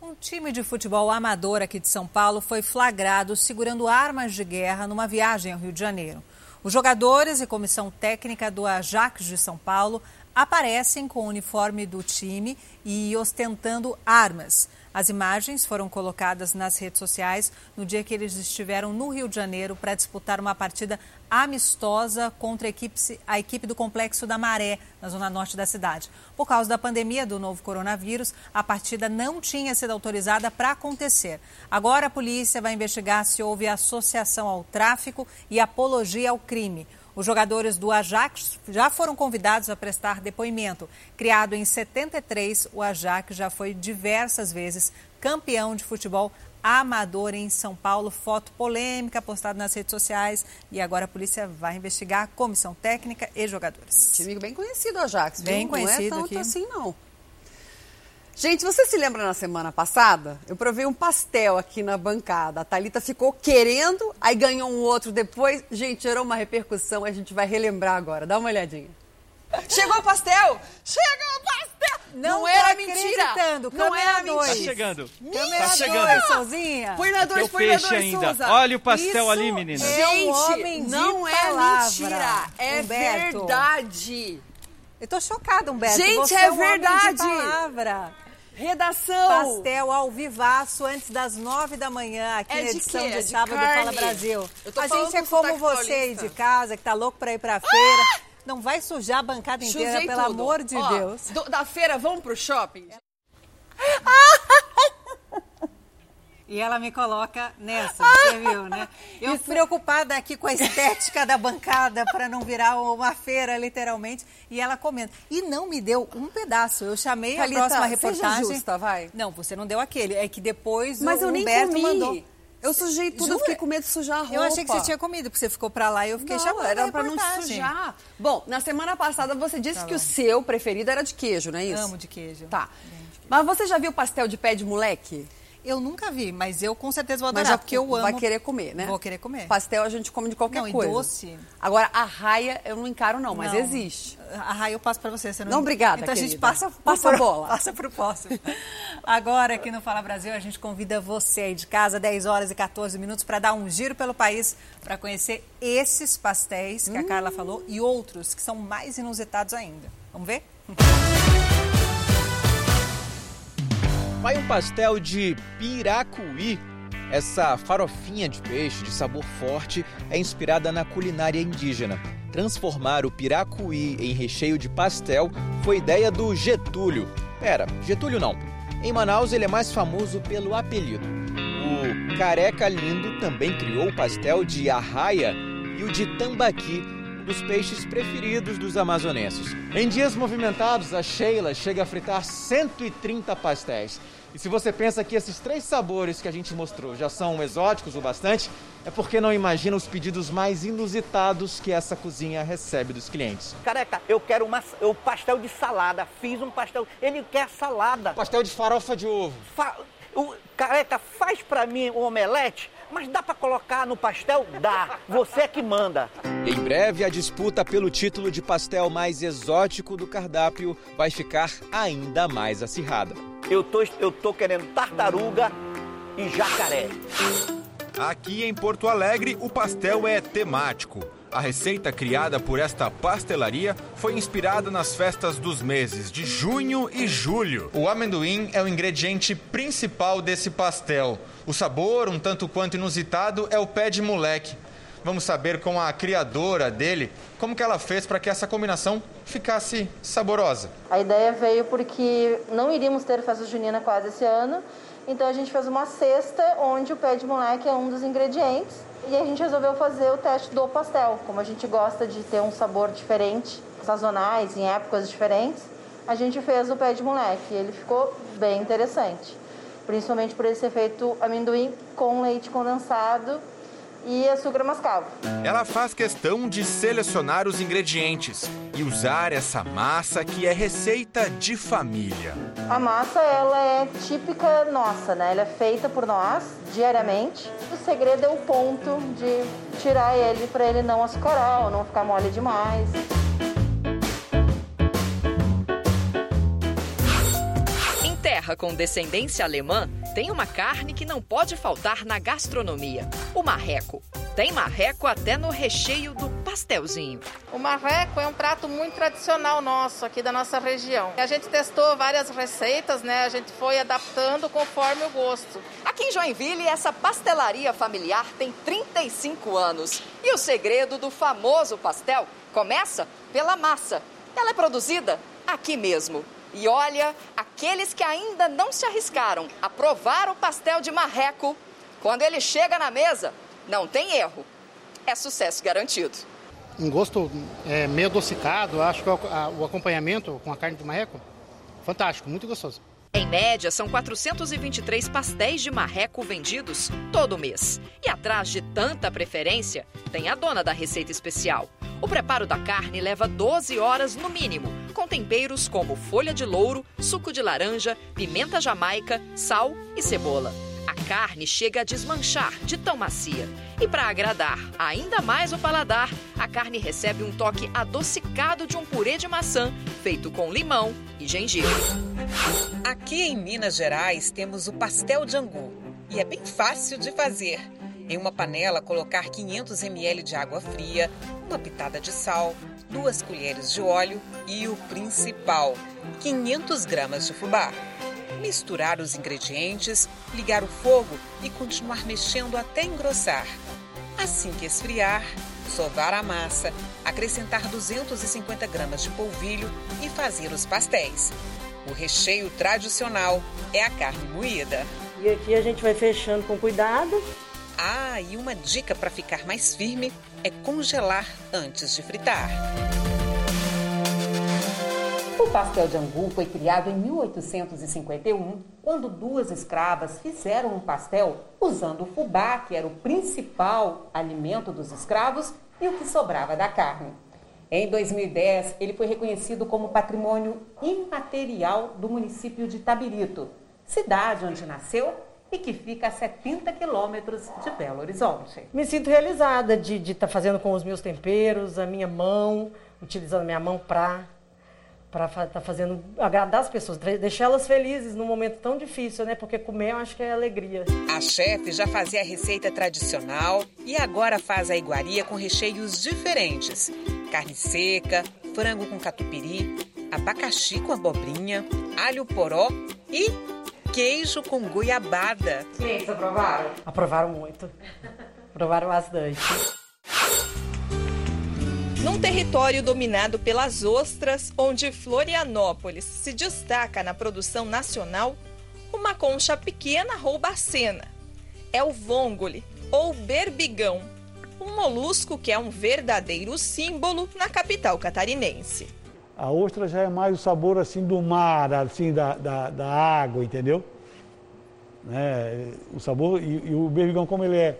Um time de futebol amador aqui de São Paulo foi flagrado segurando armas de guerra numa viagem ao Rio de Janeiro. Os jogadores e comissão técnica do Ajax de São Paulo aparecem com o uniforme do time e ostentando armas. As imagens foram colocadas nas redes sociais no dia que eles estiveram no Rio de Janeiro para disputar uma partida amistosa contra a equipe, a equipe do Complexo da Maré, na zona norte da cidade. Por causa da pandemia do novo coronavírus, a partida não tinha sido autorizada para acontecer. Agora a polícia vai investigar se houve associação ao tráfico e apologia ao crime. Os jogadores do Ajax já foram convidados a prestar depoimento. Criado em 73, o Ajax já foi diversas vezes campeão de futebol amador em São Paulo. Foto polêmica postada nas redes sociais. E agora a polícia vai investigar a comissão técnica e jogadores. Time bem conhecido, Ajax. Bem viu? conhecido não é tanto aqui. assim, não. Gente, você se lembra na semana passada? Eu provei um pastel aqui na bancada. A Thalita ficou querendo, aí ganhou um outro depois. Gente, gerou uma repercussão, a gente vai relembrar agora. Dá uma olhadinha. Chegou o pastel! Chegou o pastel! Não, não era mentira! Não era mentira! Tá chegando! Câmera tá chegando! Dois, Souzinha. Põe na dois, põe na dois, ainda. Souza. Olha o pastel Isso ali, menina. É um homem não é mentira! É Humberto. verdade! Eu tô chocada, Humberto. Gente, Você é, é um verdade! Redação. Pastel ao vivaço antes das nove da manhã aqui é na edição de, de, é de sábado do Fala Brasil. A gente é como você aí de casa, que tá louco para ir pra feira. Ah! Não vai sujar a bancada inteira, Sujei pelo tudo. amor de Ó, Deus. Do, da feira, vamos pro shopping? E ela me coloca nessa, você viu, né? Eu Isso. preocupada aqui com a estética da bancada para não virar uma feira, literalmente. E ela comenta. E não me deu um pedaço. Eu chamei Thalita, a próxima reportagem. Seja justa, vai. Não, você não deu aquele. É que depois Mas o eu Humberto nem comi. mandou. Eu sujei tudo, Jura? fiquei com medo de sujar a roupa. Eu achei que você tinha comido, porque você ficou pra lá e eu fiquei não, chamando era pra não sujar. Bom, na semana passada você disse tá que o seu preferido era de queijo, não é isso? Amo de queijo. Tá. Mas você já viu pastel de pé de moleque? Eu nunca vi, mas eu com certeza vou adorar, porque eu amo. Vai querer comer, né? Vou querer comer. Pastel a gente come de qualquer não, coisa. Não, doce. Agora, a raia eu não encaro não, mas não. existe. A raia eu passo para você, você não... Não, obrigada, Então querida. a gente passa, passa a bola. Passa pro próximo. Agora, aqui no Fala Brasil, a gente convida você aí de casa, 10 horas e 14 minutos, para dar um giro pelo país, para conhecer esses pastéis que hum. a Carla falou e outros que são mais inusitados ainda. Vamos ver? Vai um pastel de piracuí. Essa farofinha de peixe de sabor forte é inspirada na culinária indígena. Transformar o piracuí em recheio de pastel foi ideia do Getúlio. Pera, Getúlio não. Em Manaus ele é mais famoso pelo apelido. O Careca Lindo também criou o pastel de arraia e o de tambaqui, dos peixes preferidos dos amazonenses. Em dias movimentados, a Sheila chega a fritar 130 pastéis. E se você pensa que esses três sabores que a gente mostrou já são exóticos o bastante, é porque não imagina os pedidos mais inusitados que essa cozinha recebe dos clientes. Careca, eu quero uma, eu pastel de salada. Fiz um pastel. Ele quer salada. Pastel de farofa de ovo. Fa... O... Careca, faz pra mim um omelete, mas dá pra colocar no pastel? Dá. Você é que manda. Em breve, a disputa pelo título de pastel mais exótico do cardápio vai ficar ainda mais acirrada. Eu tô, eu tô querendo tartaruga e jacaré. Aqui em Porto Alegre, o pastel é temático. A receita criada por esta pastelaria foi inspirada nas festas dos meses de junho e julho. O amendoim é o ingrediente principal desse pastel. O sabor, um tanto quanto inusitado, é o pé de moleque. Vamos saber com a criadora dele como que ela fez para que essa combinação ficasse saborosa. A ideia veio porque não iríamos ter festa junina quase esse ano, então a gente fez uma cesta onde o pé de moleque é um dos ingredientes e a gente resolveu fazer o teste do pastel. Como a gente gosta de ter um sabor diferente, sazonais, em épocas diferentes, a gente fez o pé de moleque e ele ficou bem interessante. Principalmente por ele ser feito amendoim com leite condensado e açúcar mascavo. Ela faz questão de selecionar os ingredientes e usar essa massa que é receita de família. A massa ela é típica nossa, né? Ela é feita por nós diariamente. O segredo é o ponto de tirar ele para ele não açucarar ou não ficar mole demais. Com descendência alemã, tem uma carne que não pode faltar na gastronomia: o marreco. Tem marreco até no recheio do pastelzinho. O marreco é um prato muito tradicional nosso aqui da nossa região. A gente testou várias receitas, né? A gente foi adaptando conforme o gosto. Aqui em Joinville, essa pastelaria familiar tem 35 anos. E o segredo do famoso pastel começa pela massa. Ela é produzida aqui mesmo. E olha, aqueles que ainda não se arriscaram a provar o pastel de marreco, quando ele chega na mesa, não tem erro. É sucesso garantido. Um gosto é, meio adocicado, acho que o acompanhamento com a carne de marreco, fantástico, muito gostoso. Em média, são 423 pastéis de marreco vendidos todo mês. E atrás de tanta preferência, tem a dona da receita especial. O preparo da carne leva 12 horas no mínimo, com temperos como folha de louro, suco de laranja, pimenta jamaica, sal e cebola. A carne chega a desmanchar de tão macia. E para agradar ainda mais o paladar, a carne recebe um toque adocicado de um purê de maçã feito com limão e gengibre. Aqui em Minas Gerais temos o pastel de angu e é bem fácil de fazer. Em uma panela, colocar 500 ml de água fria, uma pitada de sal, duas colheres de óleo e o principal, 500 gramas de fubá. Misturar os ingredientes, ligar o fogo e continuar mexendo até engrossar. Assim que esfriar, sovar a massa, acrescentar 250 gramas de polvilho e fazer os pastéis. O recheio tradicional é a carne moída. E aqui a gente vai fechando com cuidado. Ah, e uma dica para ficar mais firme é congelar antes de fritar. O pastel de angu foi criado em 1851, quando duas escravas fizeram um pastel usando o fubá, que era o principal alimento dos escravos, e o que sobrava da carne. Em 2010, ele foi reconhecido como patrimônio imaterial do município de Tabirito, cidade onde nasceu e que fica a 70 quilômetros de Belo Horizonte. Me sinto realizada de estar tá fazendo com os meus temperos, a minha mão, utilizando a minha mão para para estar tá fazendo agradar as pessoas, deixá-las felizes num momento tão difícil, né? Porque comer eu acho que é alegria. A chefe já fazia a receita tradicional e agora faz a iguaria com recheios diferentes: carne seca, frango com catupiry, abacaxi com abobrinha, alho poró e queijo com goiabada. Clientes aprovaram? Aprovaram muito. Aprovaram bastante. Num território dominado pelas ostras, onde Florianópolis se destaca na produção nacional, uma concha pequena rouba a cena. é o vongole, ou berbigão, um molusco que é um verdadeiro símbolo na capital catarinense. A ostra já é mais o sabor assim do mar, assim da, da, da água, entendeu? Né? O sabor e, e, o berbigão como ele é,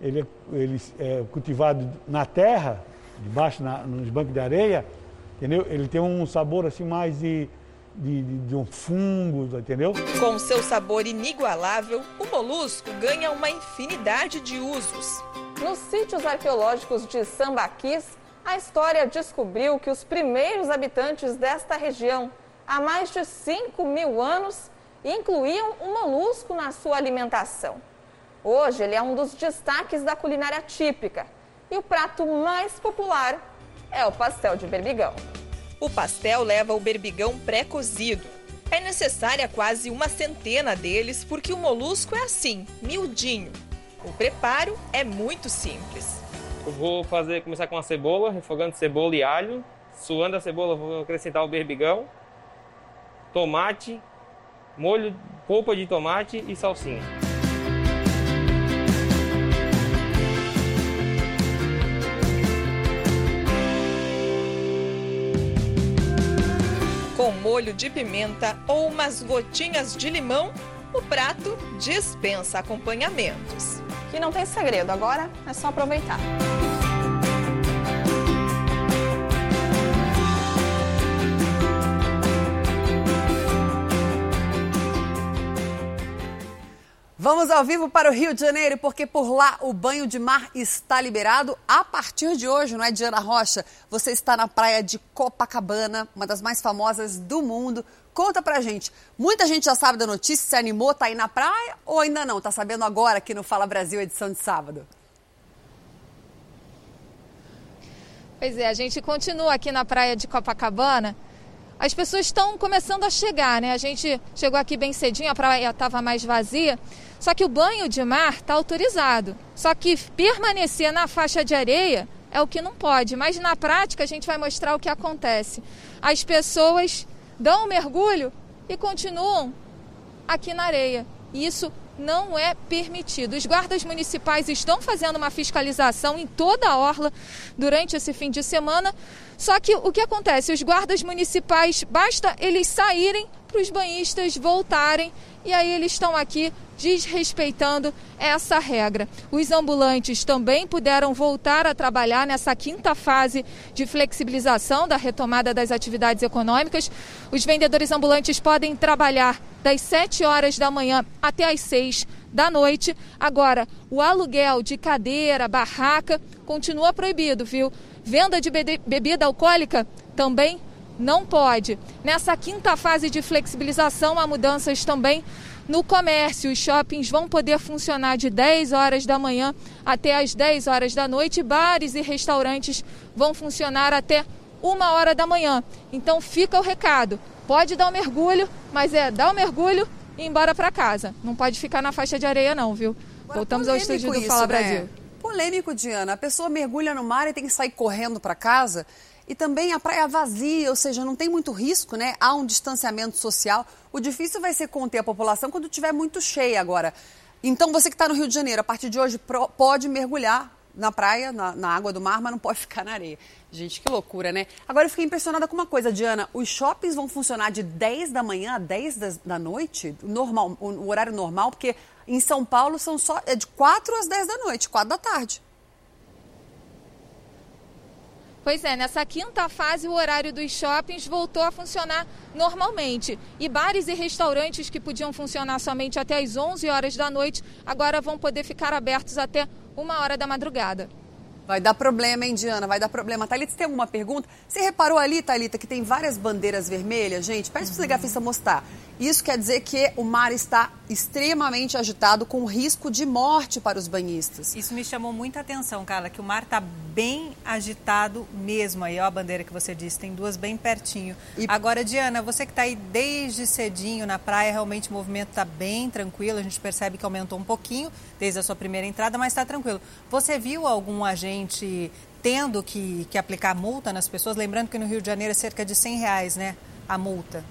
ele é, ele é cultivado na terra, debaixo na, nos bancos de areia, entendeu? Ele tem um sabor assim mais de de, de, de, um fungo, entendeu? Com seu sabor inigualável, o molusco ganha uma infinidade de usos. Nos sítios arqueológicos de Sambaquis, a história descobriu que os primeiros habitantes desta região, há mais de 5 mil anos, incluíam o molusco na sua alimentação. Hoje, ele é um dos destaques da culinária típica e o prato mais popular é o pastel de berbigão. O pastel leva o berbigão pré-cozido. É necessária quase uma centena deles porque o molusco é assim, miudinho. O preparo é muito simples. Eu vou fazer começar com a cebola, refogando cebola e alho. Suando a cebola, vou acrescentar o berbigão, tomate, molho, polpa de tomate e salsinha. Com molho de pimenta ou umas gotinhas de limão, o prato dispensa acompanhamentos. Que não tem segredo, agora é só aproveitar. Vamos ao vivo para o Rio de Janeiro, porque por lá o banho de mar está liberado a partir de hoje, não é, Diana Rocha? Você está na praia de Copacabana, uma das mais famosas do mundo. Conta pra gente. Muita gente já sabe da notícia, se animou, tá aí na praia ou ainda não? Tá sabendo agora aqui no Fala Brasil, edição de sábado? Pois é, a gente continua aqui na praia de Copacabana as pessoas estão começando a chegar, né? A gente chegou aqui bem cedinho, a praia estava mais vazia. Só que o banho de mar está autorizado. Só que permanecer na faixa de areia é o que não pode. Mas na prática a gente vai mostrar o que acontece. As pessoas dão um mergulho e continuam aqui na areia. E isso não é permitido. Os guardas municipais estão fazendo uma fiscalização em toda a orla durante esse fim de semana. Só que o que acontece? Os guardas municipais, basta eles saírem para os banhistas voltarem e aí eles estão aqui desrespeitando essa regra. Os ambulantes também puderam voltar a trabalhar nessa quinta fase de flexibilização da retomada das atividades econômicas. Os vendedores ambulantes podem trabalhar das 7 horas da manhã até as 6 da noite. Agora, o aluguel de cadeira, barraca, continua proibido, viu? Venda de bebida alcoólica também não pode. Nessa quinta fase de flexibilização, há mudanças também no comércio. Os shoppings vão poder funcionar de 10 horas da manhã até as 10 horas da noite. Bares e restaurantes vão funcionar até uma hora da manhã. Então fica o recado. Pode dar um mergulho, mas é dar um mergulho e ir embora para casa. Não pode ficar na faixa de areia não, viu? Agora, Voltamos ao estúdio do Fala né? Brasil. Polêmico, Diana. A pessoa mergulha no mar e tem que sair correndo para casa. E também a praia vazia, ou seja, não tem muito risco, né? Há um distanciamento social. O difícil vai ser conter a população quando estiver muito cheia agora. Então, você que está no Rio de Janeiro, a partir de hoje, pode mergulhar na praia, na, na, água do mar, mas não pode ficar na areia. Gente, que loucura, né? Agora eu fiquei impressionada com uma coisa, Diana. Os shoppings vão funcionar de 10 da manhã a 10 da, noite, normal, o, horário normal, porque em São Paulo são só é de 4 às 10 da noite, 4 da tarde. Pois é, nessa quinta fase o horário dos shoppings voltou a funcionar normalmente. E bares e restaurantes que podiam funcionar somente até as 11 horas da noite, agora vão poder ficar abertos até uma hora da madrugada. Vai dar problema, hein, Diana? Vai dar problema. Thalita, você tem alguma pergunta? Você reparou ali, Thalita, que tem várias bandeiras vermelhas? Gente, pede para o cinegrafista mostrar. Isso quer dizer que o mar está extremamente agitado, com risco de morte para os banhistas. Isso me chamou muita atenção, Carla, que o mar está bem agitado mesmo. Aí, ó, a bandeira que você disse, tem duas bem pertinho. E... Agora, Diana, você que está aí desde cedinho na praia, realmente o movimento está bem tranquilo. A gente percebe que aumentou um pouquinho desde a sua primeira entrada, mas está tranquilo. Você viu algum agente tendo que, que aplicar multa nas pessoas? Lembrando que no Rio de Janeiro é cerca de 100 reais, né, a multa.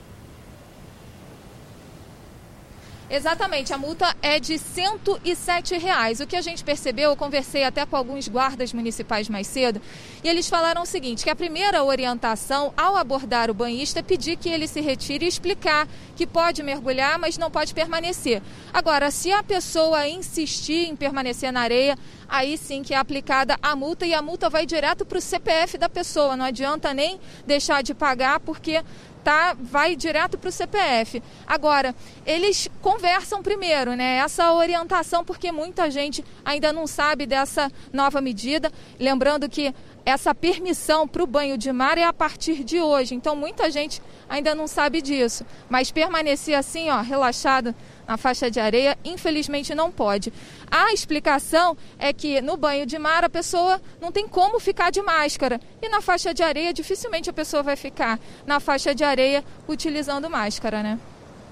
Exatamente, a multa é de 107 reais. O que a gente percebeu, eu conversei até com alguns guardas municipais mais cedo, e eles falaram o seguinte, que a primeira orientação ao abordar o banhista é pedir que ele se retire e explicar que pode mergulhar, mas não pode permanecer. Agora, se a pessoa insistir em permanecer na areia, aí sim que é aplicada a multa e a multa vai direto para o CPF da pessoa. Não adianta nem deixar de pagar porque tá, vai direto para o CPF. Agora, eles conversam primeiro, né? Essa orientação, porque muita gente ainda não sabe dessa nova medida. Lembrando que essa permissão para o banho de mar é a partir de hoje. Então, muita gente ainda não sabe disso. Mas permanecer assim, ó, relaxado na faixa de areia, infelizmente não pode. A explicação é que no banho de mar a pessoa não tem como ficar de máscara e na faixa de areia dificilmente a pessoa vai ficar na faixa de areia utilizando máscara, né?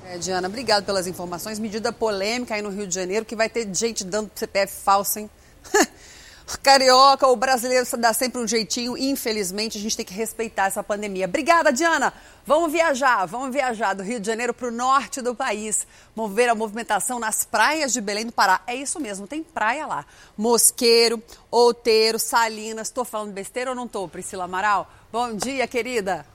É, Diana, obrigado pelas informações. Medida polêmica aí no Rio de Janeiro que vai ter gente dando CPF falso, hein? Carioca, o brasileiro dá sempre um jeitinho. Infelizmente, a gente tem que respeitar essa pandemia. Obrigada, Diana. Vamos viajar, vamos viajar do Rio de Janeiro para o norte do país. Vamos ver a movimentação nas praias de Belém do Pará. É isso mesmo, tem praia lá. Mosqueiro, Outeiro, Salinas. Estou falando besteira ou não estou, Priscila Amaral? Bom dia, querida.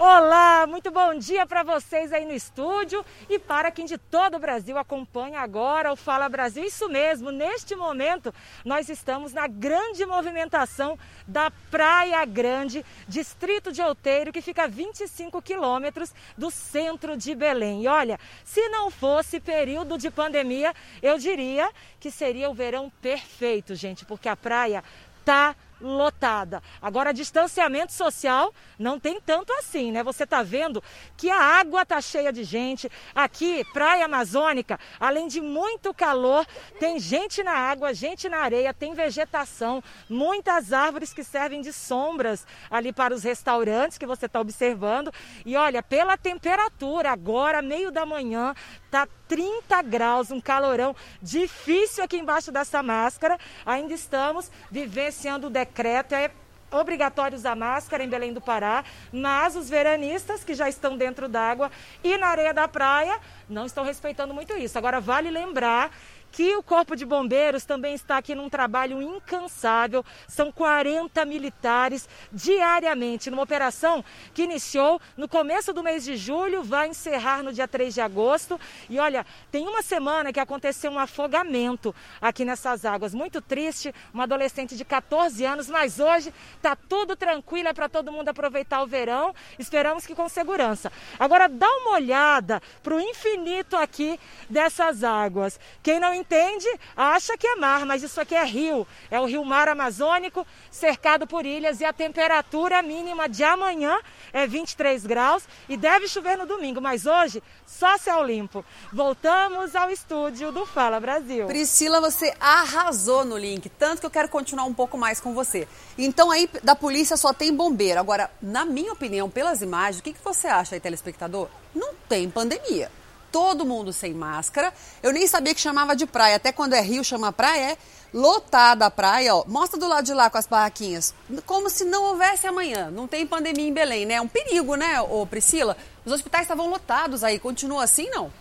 Olá, muito bom dia para vocês aí no estúdio e para quem de todo o Brasil acompanha agora o Fala Brasil. Isso mesmo, neste momento nós estamos na grande movimentação da Praia Grande, distrito de Outeiro, que fica a 25 quilômetros do centro de Belém. E olha, se não fosse período de pandemia, eu diria que seria o verão perfeito, gente, porque a praia tá lotada. Agora, distanciamento social não tem tanto assim, né? Você está vendo que a água tá cheia de gente. Aqui, praia amazônica, além de muito calor, tem gente na água, gente na areia, tem vegetação, muitas árvores que servem de sombras ali para os restaurantes que você está observando. E olha, pela temperatura, agora, meio da manhã, tá 30 graus, um calorão difícil aqui embaixo dessa máscara. Ainda estamos vivenciando o decreto, é obrigatório usar máscara em Belém do Pará, mas os veranistas que já estão dentro d'água e na areia da praia não estão respeitando muito isso. Agora, vale lembrar que o Corpo de Bombeiros também está aqui num trabalho incansável. São 40 militares diariamente numa operação que iniciou no começo do mês de julho, vai encerrar no dia 3 de agosto. E olha, tem uma semana que aconteceu um afogamento aqui nessas águas. Muito triste, uma adolescente de 14 anos, mas hoje está tudo tranquilo, é para todo mundo aproveitar o verão. Esperamos que com segurança. Agora dá uma olhada para o infinito aqui dessas águas. Quem não entende, acha que é mar, mas isso aqui é rio. É o rio Mar Amazônico, cercado por ilhas, e a temperatura mínima de amanhã é 23 graus e deve chover no domingo, mas hoje só céu limpo. Voltamos ao estúdio do Fala Brasil. Priscila, você arrasou no link, tanto que eu quero continuar um pouco mais com você. Então aí da polícia só tem bombeiro. Agora, na minha opinião, pelas imagens, o que, que você acha aí, telespectador? Não tem pandemia todo mundo sem máscara. Eu nem sabia que chamava de praia. Até quando é rio, chama praia. É lotada a praia, ó. Mostra do lado de lá com as barraquinhas. Como se não houvesse amanhã. Não tem pandemia em Belém, né? É um perigo, né, ô Priscila? Os hospitais estavam lotados aí. Continua assim, não?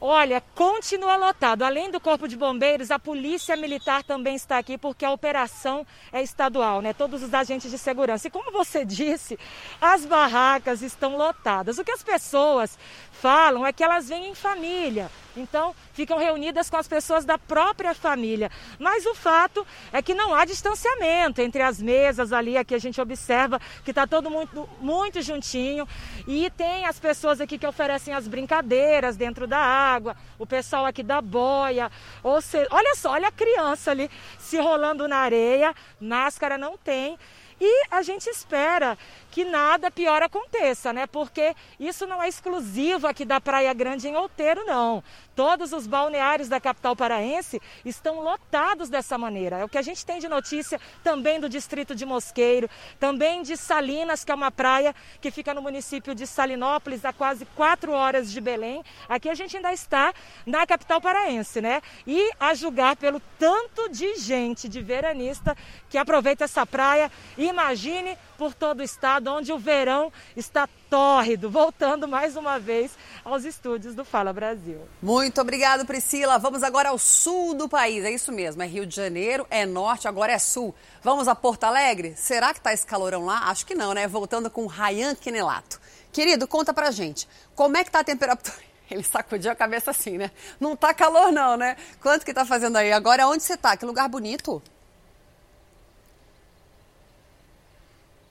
Olha, continua lotado. Além do Corpo de Bombeiros, a Polícia Militar também está aqui porque a operação é estadual, né? Todos os agentes de segurança. E como você disse, as barracas estão lotadas. O que as pessoas falam é que elas vêm em família. Então, ficam reunidas com as pessoas da própria família. Mas o fato é que não há distanciamento entre as mesas ali, aqui a gente observa que está todo muito, muito juntinho. E tem as pessoas aqui que oferecem as brincadeiras dentro da água, o pessoal aqui da boia. Ou seja, olha só, olha a criança ali se rolando na areia, máscara não tem. E a gente espera que nada pior aconteça, né? Porque isso não é exclusivo aqui da Praia Grande em Outeiro, não. Todos os balneários da capital paraense estão lotados dessa maneira. É o que a gente tem de notícia também do distrito de Mosqueiro, também de Salinas, que é uma praia que fica no município de Salinópolis, a quase quatro horas de Belém. Aqui a gente ainda está na capital paraense, né? E a julgar pelo tanto de gente, de veranista, que aproveita essa praia e Imagine por todo o estado onde o verão está tórrido. Voltando mais uma vez aos estúdios do Fala Brasil. Muito obrigado, Priscila. Vamos agora ao sul do país. É isso mesmo, é Rio de Janeiro, é norte, agora é sul. Vamos a Porto Alegre? Será que está esse calorão lá? Acho que não, né? Voltando com Rayan Quinelato. Querido, conta pra gente, como é que tá a temperatura? Ele sacudiu a cabeça assim, né? Não tá calor não, né? Quanto que tá fazendo aí? Agora, onde você tá? Que lugar bonito.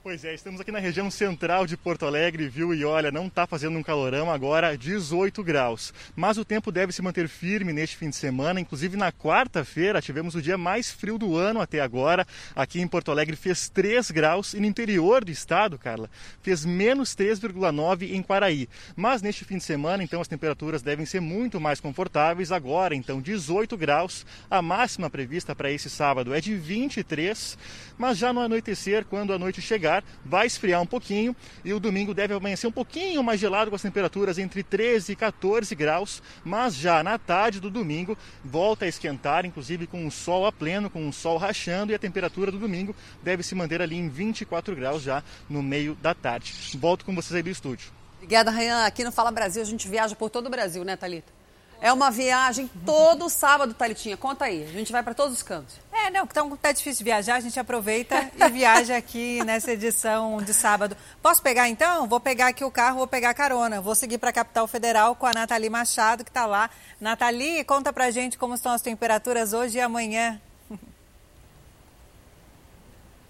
Pois é, estamos aqui na região central de Porto Alegre, viu? E olha, não está fazendo um calorão agora, 18 graus. Mas o tempo deve se manter firme neste fim de semana. Inclusive na quarta-feira tivemos o dia mais frio do ano até agora. Aqui em Porto Alegre fez 3 graus e no interior do estado, Carla, fez menos 3,9 em Quaraí. Mas neste fim de semana, então, as temperaturas devem ser muito mais confortáveis. Agora, então, 18 graus. A máxima prevista para esse sábado é de 23. Mas já no anoitecer, quando a noite chegar, vai esfriar um pouquinho e o domingo deve amanhecer um pouquinho mais gelado com as temperaturas entre 13 e 14 graus, mas já na tarde do domingo volta a esquentar, inclusive com o sol a pleno, com o sol rachando e a temperatura do domingo deve se manter ali em 24 graus já no meio da tarde. Volto com vocês aí do estúdio. Obrigada, Rayan. Aqui no Fala Brasil a gente viaja por todo o Brasil, né, Thalita? É uma viagem todo sábado, Thalitinha. Conta aí. A gente vai para todos os cantos. É, não, então tá difícil viajar, a gente aproveita e viaja aqui nessa edição de sábado. Posso pegar então? Vou pegar aqui o carro, vou pegar carona. Vou seguir para a capital federal com a Nathalie Machado, que está lá. Nathalie, conta pra gente como estão as temperaturas hoje e amanhã.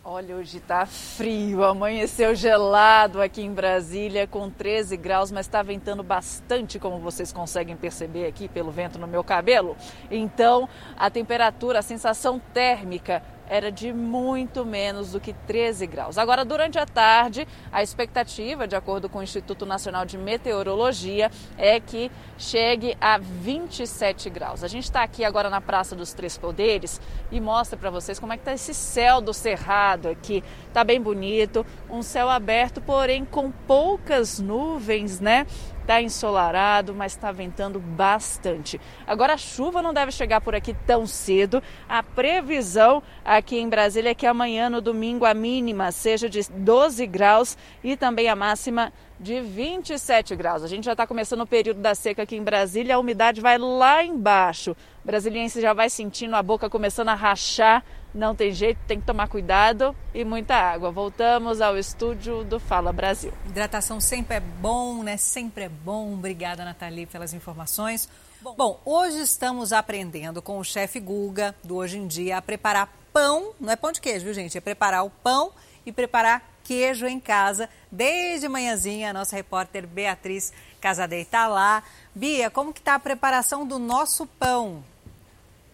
Olha, hoje está frio, amanheceu gelado aqui em Brasília com 13 graus, mas está ventando bastante, como vocês conseguem perceber aqui pelo vento no meu cabelo. Então, a temperatura, a sensação térmica era de muito menos do que 13 graus. Agora, durante a tarde, a expectativa, de acordo com o Instituto Nacional de Meteorologia, é que chegue a 27 graus. A gente está aqui agora na Praça dos Três Poderes e mostra para vocês como é que está esse céu do Cerrado aqui. Tá bem bonito, um céu aberto, porém com poucas nuvens, né? Está ensolarado, mas está ventando bastante. Agora a chuva não deve chegar por aqui tão cedo. A previsão aqui em Brasília é que amanhã, no domingo, a mínima seja de 12 graus e também a máxima de 27 graus. A gente já está começando o período da seca aqui em Brasília, a umidade vai lá embaixo. O brasiliense já vai sentindo a boca começando a rachar não tem jeito, tem que tomar cuidado e muita água. Voltamos ao estúdio do Fala Brasil. Hidratação sempre é bom, né? Sempre é bom. Obrigada, Nathalie, pelas informações. Bom, hoje estamos aprendendo com o chefe Guga, do Hoje em Dia, a preparar pão. Não é pão de queijo, viu, gente? É preparar o pão e preparar queijo em casa. Desde manhãzinha, a nossa repórter Beatriz Casadei está lá. Bia, como que está a preparação do nosso pão?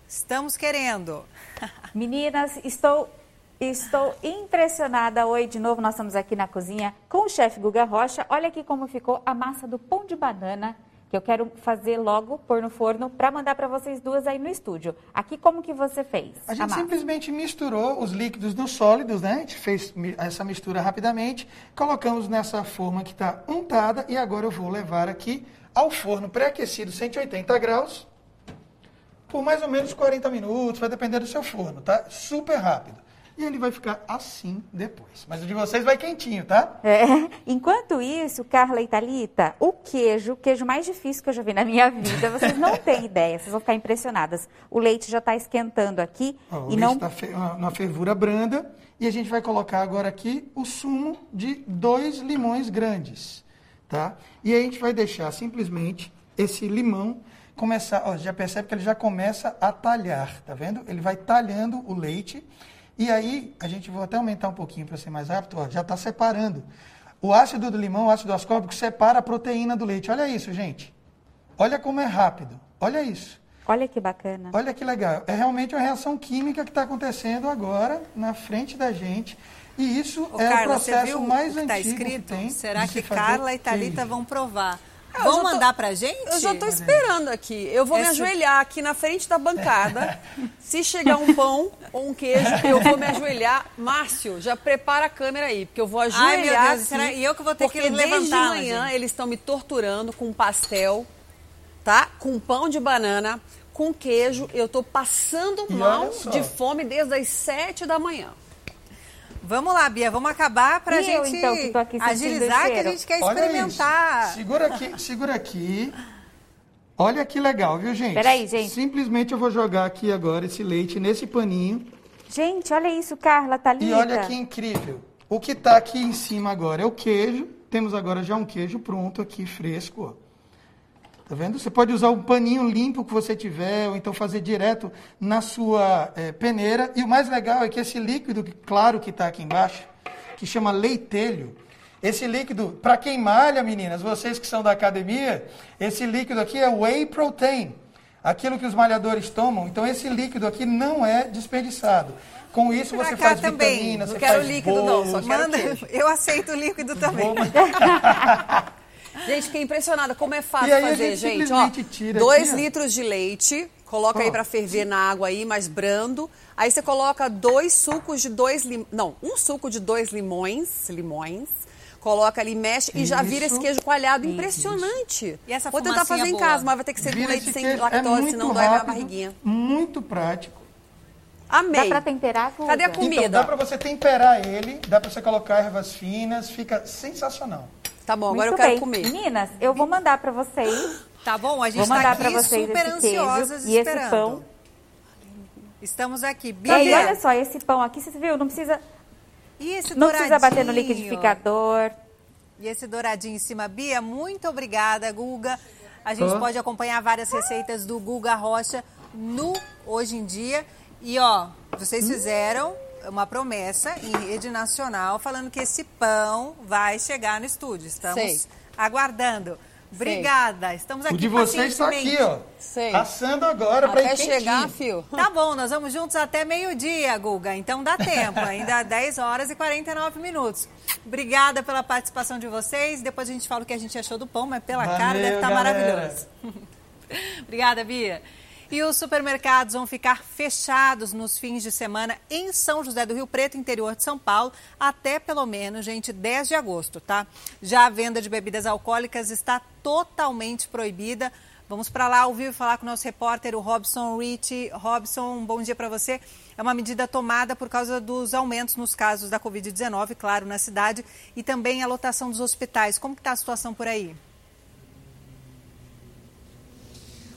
Estamos querendo. Meninas, estou Estou impressionada. Oi, de novo, nós estamos aqui na cozinha com o chefe Guga Rocha. Olha aqui como ficou a massa do pão de banana, que eu quero fazer logo, pôr no forno, para mandar para vocês duas aí no estúdio. Aqui, como que você fez? A gente a simplesmente misturou os líquidos nos sólidos, né? A gente fez essa mistura rapidamente, colocamos nessa forma que está untada e agora eu vou levar aqui ao forno pré-aquecido 180 graus por mais ou menos 40 minutos, vai depender do seu forno, tá? Super rápido. E ele vai ficar assim depois. Mas o de vocês vai quentinho, tá? É. Enquanto isso, Carla e Thalita, o queijo, o queijo mais difícil que eu já vi na minha vida, vocês não têm ideia, vocês vão ficar impressionadas. O leite já está esquentando aqui. Ó, o e leite não está fe... uma fervura branda. E a gente vai colocar agora aqui o sumo de dois limões grandes, tá? E a gente vai deixar simplesmente esse limão começar, ó, já percebe que ele já começa a talhar, tá vendo? Ele vai talhando o leite e aí a gente vou até aumentar um pouquinho para ser mais rápido, ó, já está separando. O ácido do limão, o ácido ascórbico separa a proteína do leite. Olha isso, gente. Olha como é rápido. Olha isso. Olha que bacana. Olha que legal. É realmente uma reação química que está acontecendo agora na frente da gente. E isso Ô, é Carla, o processo mais o que tá antigo escrito? que tem. Será que se Carla e Thalita queijo. vão provar? Eu Vão tô- mandar pra gente? Eu já estou esperando aqui. Eu vou me ajoelhar aqui na frente da bancada. Se chegar um pão ou um queijo, eu vou me ajoelhar. Márcio, já prepara a câmera aí, porque eu vou ajoelhar Ai, meu Deus, aqui, será- e eu que vou ter que porque desde levantá-la, manhã gente. eles estão me torturando com pastel, tá? Com pão de banana, com queijo. Eu estou passando mal de fome desde as sete da manhã. Vamos lá, Bia, vamos acabar para a eu, gente então, que aqui agilizar, que a gente quer Olha experimentar. isso. Segura aqui, segura aqui. Olha que legal, viu, gente? Peraí, gente. Simplesmente eu vou jogar aqui agora esse leite nesse paninho. Gente, olha isso, Carla, tá linda. E olha que incrível. O que está aqui em cima agora é o queijo. Temos agora já um queijo pronto aqui, fresco. ó. Tá vendo? Você pode usar o paninho limpo que você tiver, ou então fazer direto na sua eh, peneira. E o mais legal é que esse líquido claro que está aqui embaixo, que chama leitelho, esse líquido, para quem malha, meninas, vocês que são da academia, esse líquido aqui é whey protein. Aquilo que os malhadores tomam. Então, esse líquido aqui não é desperdiçado. Com isso, Pra você faz também. vitamina, Não você quero faz líquido, bolo, não, só quero manda- queijo. Eu aceito o líquido também. Gente, fiquei impressionada como é E fácil aí a fazer, gente gente. Ó, tira dois aqui, ó. litros de leite, coloca aí Ó. pra ferver na água aí, mais brando. Aí você coloca dois sucos de dois lim... não, um suco de dois limões, limões. Coloca ali, mexe e já vira esse Isso. queijo coalhado. Impressionante. E essa Vou tentar fazer em boa? casa, mas vai ter que ser com leite sem queijo. lactose, é muito senão dói minha rápido, barriguinha. Muito prático. Amei. Dá pra temperar, Guga? Cadê a comida? Então, dá para você temperar ele, dá para você colocar ervas finas, fica sensacional. Tá bom, agora Muito eu quero bem. comer. Meninas, eu vou mandar pra vocês. Tá bom? A gente está pra aqui vocês super esse ansiosas e esse esperando. pão. Estamos aqui. E Bia, aí, olha só, esse pão aqui, você viu? Não precisa, e esse não precisa bater no liquidificador. E esse douradinho em cima. Bia, muito obrigada, Guga. A gente pode acompanhar várias receitas do Guga Rocha no Hoje em Dia. E, ó, vocês fizeram uma promessa em rede nacional falando que esse pão vai chegar no estúdio. Estamos Sei. aguardando. Obrigada. Estamos aqui O de vocês está aqui, ó. Sei. Assando agora para Até ir quentinho. chegar, fio. Tá bom, nós vamos juntos até meio-dia, Guga. Então dá tempo, ainda 10 horas e 49 minutos. Obrigada pela participação de vocês. Depois a gente fala o que a gente achou do pão, mas pela cara Valeu, deve estar galera. maravilhoso. Obrigada, Bia. E os supermercados vão ficar fechados nos fins de semana em São José do Rio Preto, interior de São Paulo, até pelo menos, gente, 10 de agosto, tá? Já a venda de bebidas alcoólicas está totalmente proibida. Vamos para lá ao vivo falar com o nosso repórter, o Robson Rich. Robson, um bom dia para você. É uma medida tomada por causa dos aumentos nos casos da Covid-19, claro, na cidade, e também a lotação dos hospitais. Como está a situação por aí?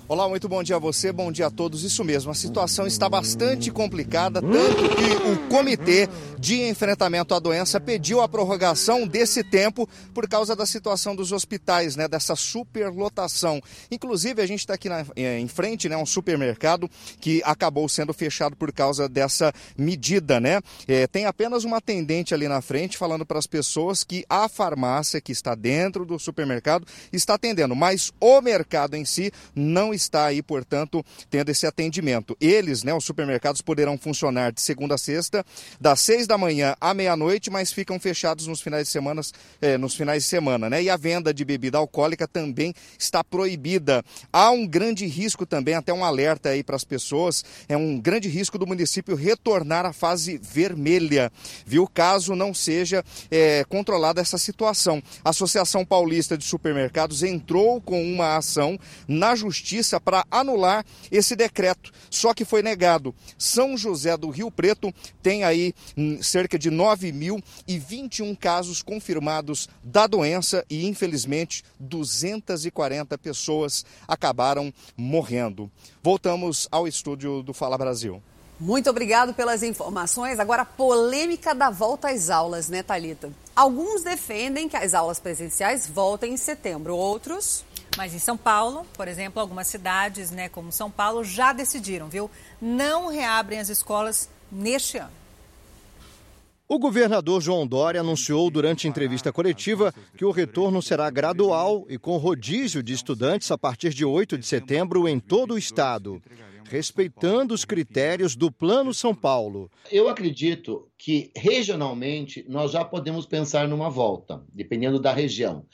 Olá, muito bom dia a você, bom dia a todos. Isso mesmo, a situação está bastante complicada, tanto que o Comitê de Enfrentamento à Doença pediu a prorrogação desse tempo por causa da situação dos hospitais, né, dessa superlotação. Inclusive, a gente está aqui na, eh, em frente, né, um supermercado que acabou sendo fechado por causa dessa medida, né? Eh, tem apenas uma atendente ali na frente falando para as pessoas que a farmácia que está dentro do supermercado está atendendo, mas o mercado em si não está aí, portanto, tendo esse atendimento. Eles, né, os supermercados poderão funcionar de segunda a sexta, das seis da manhã à meia-noite, mas ficam fechados nos finais de semana, eh, nos finais de semana, né? E a venda de bebida alcoólica também está proibida. Há um grande risco também, até um alerta aí para as pessoas, é um grande risco do município retornar à fase vermelha, viu? Caso não seja eh, controlada essa situação. A Associação Paulista de Supermercados entrou com uma ação na justiça para anular esse decreto, só que foi negado. São José do Rio Preto tem aí hum, cerca de 9.021 casos confirmados da doença e, infelizmente, 240 pessoas acabaram morrendo. Voltamos ao estúdio do Fala Brasil. Muito obrigado pelas informações. Agora, a polêmica da volta às aulas, né, Thalita? Alguns defendem que as aulas presenciais voltem em setembro, outros Mas em São Paulo, por exemplo, algumas cidades, né, como São Paulo, já decidiram, viu? Não reabrem as escolas neste ano. O governador João Dória anunciou durante entrevista coletiva que o retorno será gradual e com rodízio de estudantes a partir de 8 de setembro em todo o estado, respeitando os critérios do Plano São Paulo. Eu acredito que regionalmente nós já podemos pensar numa volta, dependendo da região.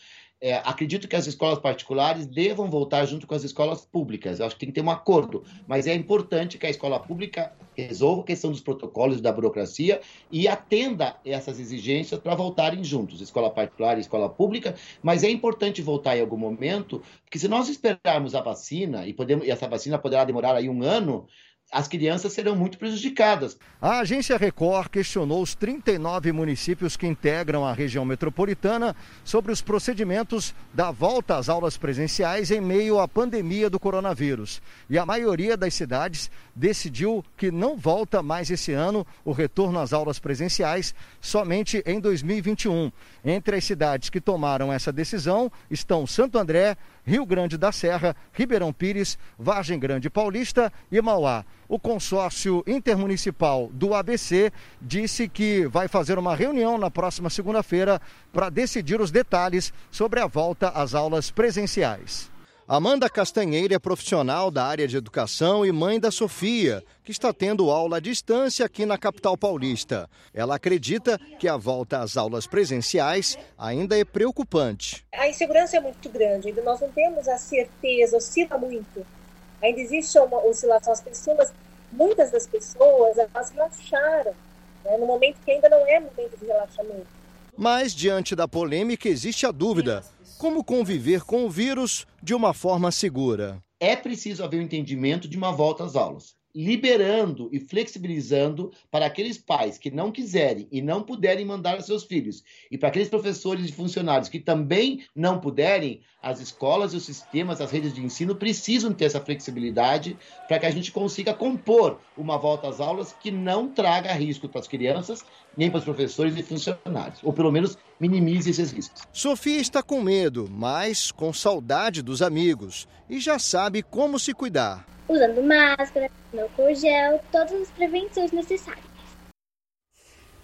É, acredito que as escolas particulares devam voltar junto com as escolas públicas. Eu acho que tem que ter um acordo, mas é importante que a escola pública resolva a questão dos protocolos da burocracia e atenda essas exigências para voltarem juntos, escola particular e escola pública. Mas é importante voltar em algum momento, porque se nós esperarmos a vacina e, podemos, e essa vacina poderá demorar aí um ano, as crianças serão muito prejudicadas. A agência Record questionou os 39 municípios que integram a região metropolitana sobre os procedimentos da volta às aulas presenciais em meio à pandemia do coronavírus. E a maioria das cidades decidiu que não volta mais esse ano o retorno às aulas presenciais somente em 2021. Entre as cidades que tomaram essa decisão estão Santo André, Rio Grande da Serra, Ribeirão Pires, Vargem Grande Paulista e Mauá. O consórcio intermunicipal do ABC disse que vai fazer uma reunião na próxima segunda-feira para decidir os detalhes sobre a volta às aulas presenciais. Amanda Castanheira é profissional da área de educação e mãe da Sofia, que está tendo aula à distância aqui na capital paulista. Ela acredita que a volta às aulas presenciais ainda é preocupante. A insegurança é muito grande, ainda nós não temos a certeza, oscila muito. Ainda existe uma oscilação. As pessoas, muitas das pessoas, elas relaxaram, né, no momento que ainda não é momento de relaxamento. Mas, diante da polêmica, existe a dúvida como conviver com o vírus de uma forma segura. É preciso haver um entendimento de uma volta às aulas liberando e flexibilizando para aqueles pais que não quiserem e não puderem mandar seus filhos, e para aqueles professores e funcionários que também não puderem, as escolas e os sistemas, as redes de ensino precisam ter essa flexibilidade para que a gente consiga compor uma volta às aulas que não traga risco para as crianças, nem para os professores e funcionários, ou pelo menos minimize esses riscos. Sofia está com medo, mas com saudade dos amigos e já sabe como se cuidar usando máscara, álcool gel, todas as prevenções necessárias.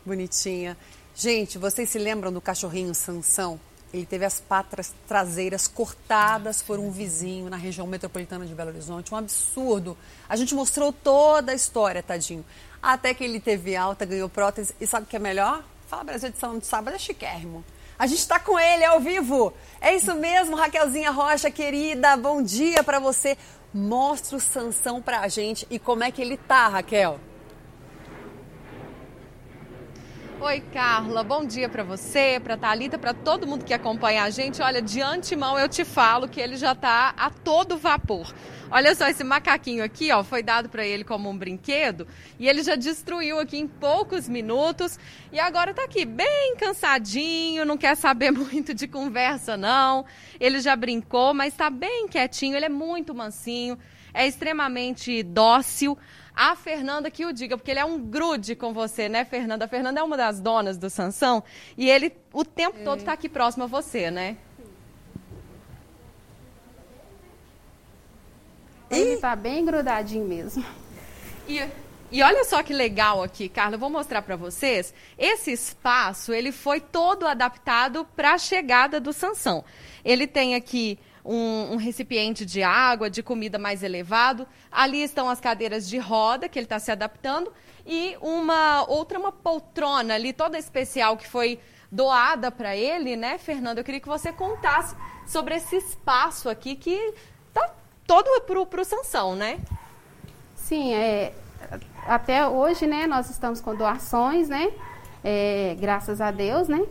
Bonitinha. Gente, vocês se lembram do cachorrinho Sansão? Ele teve as patas traseiras cortadas por um vizinho na região metropolitana de Belo Horizonte. Um absurdo. A gente mostrou toda a história, tadinho. Até que ele teve alta, ganhou prótese. E sabe o que é melhor? Fala Brasil edição de sábado é chiquérrimo. A gente está com ele ao vivo. É isso mesmo, Raquelzinha Rocha, querida. Bom dia para você. Mostra o Sansão para a gente e como é que ele tá, Raquel. Oi, Carla. Bom dia para você, para Talita, para todo mundo que acompanha a gente. Olha, de antemão eu te falo que ele já está a todo vapor. Olha só esse macaquinho aqui, ó, foi dado para ele como um brinquedo e ele já destruiu aqui em poucos minutos e agora está aqui bem cansadinho, não quer saber muito de conversa não. Ele já brincou, mas está bem quietinho, ele é muito mansinho, é extremamente dócil. A Fernanda que o diga, porque ele é um grude com você, né, Fernanda? A Fernanda é uma das donas do Sansão e ele o tempo todo está aqui próximo a você, né? Ele está bem grudadinho mesmo. E, e olha só que legal aqui, Carla, eu vou mostrar para vocês. Esse espaço, ele foi todo adaptado para a chegada do Sansão. Ele tem aqui um, um, recipiente de água, de comida mais elevado. Ali estão as cadeiras de roda, que ele está se adaptando. E uma outra, uma poltrona ali, toda especial, que foi doada para ele, né, Fernando? Eu queria que você contasse sobre esse espaço aqui que está todo para o Sansão, né? Sim, é, até hoje, né, nós estamos com doações, né? É, graças a Deus, né?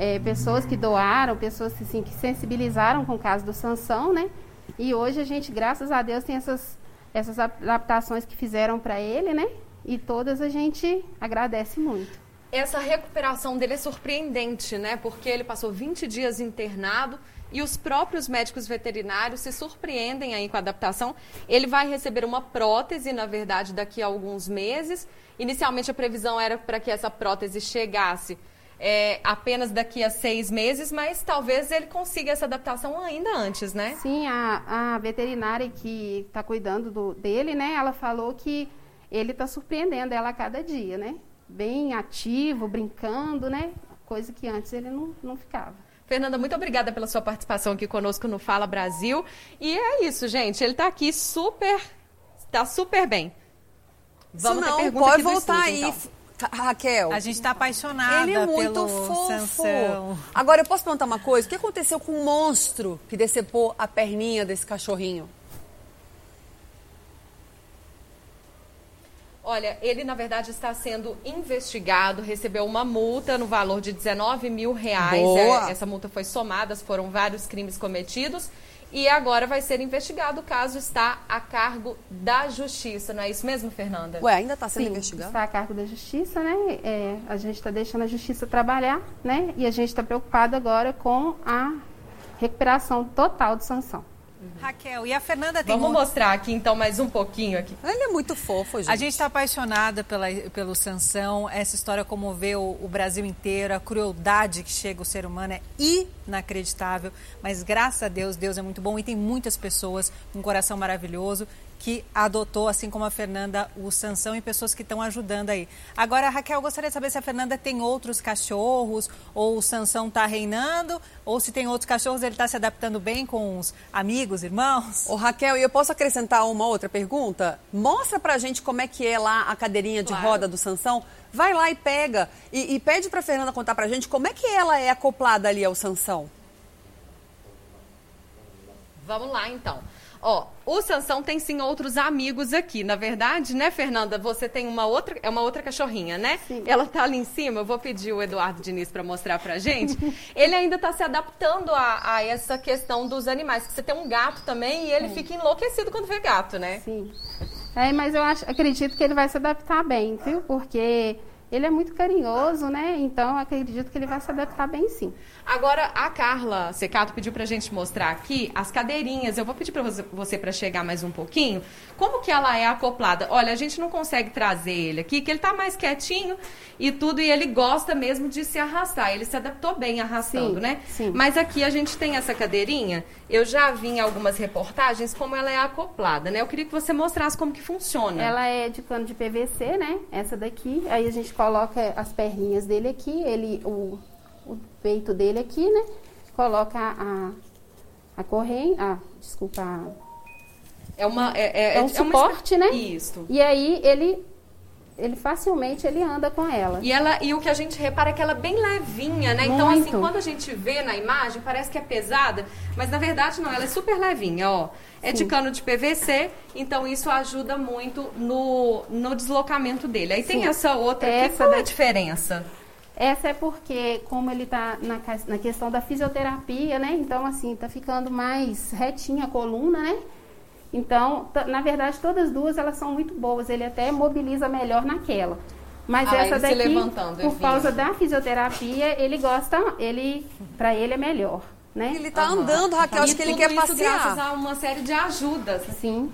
É, pessoas que doaram, pessoas assim, que sensibilizaram com o caso do Sansão, né? E hoje a gente, graças a Deus, tem essas, essas adaptações que fizeram para ele, né? E todas a gente agradece muito. Essa recuperação dele é surpreendente, né? Porque ele passou 20 dias internado e os próprios médicos veterinários se surpreendem aí com a adaptação. Ele vai receber uma prótese, na verdade, daqui a alguns meses. Inicialmente a previsão era para que essa prótese chegasse é, apenas daqui a seis meses, mas talvez ele consiga essa adaptação ainda antes, né? Sim, a, a veterinária que está cuidando do, dele, né? Ela falou que ele está surpreendendo ela a cada dia, né? Bem ativo, brincando, né? Coisa que antes ele não, não ficava. Fernanda, muito obrigada pela sua participação aqui conosco no Fala Brasil. E é isso, gente. Ele está aqui super, está super bem. Vamos Se não, pode voltar estúdio, aí. Então. Raquel. A gente está apaixonada Ele é muito pelo fofo. Sansão. Agora, eu posso perguntar uma coisa? O que aconteceu com o monstro que decepou a perninha desse cachorrinho? Olha, ele na verdade está sendo investigado, recebeu uma multa no valor de 19 mil reais. Boa. É, essa multa foi somada, foram vários crimes cometidos. E agora vai ser investigado o caso está a cargo da Justiça, não é isso mesmo, Fernanda? Ué, ainda está sendo Sim, investigado? Está a cargo da Justiça, né? É, a gente está deixando a Justiça trabalhar, né? E a gente está preocupado agora com a recuperação total de sanção. Raquel, e a Fernanda tem Vamos um- mostrar aqui então mais um pouquinho aqui. Ele é muito fofo, gente. A gente está apaixonada pela, pelo Sansão. Essa história comoveu o Brasil inteiro. A crueldade que chega ao ser humano é inacreditável. Mas graças a Deus, Deus é muito bom e tem muitas pessoas com um coração maravilhoso que adotou, assim como a Fernanda, o Sansão e pessoas que estão ajudando aí. Agora, Raquel, eu gostaria de saber se a Fernanda tem outros cachorros ou o Sansão está reinando ou se tem outros cachorros, ele está se adaptando bem com os amigos, irmãos. Ô, Raquel, e eu posso acrescentar uma outra pergunta? Mostra pra gente como é que é lá a cadeirinha de Claro. roda do Sansão. Vai lá e pega. E, e pede pra Fernanda contar pra gente como é que ela é acoplada ali ao Sansão. Vamos lá então. Ó, o Sansão tem sim outros amigos aqui. Na verdade, né, Fernanda, você tem uma outra, é uma outra cachorrinha, né? Ela tá ali em cima. Eu vou pedir o Eduardo Diniz para mostrar pra gente. ele ainda tá se adaptando a, a essa questão dos animais. Você tem um gato também e ele fica enlouquecido quando vê gato, né? Sim. É, mas eu acho, acredito que ele vai se adaptar bem, viu? Porque ele é muito carinhoso, né? Então acredito que ele vai se adaptar bem sim. Agora, a Carla Secato pediu pra gente mostrar aqui as cadeirinhas. Eu vou pedir pra você- para chegar mais um pouquinho. Como que ela é acoplada? Olha, a gente não consegue trazer ele aqui, que ele tá mais quietinho e tudo, e ele gosta mesmo de se arrastar. Ele se adaptou bem arrastando, Sim, né? sim. Mas aqui a gente tem essa cadeirinha. Eu já vi em algumas reportagens como ela é acoplada, né? Eu queria que você mostrasse como que funciona. Ela é de cano de PVC, né? Essa daqui. Aí a gente coloca as perninhas dele aqui, ele, o, o peito dele aqui, né? Coloca a, a corrente. Ah, desculpa. a- É uma é, é, É um é uma suporte, né? Isso. E aí ele, ele facilmente ele anda com ela. E, ela, e o que a gente repara é que ela é bem levinha, né? Então, Muito. assim, quando a gente vê na imagem, parece que é pesada, mas na verdade não, ela é super levinha, ó. É de Sim. cano de PVC, então isso ajuda muito no, no deslocamento dele. Aí tem Sim. essa outra aqui, Essa qual é a diferença? Essa é porque, como ele tá na, na questão da fisioterapia, né? Então, assim, tá ficando mais retinha a coluna, né? Então, na verdade, todas as duas, elas são muito boas. Ele até mobiliza melhor naquela. Mas Ah, essa daqui, por causa da fisioterapia, ele gosta, ele, para ele é melhor, né? Ele tá andando, Raquel, acho E que ele quer isso passear. graças a uma série de ajudas. Sim.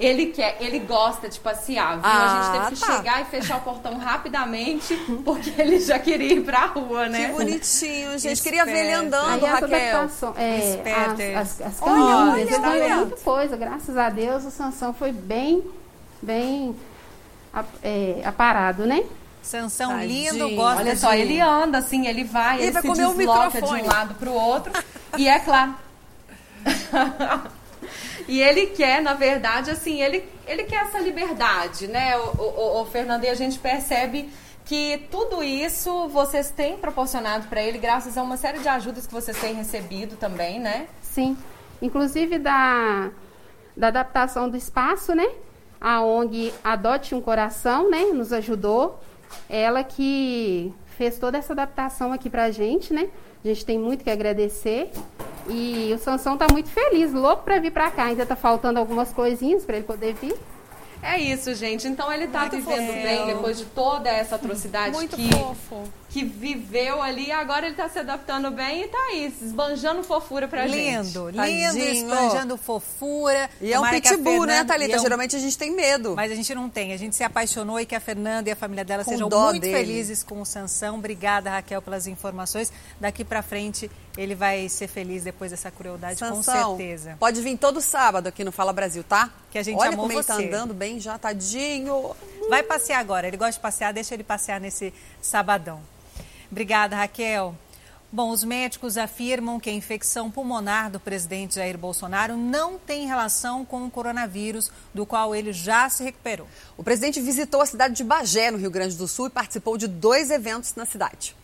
Ele quer, ele gosta de passear, viu? Ah, a gente teve que tá. chegar e fechar o portão rapidamente, porque ele já queria ir pra rua, né? Que bonitinho, gente. Queria ver ele andando, Aí Raquel. é, Esperto as, as, as caminhas, olha, ganhou muita coisa. Graças a Deus, o Sansão foi bem, bem é, aparado, né? Sansão Tadinho. lindo, gosta Olha de... só, ele anda assim, ele vai, Ele ele, vai se comer o desloca de um lado pro outro. e é claro. e ele quer, na verdade, assim, ele, ele quer essa liberdade, né, o, o, o Fernando? E a gente percebe que tudo isso vocês têm proporcionado para ele, graças a uma série de ajudas que vocês têm recebido também, né? Sim. Inclusive da, da adaptação do espaço, né? A ONG Adote um Coração, né? Nos ajudou. Ela que fez toda essa adaptação aqui pra gente, né? A gente tem muito que agradecer. E o Sansão tá muito feliz, louco pra vir pra cá. Ainda tá faltando algumas coisinhas pra ele poder vir. É isso, gente. Então ele tá Muito vivendo bem depois de toda essa atrocidade Muito que, fofo. Que viveu ali. Agora ele tá se adaptando bem e tá aí, esbanjando fofura pra gente. Lindo, lindo, esbanjando fofura. E é um pitbull, né, Fernanda- Thalita? e é um- Geralmente a gente tem medo. Mas a gente não tem, a gente se apaixonou e que a Fernanda e a família dela Com sejam muito dele. felizes com o Sansão. Obrigada, Raquel, pelas informações. Daqui pra frente ele vai ser feliz depois dessa crueldade, com Sansão, certeza. Pode vir todo sábado aqui no Fala Brasil, tá? Que a gente Olha amou como ele tá você. andando bem já, tadinho. Vai passear agora, ele gosta de passear, deixa ele passear nesse sabadão. Obrigada, Raquel. Bom, os médicos afirmam que a infecção pulmonar do presidente Jair Bolsonaro não tem relação com o coronavírus, do qual ele já se recuperou. O presidente visitou a cidade de Bagé, no Rio Grande do Sul, e participou de dois eventos na cidade.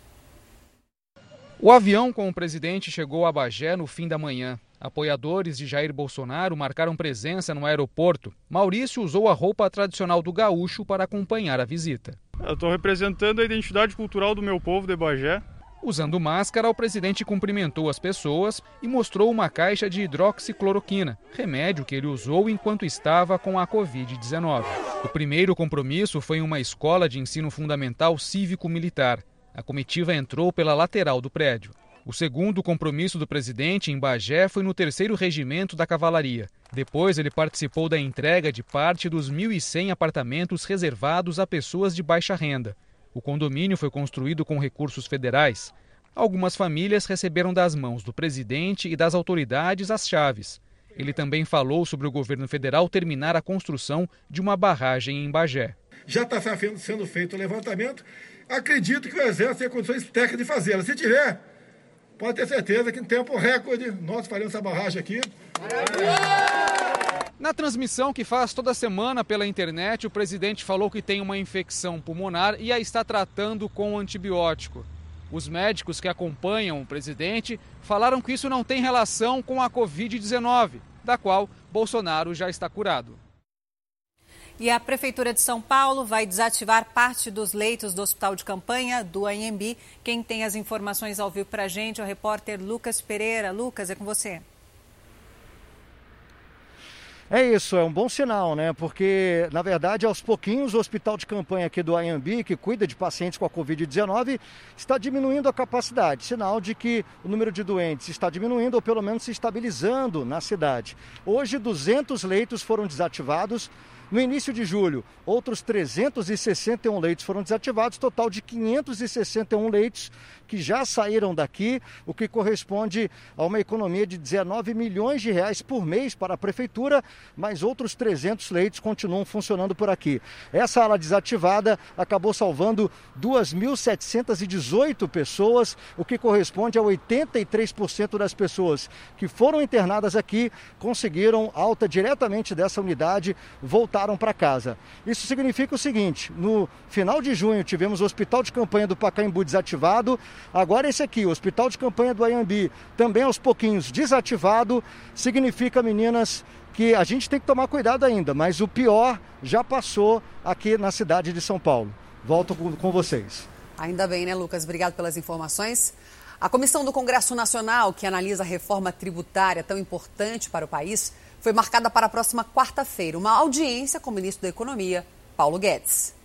O avião com o presidente chegou a Bagé no fim da manhã. Apoiadores de Jair Bolsonaro marcaram presença no aeroporto. Maurício usou a roupa tradicional do gaúcho para acompanhar a visita. Eu estou representando a identidade cultural do meu povo de Bagé. Usando máscara, o presidente cumprimentou as pessoas e mostrou uma caixa de hidroxicloroquina, remédio que ele usou enquanto estava com a Covid-19. O primeiro compromisso foi em uma escola de ensino fundamental cívico-militar. A comitiva entrou pela lateral do prédio. O segundo compromisso do presidente em Bagé foi no terceiro regimento da cavalaria. Depois, ele participou da entrega de parte dos 1.100 apartamentos reservados a pessoas de baixa renda. O condomínio foi construído com recursos federais. Algumas famílias receberam das mãos do presidente e das autoridades as chaves. Ele também falou sobre o governo federal terminar a construção de uma barragem em Bagé. Já está sendo feito o levantamento. Acredito que o Exército tem condições técnicas de fazê-la. Se tiver, pode ter certeza que em tempo recorde nós faremos essa barragem aqui. Na transmissão que faz toda semana pela internet, o presidente falou que tem uma infecção pulmonar e a está tratando com antibiótico. Os médicos que acompanham o presidente falaram que isso não tem relação com a Covid-19, da qual Bolsonaro já está curado. E a Prefeitura de São Paulo vai desativar parte dos leitos do hospital de campanha do AMB. Quem tem as informações ao vivo para a gente é o repórter Lucas Pereira. Lucas, é com você. É isso, é um bom sinal, né? Porque, na verdade, aos pouquinhos, o hospital de campanha aqui do Ayambi, que cuida de pacientes com a Covid-19, está diminuindo a capacidade, sinal de que o número de doentes está diminuindo ou pelo menos se estabilizando na cidade. Hoje, 200 leitos foram desativados. No início de julho, outros 361 leitos foram desativados, total de 561 leitos que já saíram daqui, o que corresponde a uma economia de 19 milhões de reais por mês para a prefeitura, mas outros 300 leitos continuam funcionando por aqui. Essa ala desativada acabou salvando 2.718 pessoas, o que corresponde a 83% das pessoas que foram internadas aqui conseguiram alta diretamente dessa unidade, voltaram para casa. Isso significa o seguinte: no final de junho tivemos o hospital de campanha do Pacaembu desativado, Agora esse aqui, o Hospital de Campanha do Ayambi, também aos pouquinhos desativado, significa, meninas, que a gente tem que tomar cuidado ainda, mas o pior já passou aqui na cidade de São Paulo. Volto com, com vocês. Ainda bem, né, Lucas? Obrigado pelas informações. A Comissão do Congresso Nacional, que analisa a reforma tributária tão importante para o país, foi marcada para a próxima quarta-feira, uma audiência com o ministro da Economia, Paulo Guedes.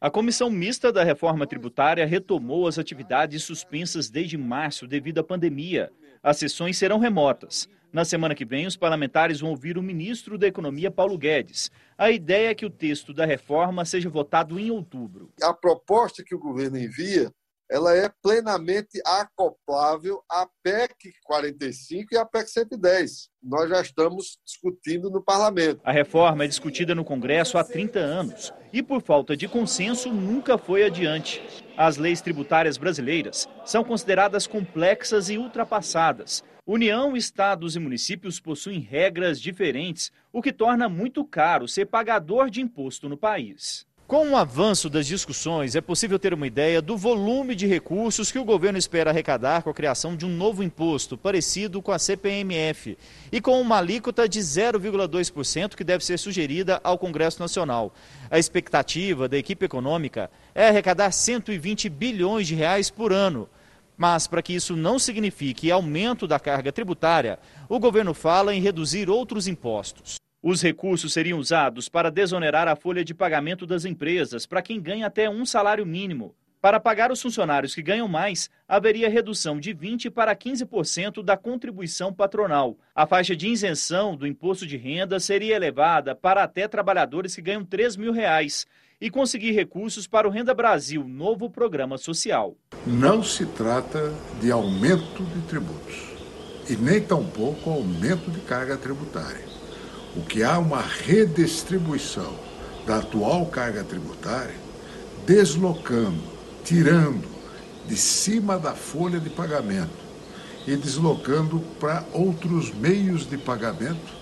A comissão mista da reforma tributária retomou as atividades suspensas desde março devido à pandemia. As sessões serão remotas. Na semana que vem, os parlamentares vão ouvir o ministro da Economia, Paulo Guedes. A ideia é que o texto da reforma seja votado em outubro. A proposta que o governo envia ela é plenamente acoplável à PEC 45 e à PEC 110. Nós já estamos discutindo no parlamento. A reforma é discutida no Congresso há 30 anos e, por falta de consenso, nunca foi adiante. As leis tributárias brasileiras são consideradas complexas e ultrapassadas. União, estados e municípios possuem regras diferentes, o que torna muito caro ser pagador de imposto no país. Com o avanço das discussões, é possível ter uma ideia do volume de recursos que o governo espera arrecadar com a criação de um novo imposto, parecido com a CPMF, e com uma alíquota de 0,2% que deve ser sugerida ao Congresso Nacional. A expectativa da equipe econômica é arrecadar 120 bilhões de reais por ano. Mas, para que isso não signifique aumento da carga tributária, o governo fala em reduzir outros impostos. Os recursos seriam usados para desonerar a folha de pagamento das empresas para quem ganha até um salário mínimo. Para pagar os funcionários que ganham mais, haveria redução de 20% para 15% da contribuição patronal. A faixa de isenção do imposto de renda seria elevada para até trabalhadores que ganham 3 mil reais e conseguir recursos para o Renda Brasil, novo programa social. Não se trata de aumento de tributos e nem tampouco aumento de carga tributária o que há uma redistribuição da atual carga tributária, deslocando, tirando de cima da folha de pagamento e deslocando para outros meios de pagamento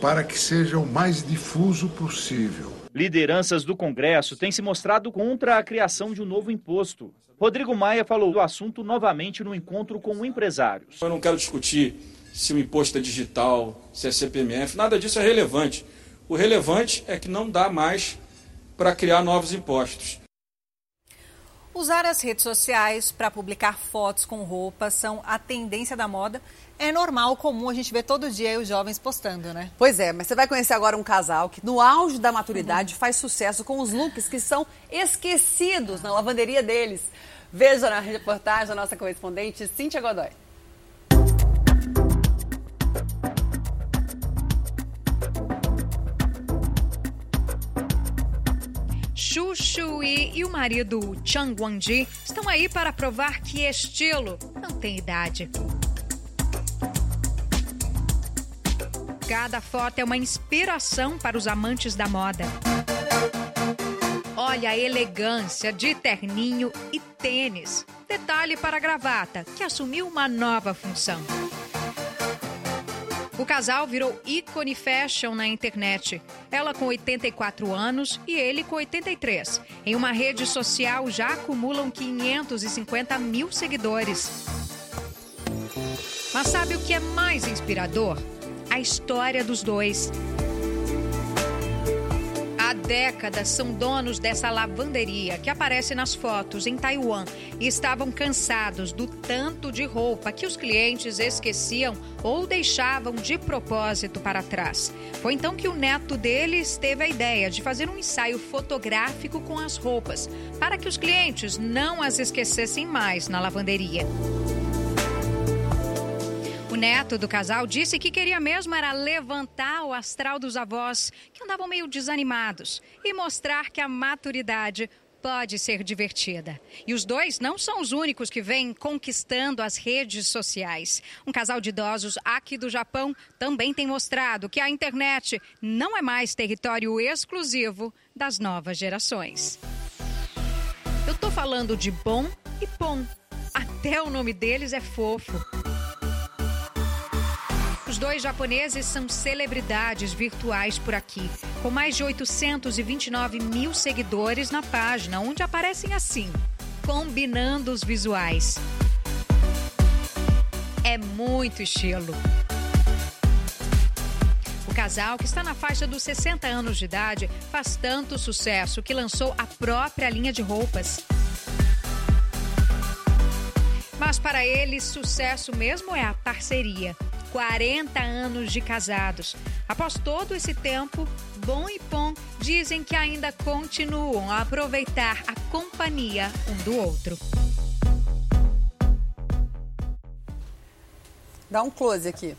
para que seja o mais difuso possível. Lideranças do Congresso têm se mostrado contra a criação de um novo imposto. Rodrigo Maia falou do assunto novamente no encontro com empresários. Eu não quero discutir se o imposto é digital, se é CPMF, nada disso é relevante. O relevante é que não dá mais para criar novos impostos. Usar as redes sociais para publicar fotos com roupas são a tendência da moda. É normal, comum, a gente vê todo dia os jovens postando, né? Pois é, mas você vai conhecer agora um casal que, no auge da maturidade, faz sucesso com os looks que são esquecidos na lavanderia deles. Veja na reportagem da nossa correspondente Cíntia Godoy. Xu Shui e o marido Chang Wangji estão aí para provar que estilo não tem idade. Cada foto é uma inspiração para os amantes da moda. Olha a elegância de terninho e tênis. Detalhe para a gravata, que assumiu uma nova função. O casal virou ícone fashion na internet. Ela com 84 anos e ele com 83. Em uma rede social já acumulam 550 mil seguidores. Mas sabe o que é mais inspirador? A história dos dois. Há décadas são donos dessa lavanderia que aparece nas fotos em Taiwan e estavam cansados do tanto de roupa que os clientes esqueciam ou deixavam de propósito para trás. Foi então que o neto deles teve a ideia de fazer um ensaio fotográfico com as roupas, para que os clientes não as esquecessem mais na lavanderia. Neto do casal disse que queria mesmo era levantar o astral dos avós, que andavam meio desanimados, e mostrar que a maturidade pode ser divertida. E os dois não são os únicos que vêm conquistando as redes sociais. Um casal de idosos aqui do Japão também tem mostrado que a internet não é mais território exclusivo das novas gerações. Eu tô falando de bom e bom. Até o nome deles é fofo. Os dois japoneses são celebridades virtuais por aqui, com mais de 829 mil seguidores na página, onde aparecem assim, combinando os visuais. É muito estilo. O casal, que está na faixa dos 60 anos de idade, faz tanto sucesso que lançou a própria linha de roupas. Mas para eles, sucesso mesmo é a parceria. 40 anos de casados. Após todo esse tempo, Bom e Pom dizem que ainda continuam a aproveitar a companhia um do outro. Dá um close aqui.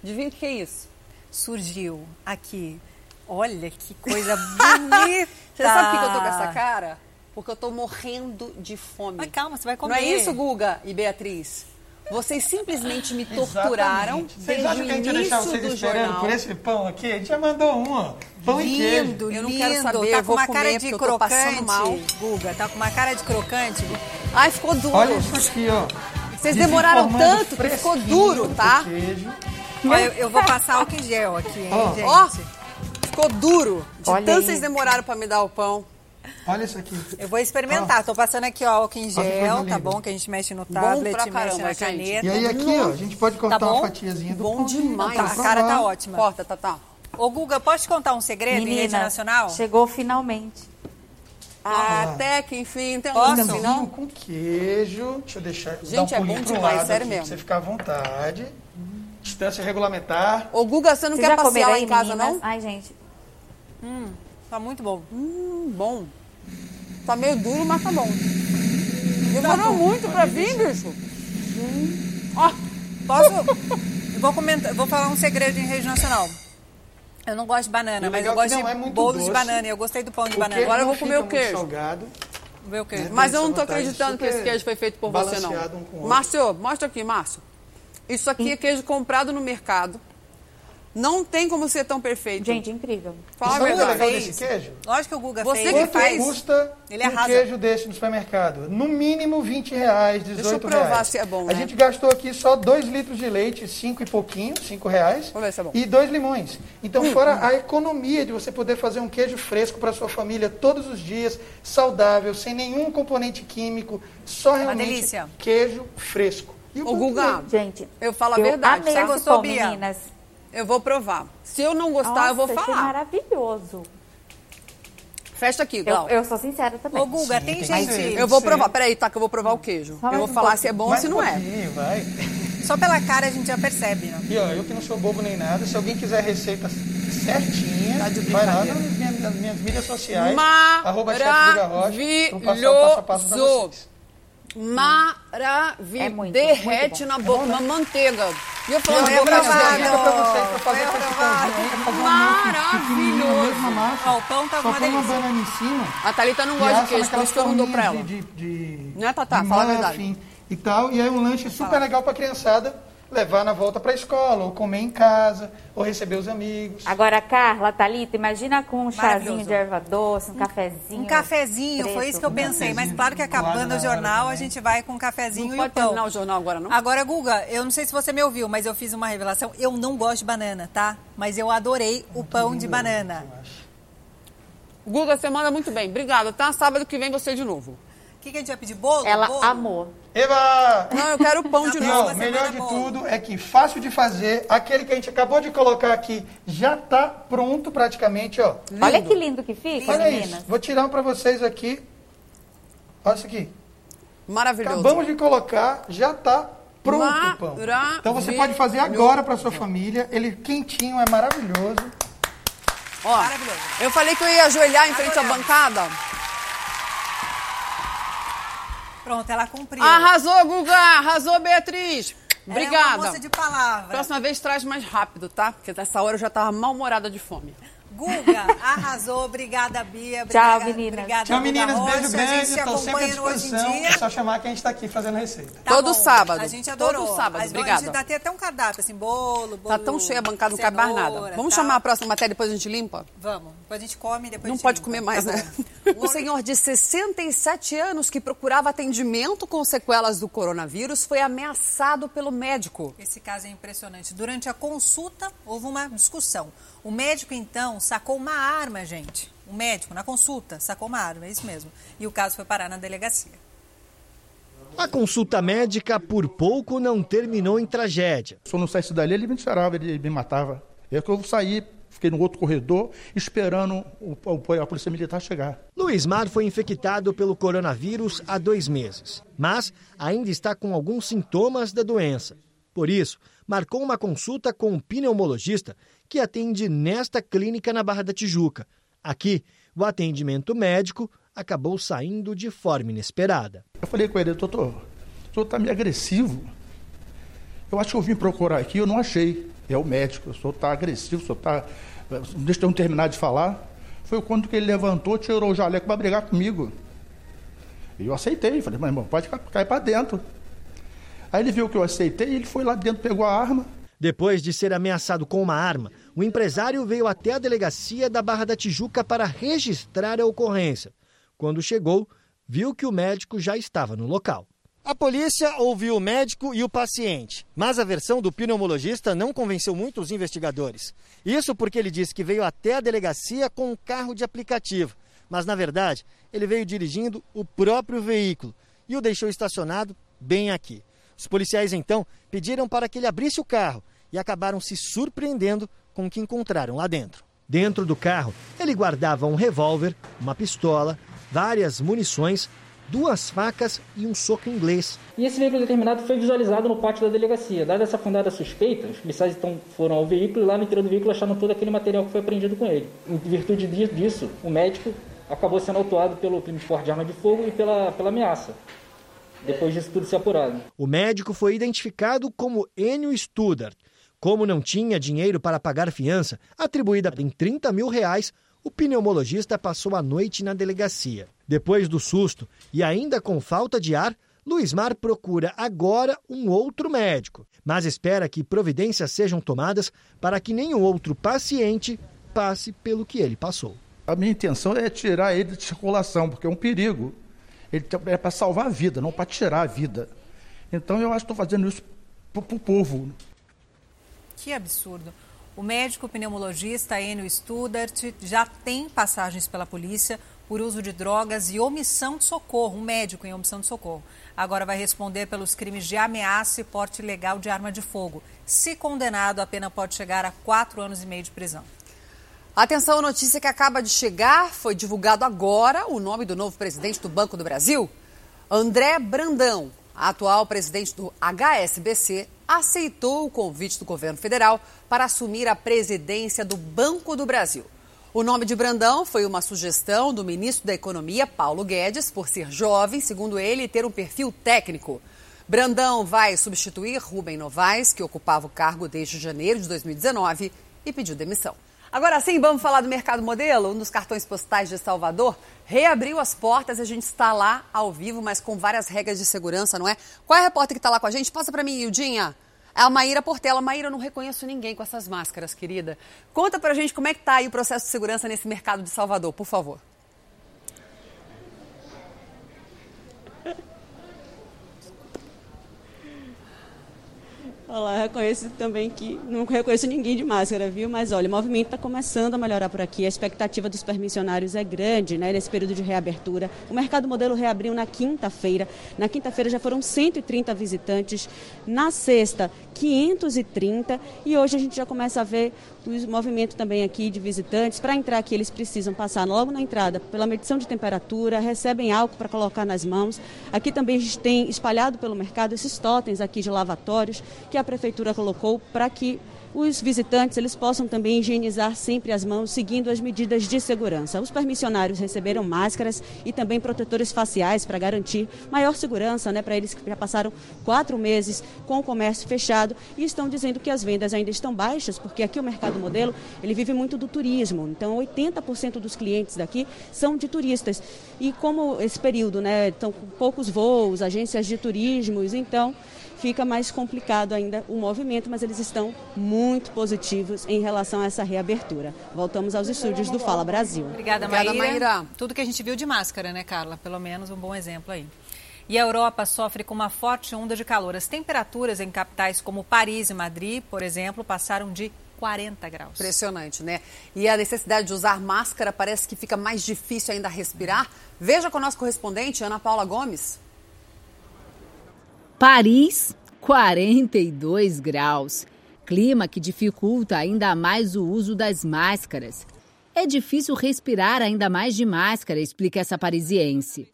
Adivinha o que é isso? Surgiu aqui. Olha que coisa bonita! Você sabe por que eu tô com essa cara? Porque eu tô morrendo de fome. Mas calma, você vai comer. Não é isso, Guga e Beatriz? Vocês simplesmente me torturaram Exatamente. Vocês desde acham o que a gente ia deixar início vocês do esperando jornal. por esse pão aqui? A gente já mandou um, ó. Pão e queijo. Lindo, Eu não lindo. quero saber, tá eu com vou uma comer cara de crocante, mal. Guga. Tá com uma cara de crocante. Ai, ficou duro. Olha isso aqui, ó. Vocês demoraram tanto que ficou duro, tá? o queijo. Olha, eu, eu vou passar álcool em gel aqui, hein, Ó. gente? Ó, ficou duro. De Olha tanto aí. vocês demoraram pra me dar o pão. Olha isso aqui. Eu vou experimentar. Tô passando aqui ó, álcool em gel, tá bom? Que a gente mexe no Bom tablet, pra mexe caramba, na gente. caneta. E aí aqui, ó, a gente pode cortar Tá uma fatiazinha do Bom demais. Tá, a cara tá ótima. Corta, Tatá. Ô, Guga, pode contar um segredo em rede Menina, nacional? chegou finalmente. Até que enfim, tem um Posso? lance, não? com queijo. Deixa eu deixar. Gente, dar um é bom pro demais, lado sério aqui, mesmo. Você ficar à vontade. Distância regulamentar. Ô, Guga, você não Vocês quer passear lá em casa, meninas? não? Ai, gente. Hum, tá muito bom. Hum, bom. Tá meio duro, mas tá bom. Demorou muito pra vir, bicho. Hum. Ó, Posso? eu vou comentar, vou falar um segredo em rede nacional. Eu não gosto de banana, mas eu é gosto de é bolo de doce. banana. e Eu gostei do pão de O banana. queijo Agora eu vou comer o queijo. salgado. Vê o quê? mas eu não tô acreditando que esse queijo foi feito por você, não. um. Márcio, mostra aqui, Márcio. Isso aqui é queijo comprado no mercado. Não tem como ser tão perfeito. Gente, incrível. Fala a Sabe o que é verdade. legal desse queijo? Lógico que o Guga Você fez. que ele Quanto faz. custa Ele um arrasa. queijo desse no supermercado? No mínimo 20 reais, 18 Deixa eu provar reais. se é bom, A né? gente gastou aqui só 2 litros de leite, 5 e pouquinho, 5 reais. Vamos ver se é bom. E dois limões. Então, Hum, fora a economia de você poder fazer um queijo fresco para sua família todos os dias, saudável, sem nenhum componente químico, só realmente delícia. queijo fresco. E o Ô, Guga, Gente, eu falo a eu verdade. amei Você gostou, Bia? meninas. Eu vou provar. Se eu não gostar, eu vou Nossa, achei falar. maravilhoso. Fecha aqui, Eu, Glau. eu sou sincera também. Ô, Guga, tem gente... Eu vou provar. Peraí, tá, que eu vou provar o queijo. Só eu vou um falar pouquinho. se é bom ou se um não é. vai. Só pela cara a gente já percebe, né? E ó, eu que não sou bobo nem nada, se alguém quiser receita certinha, Tá de vai lá nas minhas, nas minhas mídias sociais, arroba chefe Guga Rocha, eu passo o passo a passo pra Maravilhoso. vocês. Maravilha. É muito, Derrete muito na boca, uma manteiga. E eu falando de de fazer uma massa pequenininha, Maravilhoso. Ó, o pão tá Só uma põe uma delícia. banana em cima. A Thalita não gosta de queijo, por isso que eu não dou pra ela. De, de, Não é, Tatá? de Fala a verdade. muffin E tal, e aí um lanche super legal pra criançada levar na volta pra escola, ou comer em casa, ou receber os amigos. Agora, Carla, Thalita, imagina com um chazinho de erva doce, um cafezinho. Um cafezinho, foi preto. isso que eu pensei. Mas claro que acabando o na jornal, a gente vai com um cafezinho Não e pode pão. terminar o jornal agora, não? Agora, Guga, eu não sei se você me ouviu, mas eu fiz uma revelação. Eu não gosto de banana, tá? Mas eu adorei o pão de banana. Guga, você manda muito bem. Obrigada, tá? Sábado que vem você de novo. O que, que a gente vai pedir? Bolo? Ela Bolo? amou. Eba! Não, eu quero pão de novo. ó, melhor de tudo é que fácil de fazer, aquele que a gente acabou de colocar aqui já tá pronto praticamente, ó. Olha que lindo que fica, Olha meninas. isso. Vou tirar um pra vocês aqui. Olha isso aqui. Maravilhoso. Acabamos de colocar, já tá pronto o pão. Então você pode fazer agora para sua família. Ele quentinho, é maravilhoso. Ó, eu falei que eu ia ajoelhar em frente à bancada. Pronto, ela cumpriu. Arrasou, Guga! Arrasou, Beatriz! Ela é Obrigada. uma moça de palavra. Próxima vez traz mais rápido, tá? Porque nessa hora eu já tava mal-humorada de fome. Guga, arrasou. Obrigada, Bia. Tchau, Obrigada, meninas. Obrigada, Tchau, meninas. Rocha. Beijo A grande. Estou sempre à acompanha no Hoje em disposição. Dia. É só chamar que a gente está aqui fazendo receita. Tá Todo bom. sábado. A gente adorou. Todo sábado, A gente- A obrigada. gente dá até até um cardápio, assim, bolo, bolo. Tá tão cheia a bancada, não cabe mais nada. Vamos tal. chamar a próxima matéria, depois a gente limpa? Vamos. Depois a gente come e depois Não a gente pode limpa. comer mais, Tá né? bom. Um senhor de 67 anos que procurava atendimento com sequelas do coronavírus foi ameaçado pelo médico. Esse caso é impressionante. Durante a consulta, houve uma discussão. O médico, então, sacou uma arma, gente. O médico, na consulta, sacou uma arma, é isso mesmo. E o caso foi parar na delegacia. A consulta médica por pouco não terminou em tragédia. Se eu não saísse dali, ele me tirava, ele me matava. É que eu saí, fiquei no outro corredor, esperando o, o- a polícia militar chegar. Luiz Mar foi infectado pelo coronavírus há dois meses, mas ainda está com alguns sintomas da doença. Por isso, marcou uma consulta com um pneumologista que atende nesta clínica na Barra da Tijuca. Aqui, o atendimento médico acabou saindo de forma inesperada. Eu falei com ele, doutor, o senhor está meio agressivo. Eu acho que eu vim procurar aqui, eu não achei. É o médico, o senhor está agressivo, o senhor está. Deixa eu terminar de falar. Foi quando que ele levantou, tirou o jaleco para brigar comigo. E eu aceitei, falei, mas irmão, pode ca- cair para dentro. Aí ele viu que eu aceitei, ele foi lá dentro, pegou a arma. Depois de ser ameaçado com uma arma, o empresário veio até a delegacia da Barra da Tijuca para registrar a ocorrência. Quando chegou, viu que o médico já estava no local. A polícia ouviu o médico e o paciente, mas a versão do pneumologista não convenceu muito os investigadores. Isso porque ele disse que veio até a delegacia com um carro de aplicativo, mas na verdade ele veio dirigindo o próprio veículo e o deixou estacionado bem aqui. Os policiais então pediram para que ele abrisse o carro e acabaram se surpreendendo com o que encontraram lá dentro. Dentro do carro, ele guardava um revólver, uma pistola, várias munições, duas facas e um soco inglês. E esse veículo determinado foi visualizado no pátio da delegacia. Dada essa fundada suspeita, os policiais então foram ao veículo e lá no interior do veículo acharam todo aquele material que foi apreendido com ele. Em virtude di- disso, o médico acabou sendo autuado pelo crime de porte de arma de fogo e pela, pela ameaça. Depois disso tudo ser apurado. O médico foi identificado como Enio Studart. Como não tinha dinheiro para pagar fiança, atribuída em 30 mil reais, o pneumologista passou a noite na delegacia. Depois do susto e ainda com falta de ar, Luiz Mar procura agora um outro médico, mas espera que providências sejam tomadas para que nenhum outro paciente passe pelo que ele passou. A minha intenção é tirar ele de circulação, porque é um perigo. Ele é para salvar a vida, não para tirar a vida. Então eu acho que estou fazendo isso para o povo. Que absurdo. O médico pneumologista Enio Studart já tem passagens pela polícia por uso de drogas e omissão de socorro, um médico em omissão de socorro. Agora vai responder pelos crimes de ameaça e porte ilegal de arma de fogo. Se condenado, a pena pode chegar a quatro anos e meio de prisão. Atenção, notícia que acaba de chegar. Foi divulgado agora o nome do novo presidente do Banco do Brasil. André Brandão, atual presidente do HSBC, aceitou o convite do governo federal para assumir a presidência do Banco do Brasil. O nome de Brandão foi uma sugestão do ministro da Economia, Paulo Guedes, por ser jovem, segundo ele, e ter um perfil técnico. Brandão vai substituir Rubem Novaes, que ocupava o cargo desde janeiro de 2019 e pediu demissão. Agora sim, vamos falar do mercado modelo. Um dos cartões postais de Salvador reabriu as portas a gente está lá ao vivo, mas com várias regras de segurança, não é? Qual é a repórter que está lá com a gente? Passa para mim, Ildinha. É a Maíra Portela. Maíra, eu não reconheço ninguém com essas máscaras, querida. Conta pra gente como é que tá aí o processo de segurança nesse mercado de Salvador, por favor. Olá, reconheço também que não reconheço ninguém de máscara, viu? Mas olha, o movimento está começando a melhorar por aqui. A expectativa dos permissionários é grande, né? Nesse período de reabertura. O mercado modelo reabriu na quinta-feira. Na quinta-feira já foram 130 visitantes. Na sexta, 530. E hoje a gente já começa a ver o movimento também aqui de visitantes. Para entrar aqui, eles precisam passar logo na entrada pela medição de temperatura, recebem álcool para colocar nas mãos. Aqui também a gente tem espalhado pelo mercado esses totens aqui de lavatórios que a prefeitura colocou para que os visitantes eles possam também higienizar sempre as mãos, seguindo as medidas de segurança. Os permissionários receberam máscaras e também protetores faciais para garantir maior segurança né, para eles que já passaram quatro meses com o comércio fechado e estão dizendo que as vendas ainda estão baixas, porque aqui o mercado modelo ele vive muito do turismo. Então, 80% dos clientes daqui são de turistas. E como esse período, né, estão com poucos voos, agências de turismos, então fica mais complicado ainda o movimento, mas eles estão muito positivos em relação a essa reabertura. Voltamos aos estúdios do Fala Brasil. Obrigada, Maíra. Obrigada, Maíra. Tudo que a gente viu de máscara, né, Carla? Pelo menos um bom exemplo aí. E a Europa sofre com uma forte onda de calor. As temperaturas em capitais como Paris e Madrid, por exemplo, passaram de 40 graus. Impressionante, né? E a necessidade de usar máscara parece que fica mais difícil ainda respirar. Veja com o nosso correspondente, Ana Paula Gomes. Paris, 42 graus. Clima que dificulta ainda mais o uso das máscaras. É difícil respirar ainda mais de máscara, explica essa parisiense.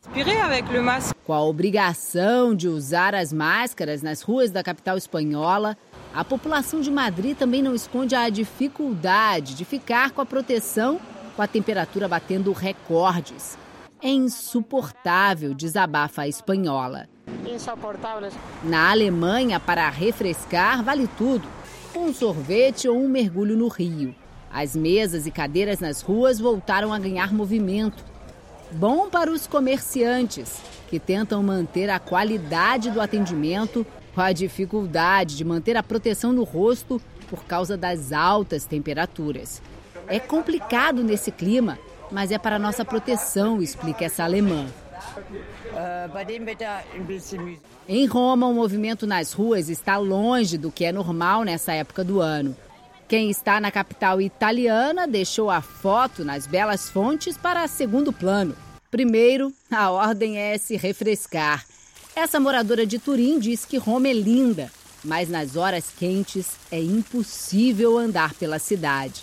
Com a obrigação de usar as máscaras nas ruas da capital espanhola, a população de Madrid também não esconde a dificuldade de ficar com a proteção com a temperatura batendo recordes. É insuportável, desabafa a espanhola. Insuportável. Na Alemanha, para refrescar, vale tudo: um sorvete ou um mergulho no rio. As mesas e cadeiras nas ruas voltaram a ganhar movimento. Bom para os comerciantes, que tentam manter a qualidade do atendimento com a dificuldade de manter a proteção no rosto por causa das altas temperaturas. É complicado nesse clima, mas é para nossa proteção, explica essa alemã. Em Roma, o movimento nas ruas está longe do que é normal nessa época do ano. Quem está na capital italiana deixou a foto nas belas fontes para segundo plano. Primeiro, a ordem é se refrescar. Essa moradora de Turim diz que Roma é linda, mas nas horas quentes é impossível andar pela cidade.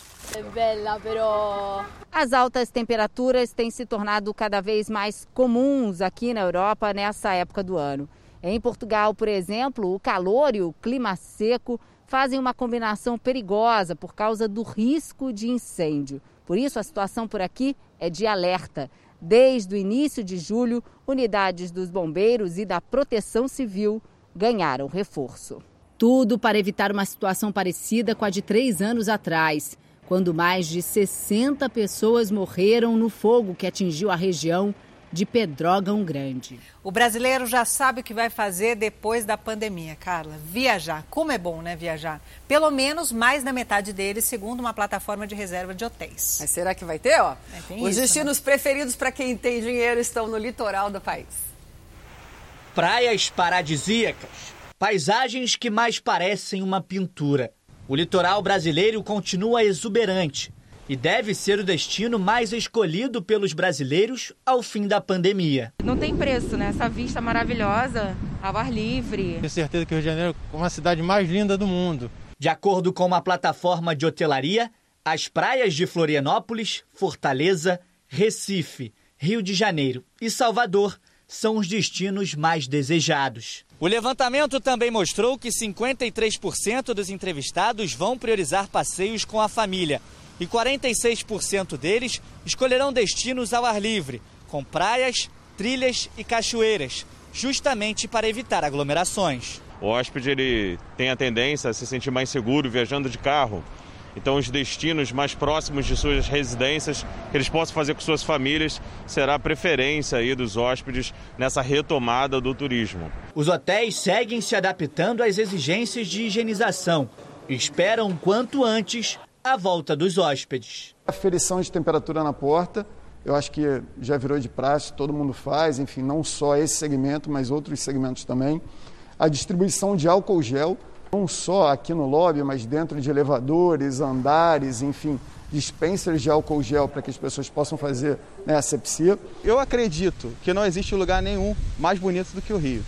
As altas temperaturas têm se tornado cada vez mais comuns aqui na Europa nessa época do ano. Em Portugal, por exemplo, o calor e o clima seco fazem uma combinação perigosa por causa do risco de incêndio. Por isso, a situação por aqui é de alerta. Desde o início de julho, unidades dos bombeiros e da proteção civil ganharam reforço. Tudo para evitar uma situação parecida com a de três anos atrás quando mais de 60 pessoas morreram no fogo que atingiu a região de Pedrógão Grande. O brasileiro já sabe o que vai fazer depois da pandemia, Carla. Viajar. Como é bom, né, viajar? Pelo menos mais da metade deles, segundo uma plataforma de reserva de hotéis. Mas será que vai ter, ó? É, Os isso, destinos né? preferidos para quem tem dinheiro estão no litoral do país. Praias paradisíacas, paisagens que mais parecem uma pintura. O litoral brasileiro continua exuberante e deve ser o destino mais escolhido pelos brasileiros ao fim da pandemia. Não tem preço, né? Essa vista maravilhosa, ao ar livre. Tenho certeza que o Rio de Janeiro é uma cidade mais linda do mundo. De acordo com uma plataforma de hotelaria, As praias de Florianópolis, Fortaleza, Recife, Rio de Janeiro e Salvador são os destinos mais desejados. O levantamento também mostrou que 53% dos entrevistados vão priorizar passeios com a família e 46% deles escolherão destinos ao ar livre, com praias, trilhas e cachoeiras, justamente para evitar aglomerações. O hóspede ele tem a tendência a se sentir mais seguro viajando de carro. Então, os destinos mais próximos de suas residências, que eles possam fazer com suas famílias, será a preferência aí dos hóspedes nessa retomada do turismo. Os hotéis seguem se adaptando às exigências de higienização esperam quanto antes a volta dos hóspedes. Aferição de temperatura na porta, eu acho que já virou de praxe, todo mundo faz, enfim, não só esse segmento, mas outros segmentos também. A distribuição de álcool gel não só aqui no lobby, mas dentro de elevadores, andares, enfim, dispensers de álcool gel para que as pessoas possam fazer né, asepsia. Eu acredito que não existe lugar nenhum mais bonito do que o Rio.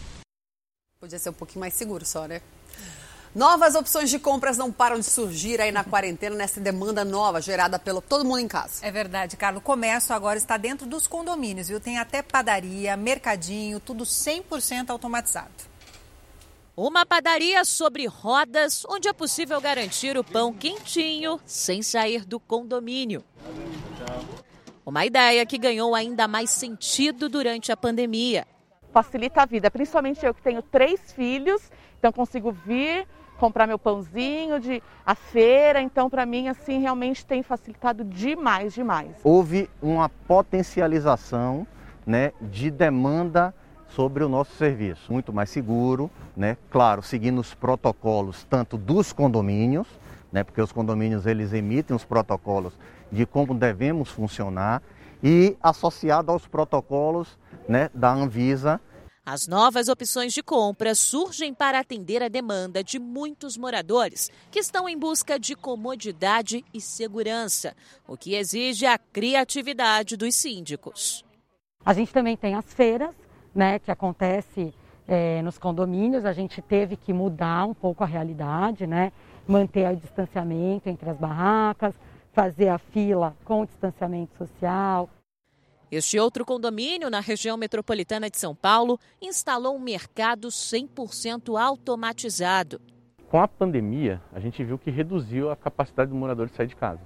Podia ser um pouquinho mais seguro só, né? Novas opções de compras não param de surgir aí na quarentena, nessa demanda nova gerada pelo todo mundo em casa. É verdade, Carlos. O comércio agora está dentro dos condomínios, viu? Tem até padaria, mercadinho, tudo 100% automatizado. Uma padaria sobre rodas, onde é possível garantir o pão quentinho sem sair do condomínio. Uma ideia que ganhou ainda mais sentido durante a pandemia. Facilita a vida, principalmente eu que tenho três filhos, então consigo vir comprar meu pãozinho de a feira, então para mim assim realmente tem facilitado demais, demais. Houve uma potencialização, né, de demanda sobre o nosso serviço. Muito mais seguro, né? Claro, seguindo os protocolos tanto dos condomínios, né? Porque os condomínios eles emitem os protocolos de como devemos funcionar e associado aos protocolos, né, da Anvisa. As novas opções de compra surgem para atender a demanda de muitos moradores que estão em busca de comodidade e segurança, o que exige a criatividade dos síndicos. A gente também tem as feiras, né, que acontece é, nos condomínios, a gente teve que mudar um pouco a realidade, né, manter o distanciamento entre as barracas, fazer a fila com o distanciamento social. Este outro condomínio, na região metropolitana de São Paulo, instalou um mercado 100% automatizado. Com a pandemia, a gente viu que reduziu a capacidade do morador de sair de casa.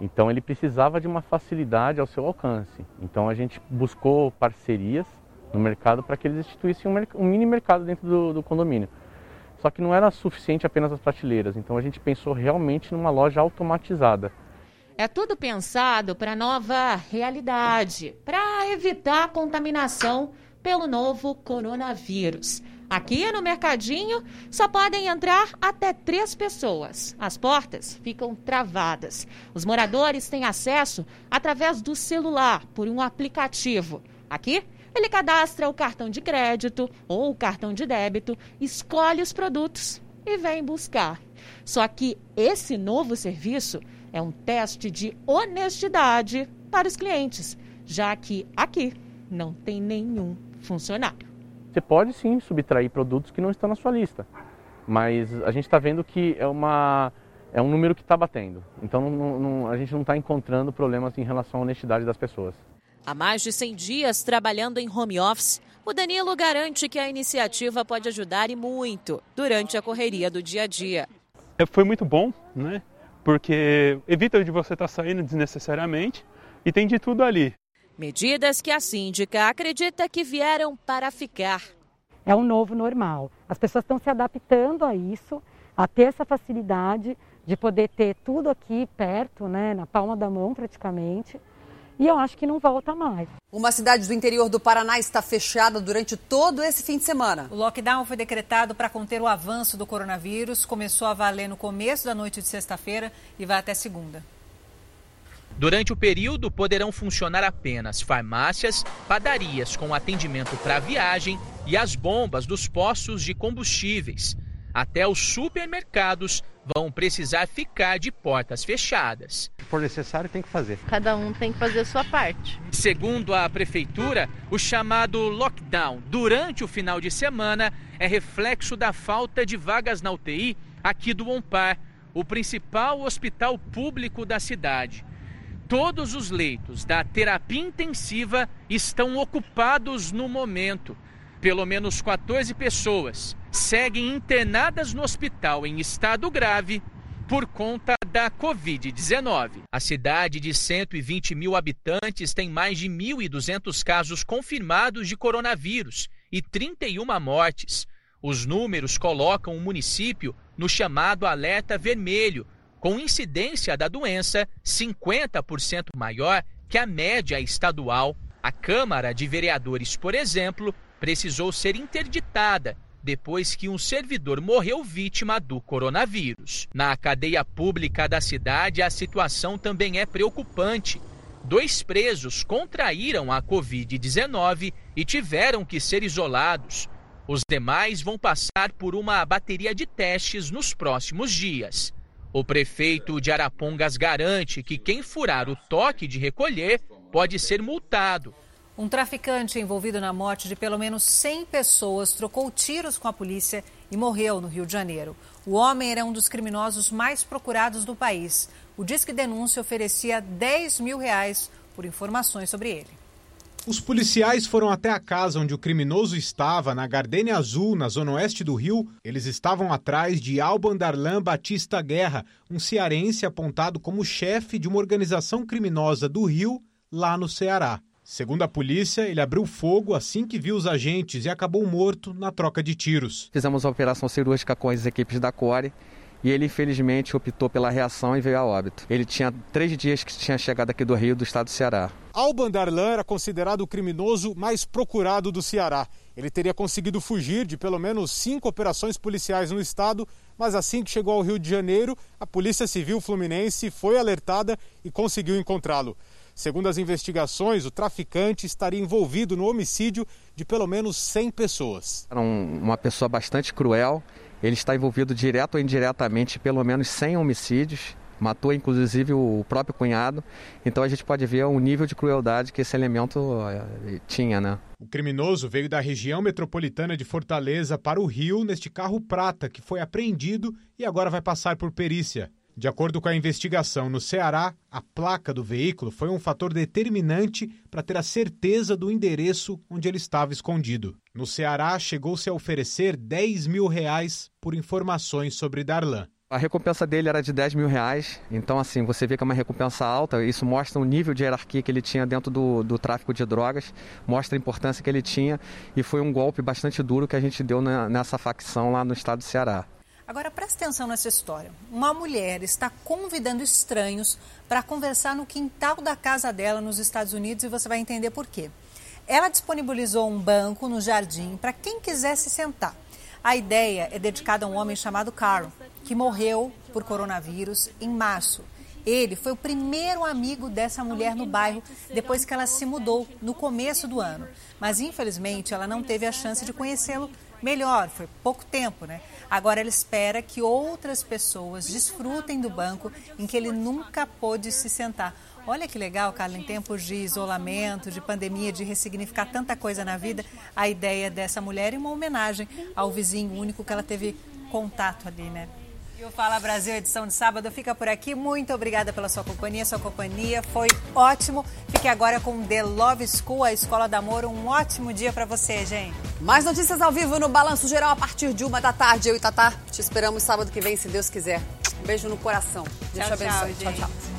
Então, ele precisava de uma facilidade ao seu alcance. Então, a gente buscou parcerias no mercado para que eles instituíssem um, um, mini mercado dentro do, do condomínio. Só que não era suficiente apenas as prateleiras, então a gente pensou realmente numa loja automatizada. É tudo pensado para a nova realidade, para evitar a contaminação pelo novo coronavírus. Aqui no mercadinho só podem entrar até três pessoas. As portas ficam travadas. Os moradores têm acesso através do celular, por um aplicativo. Aqui ele cadastra o cartão de crédito ou o cartão de débito, escolhe os produtos e vem buscar. Só que esse novo serviço é um teste de honestidade para os clientes, já que aqui não tem nenhum funcionário. Você pode sim subtrair produtos que não estão na sua lista, mas a gente está vendo que é, uma, é um número que está batendo. Então não, não, a gente não está encontrando problemas em relação à honestidade das pessoas. Há mais de 100 dias trabalhando em home office, o Danilo garante que a iniciativa pode ajudar e muito durante a correria do dia a dia. É, foi muito bom, né? Porque evita de você estar tá saindo desnecessariamente e tem de tudo ali. Medidas que a síndica acredita que vieram para ficar. É um novo normal. As pessoas estão se adaptando a isso, a ter essa facilidade de poder ter tudo aqui perto, né, na palma da mão praticamente e eu acho que não volta mais. Uma cidade do interior do Paraná está fechada durante todo esse fim de semana. O lockdown foi decretado para conter o avanço do coronavírus. Começou a valer no começo da noite de sexta-feira e vai até segunda. Durante o período, poderão funcionar apenas farmácias, padarias com atendimento para viagem e as bombas dos postos de combustíveis. Até os supermercados vão precisar ficar de portas fechadas. Se for necessário, tem que fazer. Cada um tem que fazer a sua parte. Segundo a prefeitura, o chamado lockdown durante o final de semana é reflexo da falta de vagas na UTI aqui do Ompar. o principal hospital público da cidade. Todos os leitos da terapia intensiva estão ocupados no momento. Pelo menos 14 pessoas seguem internadas no hospital em estado grave por conta da Covid-19. A cidade de 120 mil habitantes tem mais de 1.200 casos confirmados de coronavírus e 31 mortes. Os números colocam o município no chamado alerta vermelho, com incidência da doença 50% maior que a média estadual. A Câmara de Vereadores, por exemplo, precisou ser interditada depois que um servidor morreu vítima do coronavírus. Na cadeia pública da cidade, a situação também é preocupante. Dois presos contraíram a Covid-19 e tiveram que ser isolados. Os demais vão passar por uma bateria de testes nos próximos dias. O prefeito de Arapongas garante que quem furar o toque de recolher pode ser multado. Um traficante envolvido na morte de pelo menos 100 pessoas trocou tiros com a polícia e morreu no Rio de Janeiro. O homem era um dos criminosos mais procurados do país. O Disque Denúncia oferecia 10 mil reais por informações sobre ele. Os policiais foram até a casa onde o criminoso estava, na Gardenia Azul, na zona oeste do Rio. Eles estavam atrás de Alban Darlan Batista Guerra, um cearense apontado como chefe de uma organização criminosa do Rio, lá no Ceará. Segundo a polícia, ele abriu fogo assim que viu os agentes e acabou morto na troca de tiros. Fizemos a operação cirúrgica com as equipes da CORE e ele infelizmente optou pela reação e veio a óbito. Ele tinha três dias que tinha chegado aqui do Rio, do estado do Ceará. Alban Darlan era considerado o criminoso mais procurado do Ceará. Ele teria conseguido fugir de pelo menos cinco operações policiais no estado, mas assim que chegou ao Rio de Janeiro, a Polícia Civil Fluminense foi alertada e conseguiu encontrá-lo. Segundo as investigações, o traficante estaria envolvido no homicídio de pelo menos 100 pessoas. Era um, uma pessoa bastante cruel. Ele está envolvido direto ou indiretamente em pelo menos 100 homicídios. Matou inclusive o próprio cunhado. Então a gente pode ver o nível de crueldade que esse elemento eh, tinha, né? O criminoso veio da região metropolitana de Fortaleza para o Rio neste carro prata que foi apreendido e agora vai passar por perícia. De acordo com a investigação no Ceará, a placa do veículo foi um fator determinante para ter a certeza do endereço onde ele estava escondido. No Ceará, chegou-se a oferecer 10 mil reais por informações sobre Darlan. A recompensa dele era de 10 mil reais, então assim, você vê que é uma recompensa alta, isso mostra o nível de hierarquia que ele tinha dentro do, do tráfico de drogas, mostra a importância que ele tinha e foi um golpe bastante duro que a gente deu na, nessa facção lá no estado do Ceará. Agora preste atenção nessa história. Uma mulher está convidando estranhos para conversar no quintal da casa dela nos Estados Unidos e você vai entender por quê. Ela disponibilizou um banco no jardim para quem quisesse sentar. A ideia é dedicada a um homem chamado Carl, que morreu por coronavírus em março. Ele foi o primeiro amigo dessa mulher no bairro depois que ela se mudou no começo do ano. Mas infelizmente ela não teve a chance de conhecê-lo melhor, foi pouco tempo, né? Agora ela espera que outras pessoas desfrutem do banco em que ele nunca pôde se sentar. Olha que legal, Carla, em tempos de isolamento, de pandemia, de ressignificar tanta coisa na vida, a ideia dessa mulher é uma homenagem ao vizinho único que ela teve contato ali, né? E o Fala Brasil, edição de sábado, fica por aqui. Muito obrigada pela sua companhia. Sua companhia foi ótimo. Fique agora com The Love School, a Escola do Amor. Um ótimo dia para você, gente. Mais notícias ao vivo no Balanço Geral a partir de uma da tarde. Eu e Tatá te esperamos sábado que vem, se Deus quiser. Um beijo no coração. Deus tchau, te abençoe. Tchau, tchau. tchau.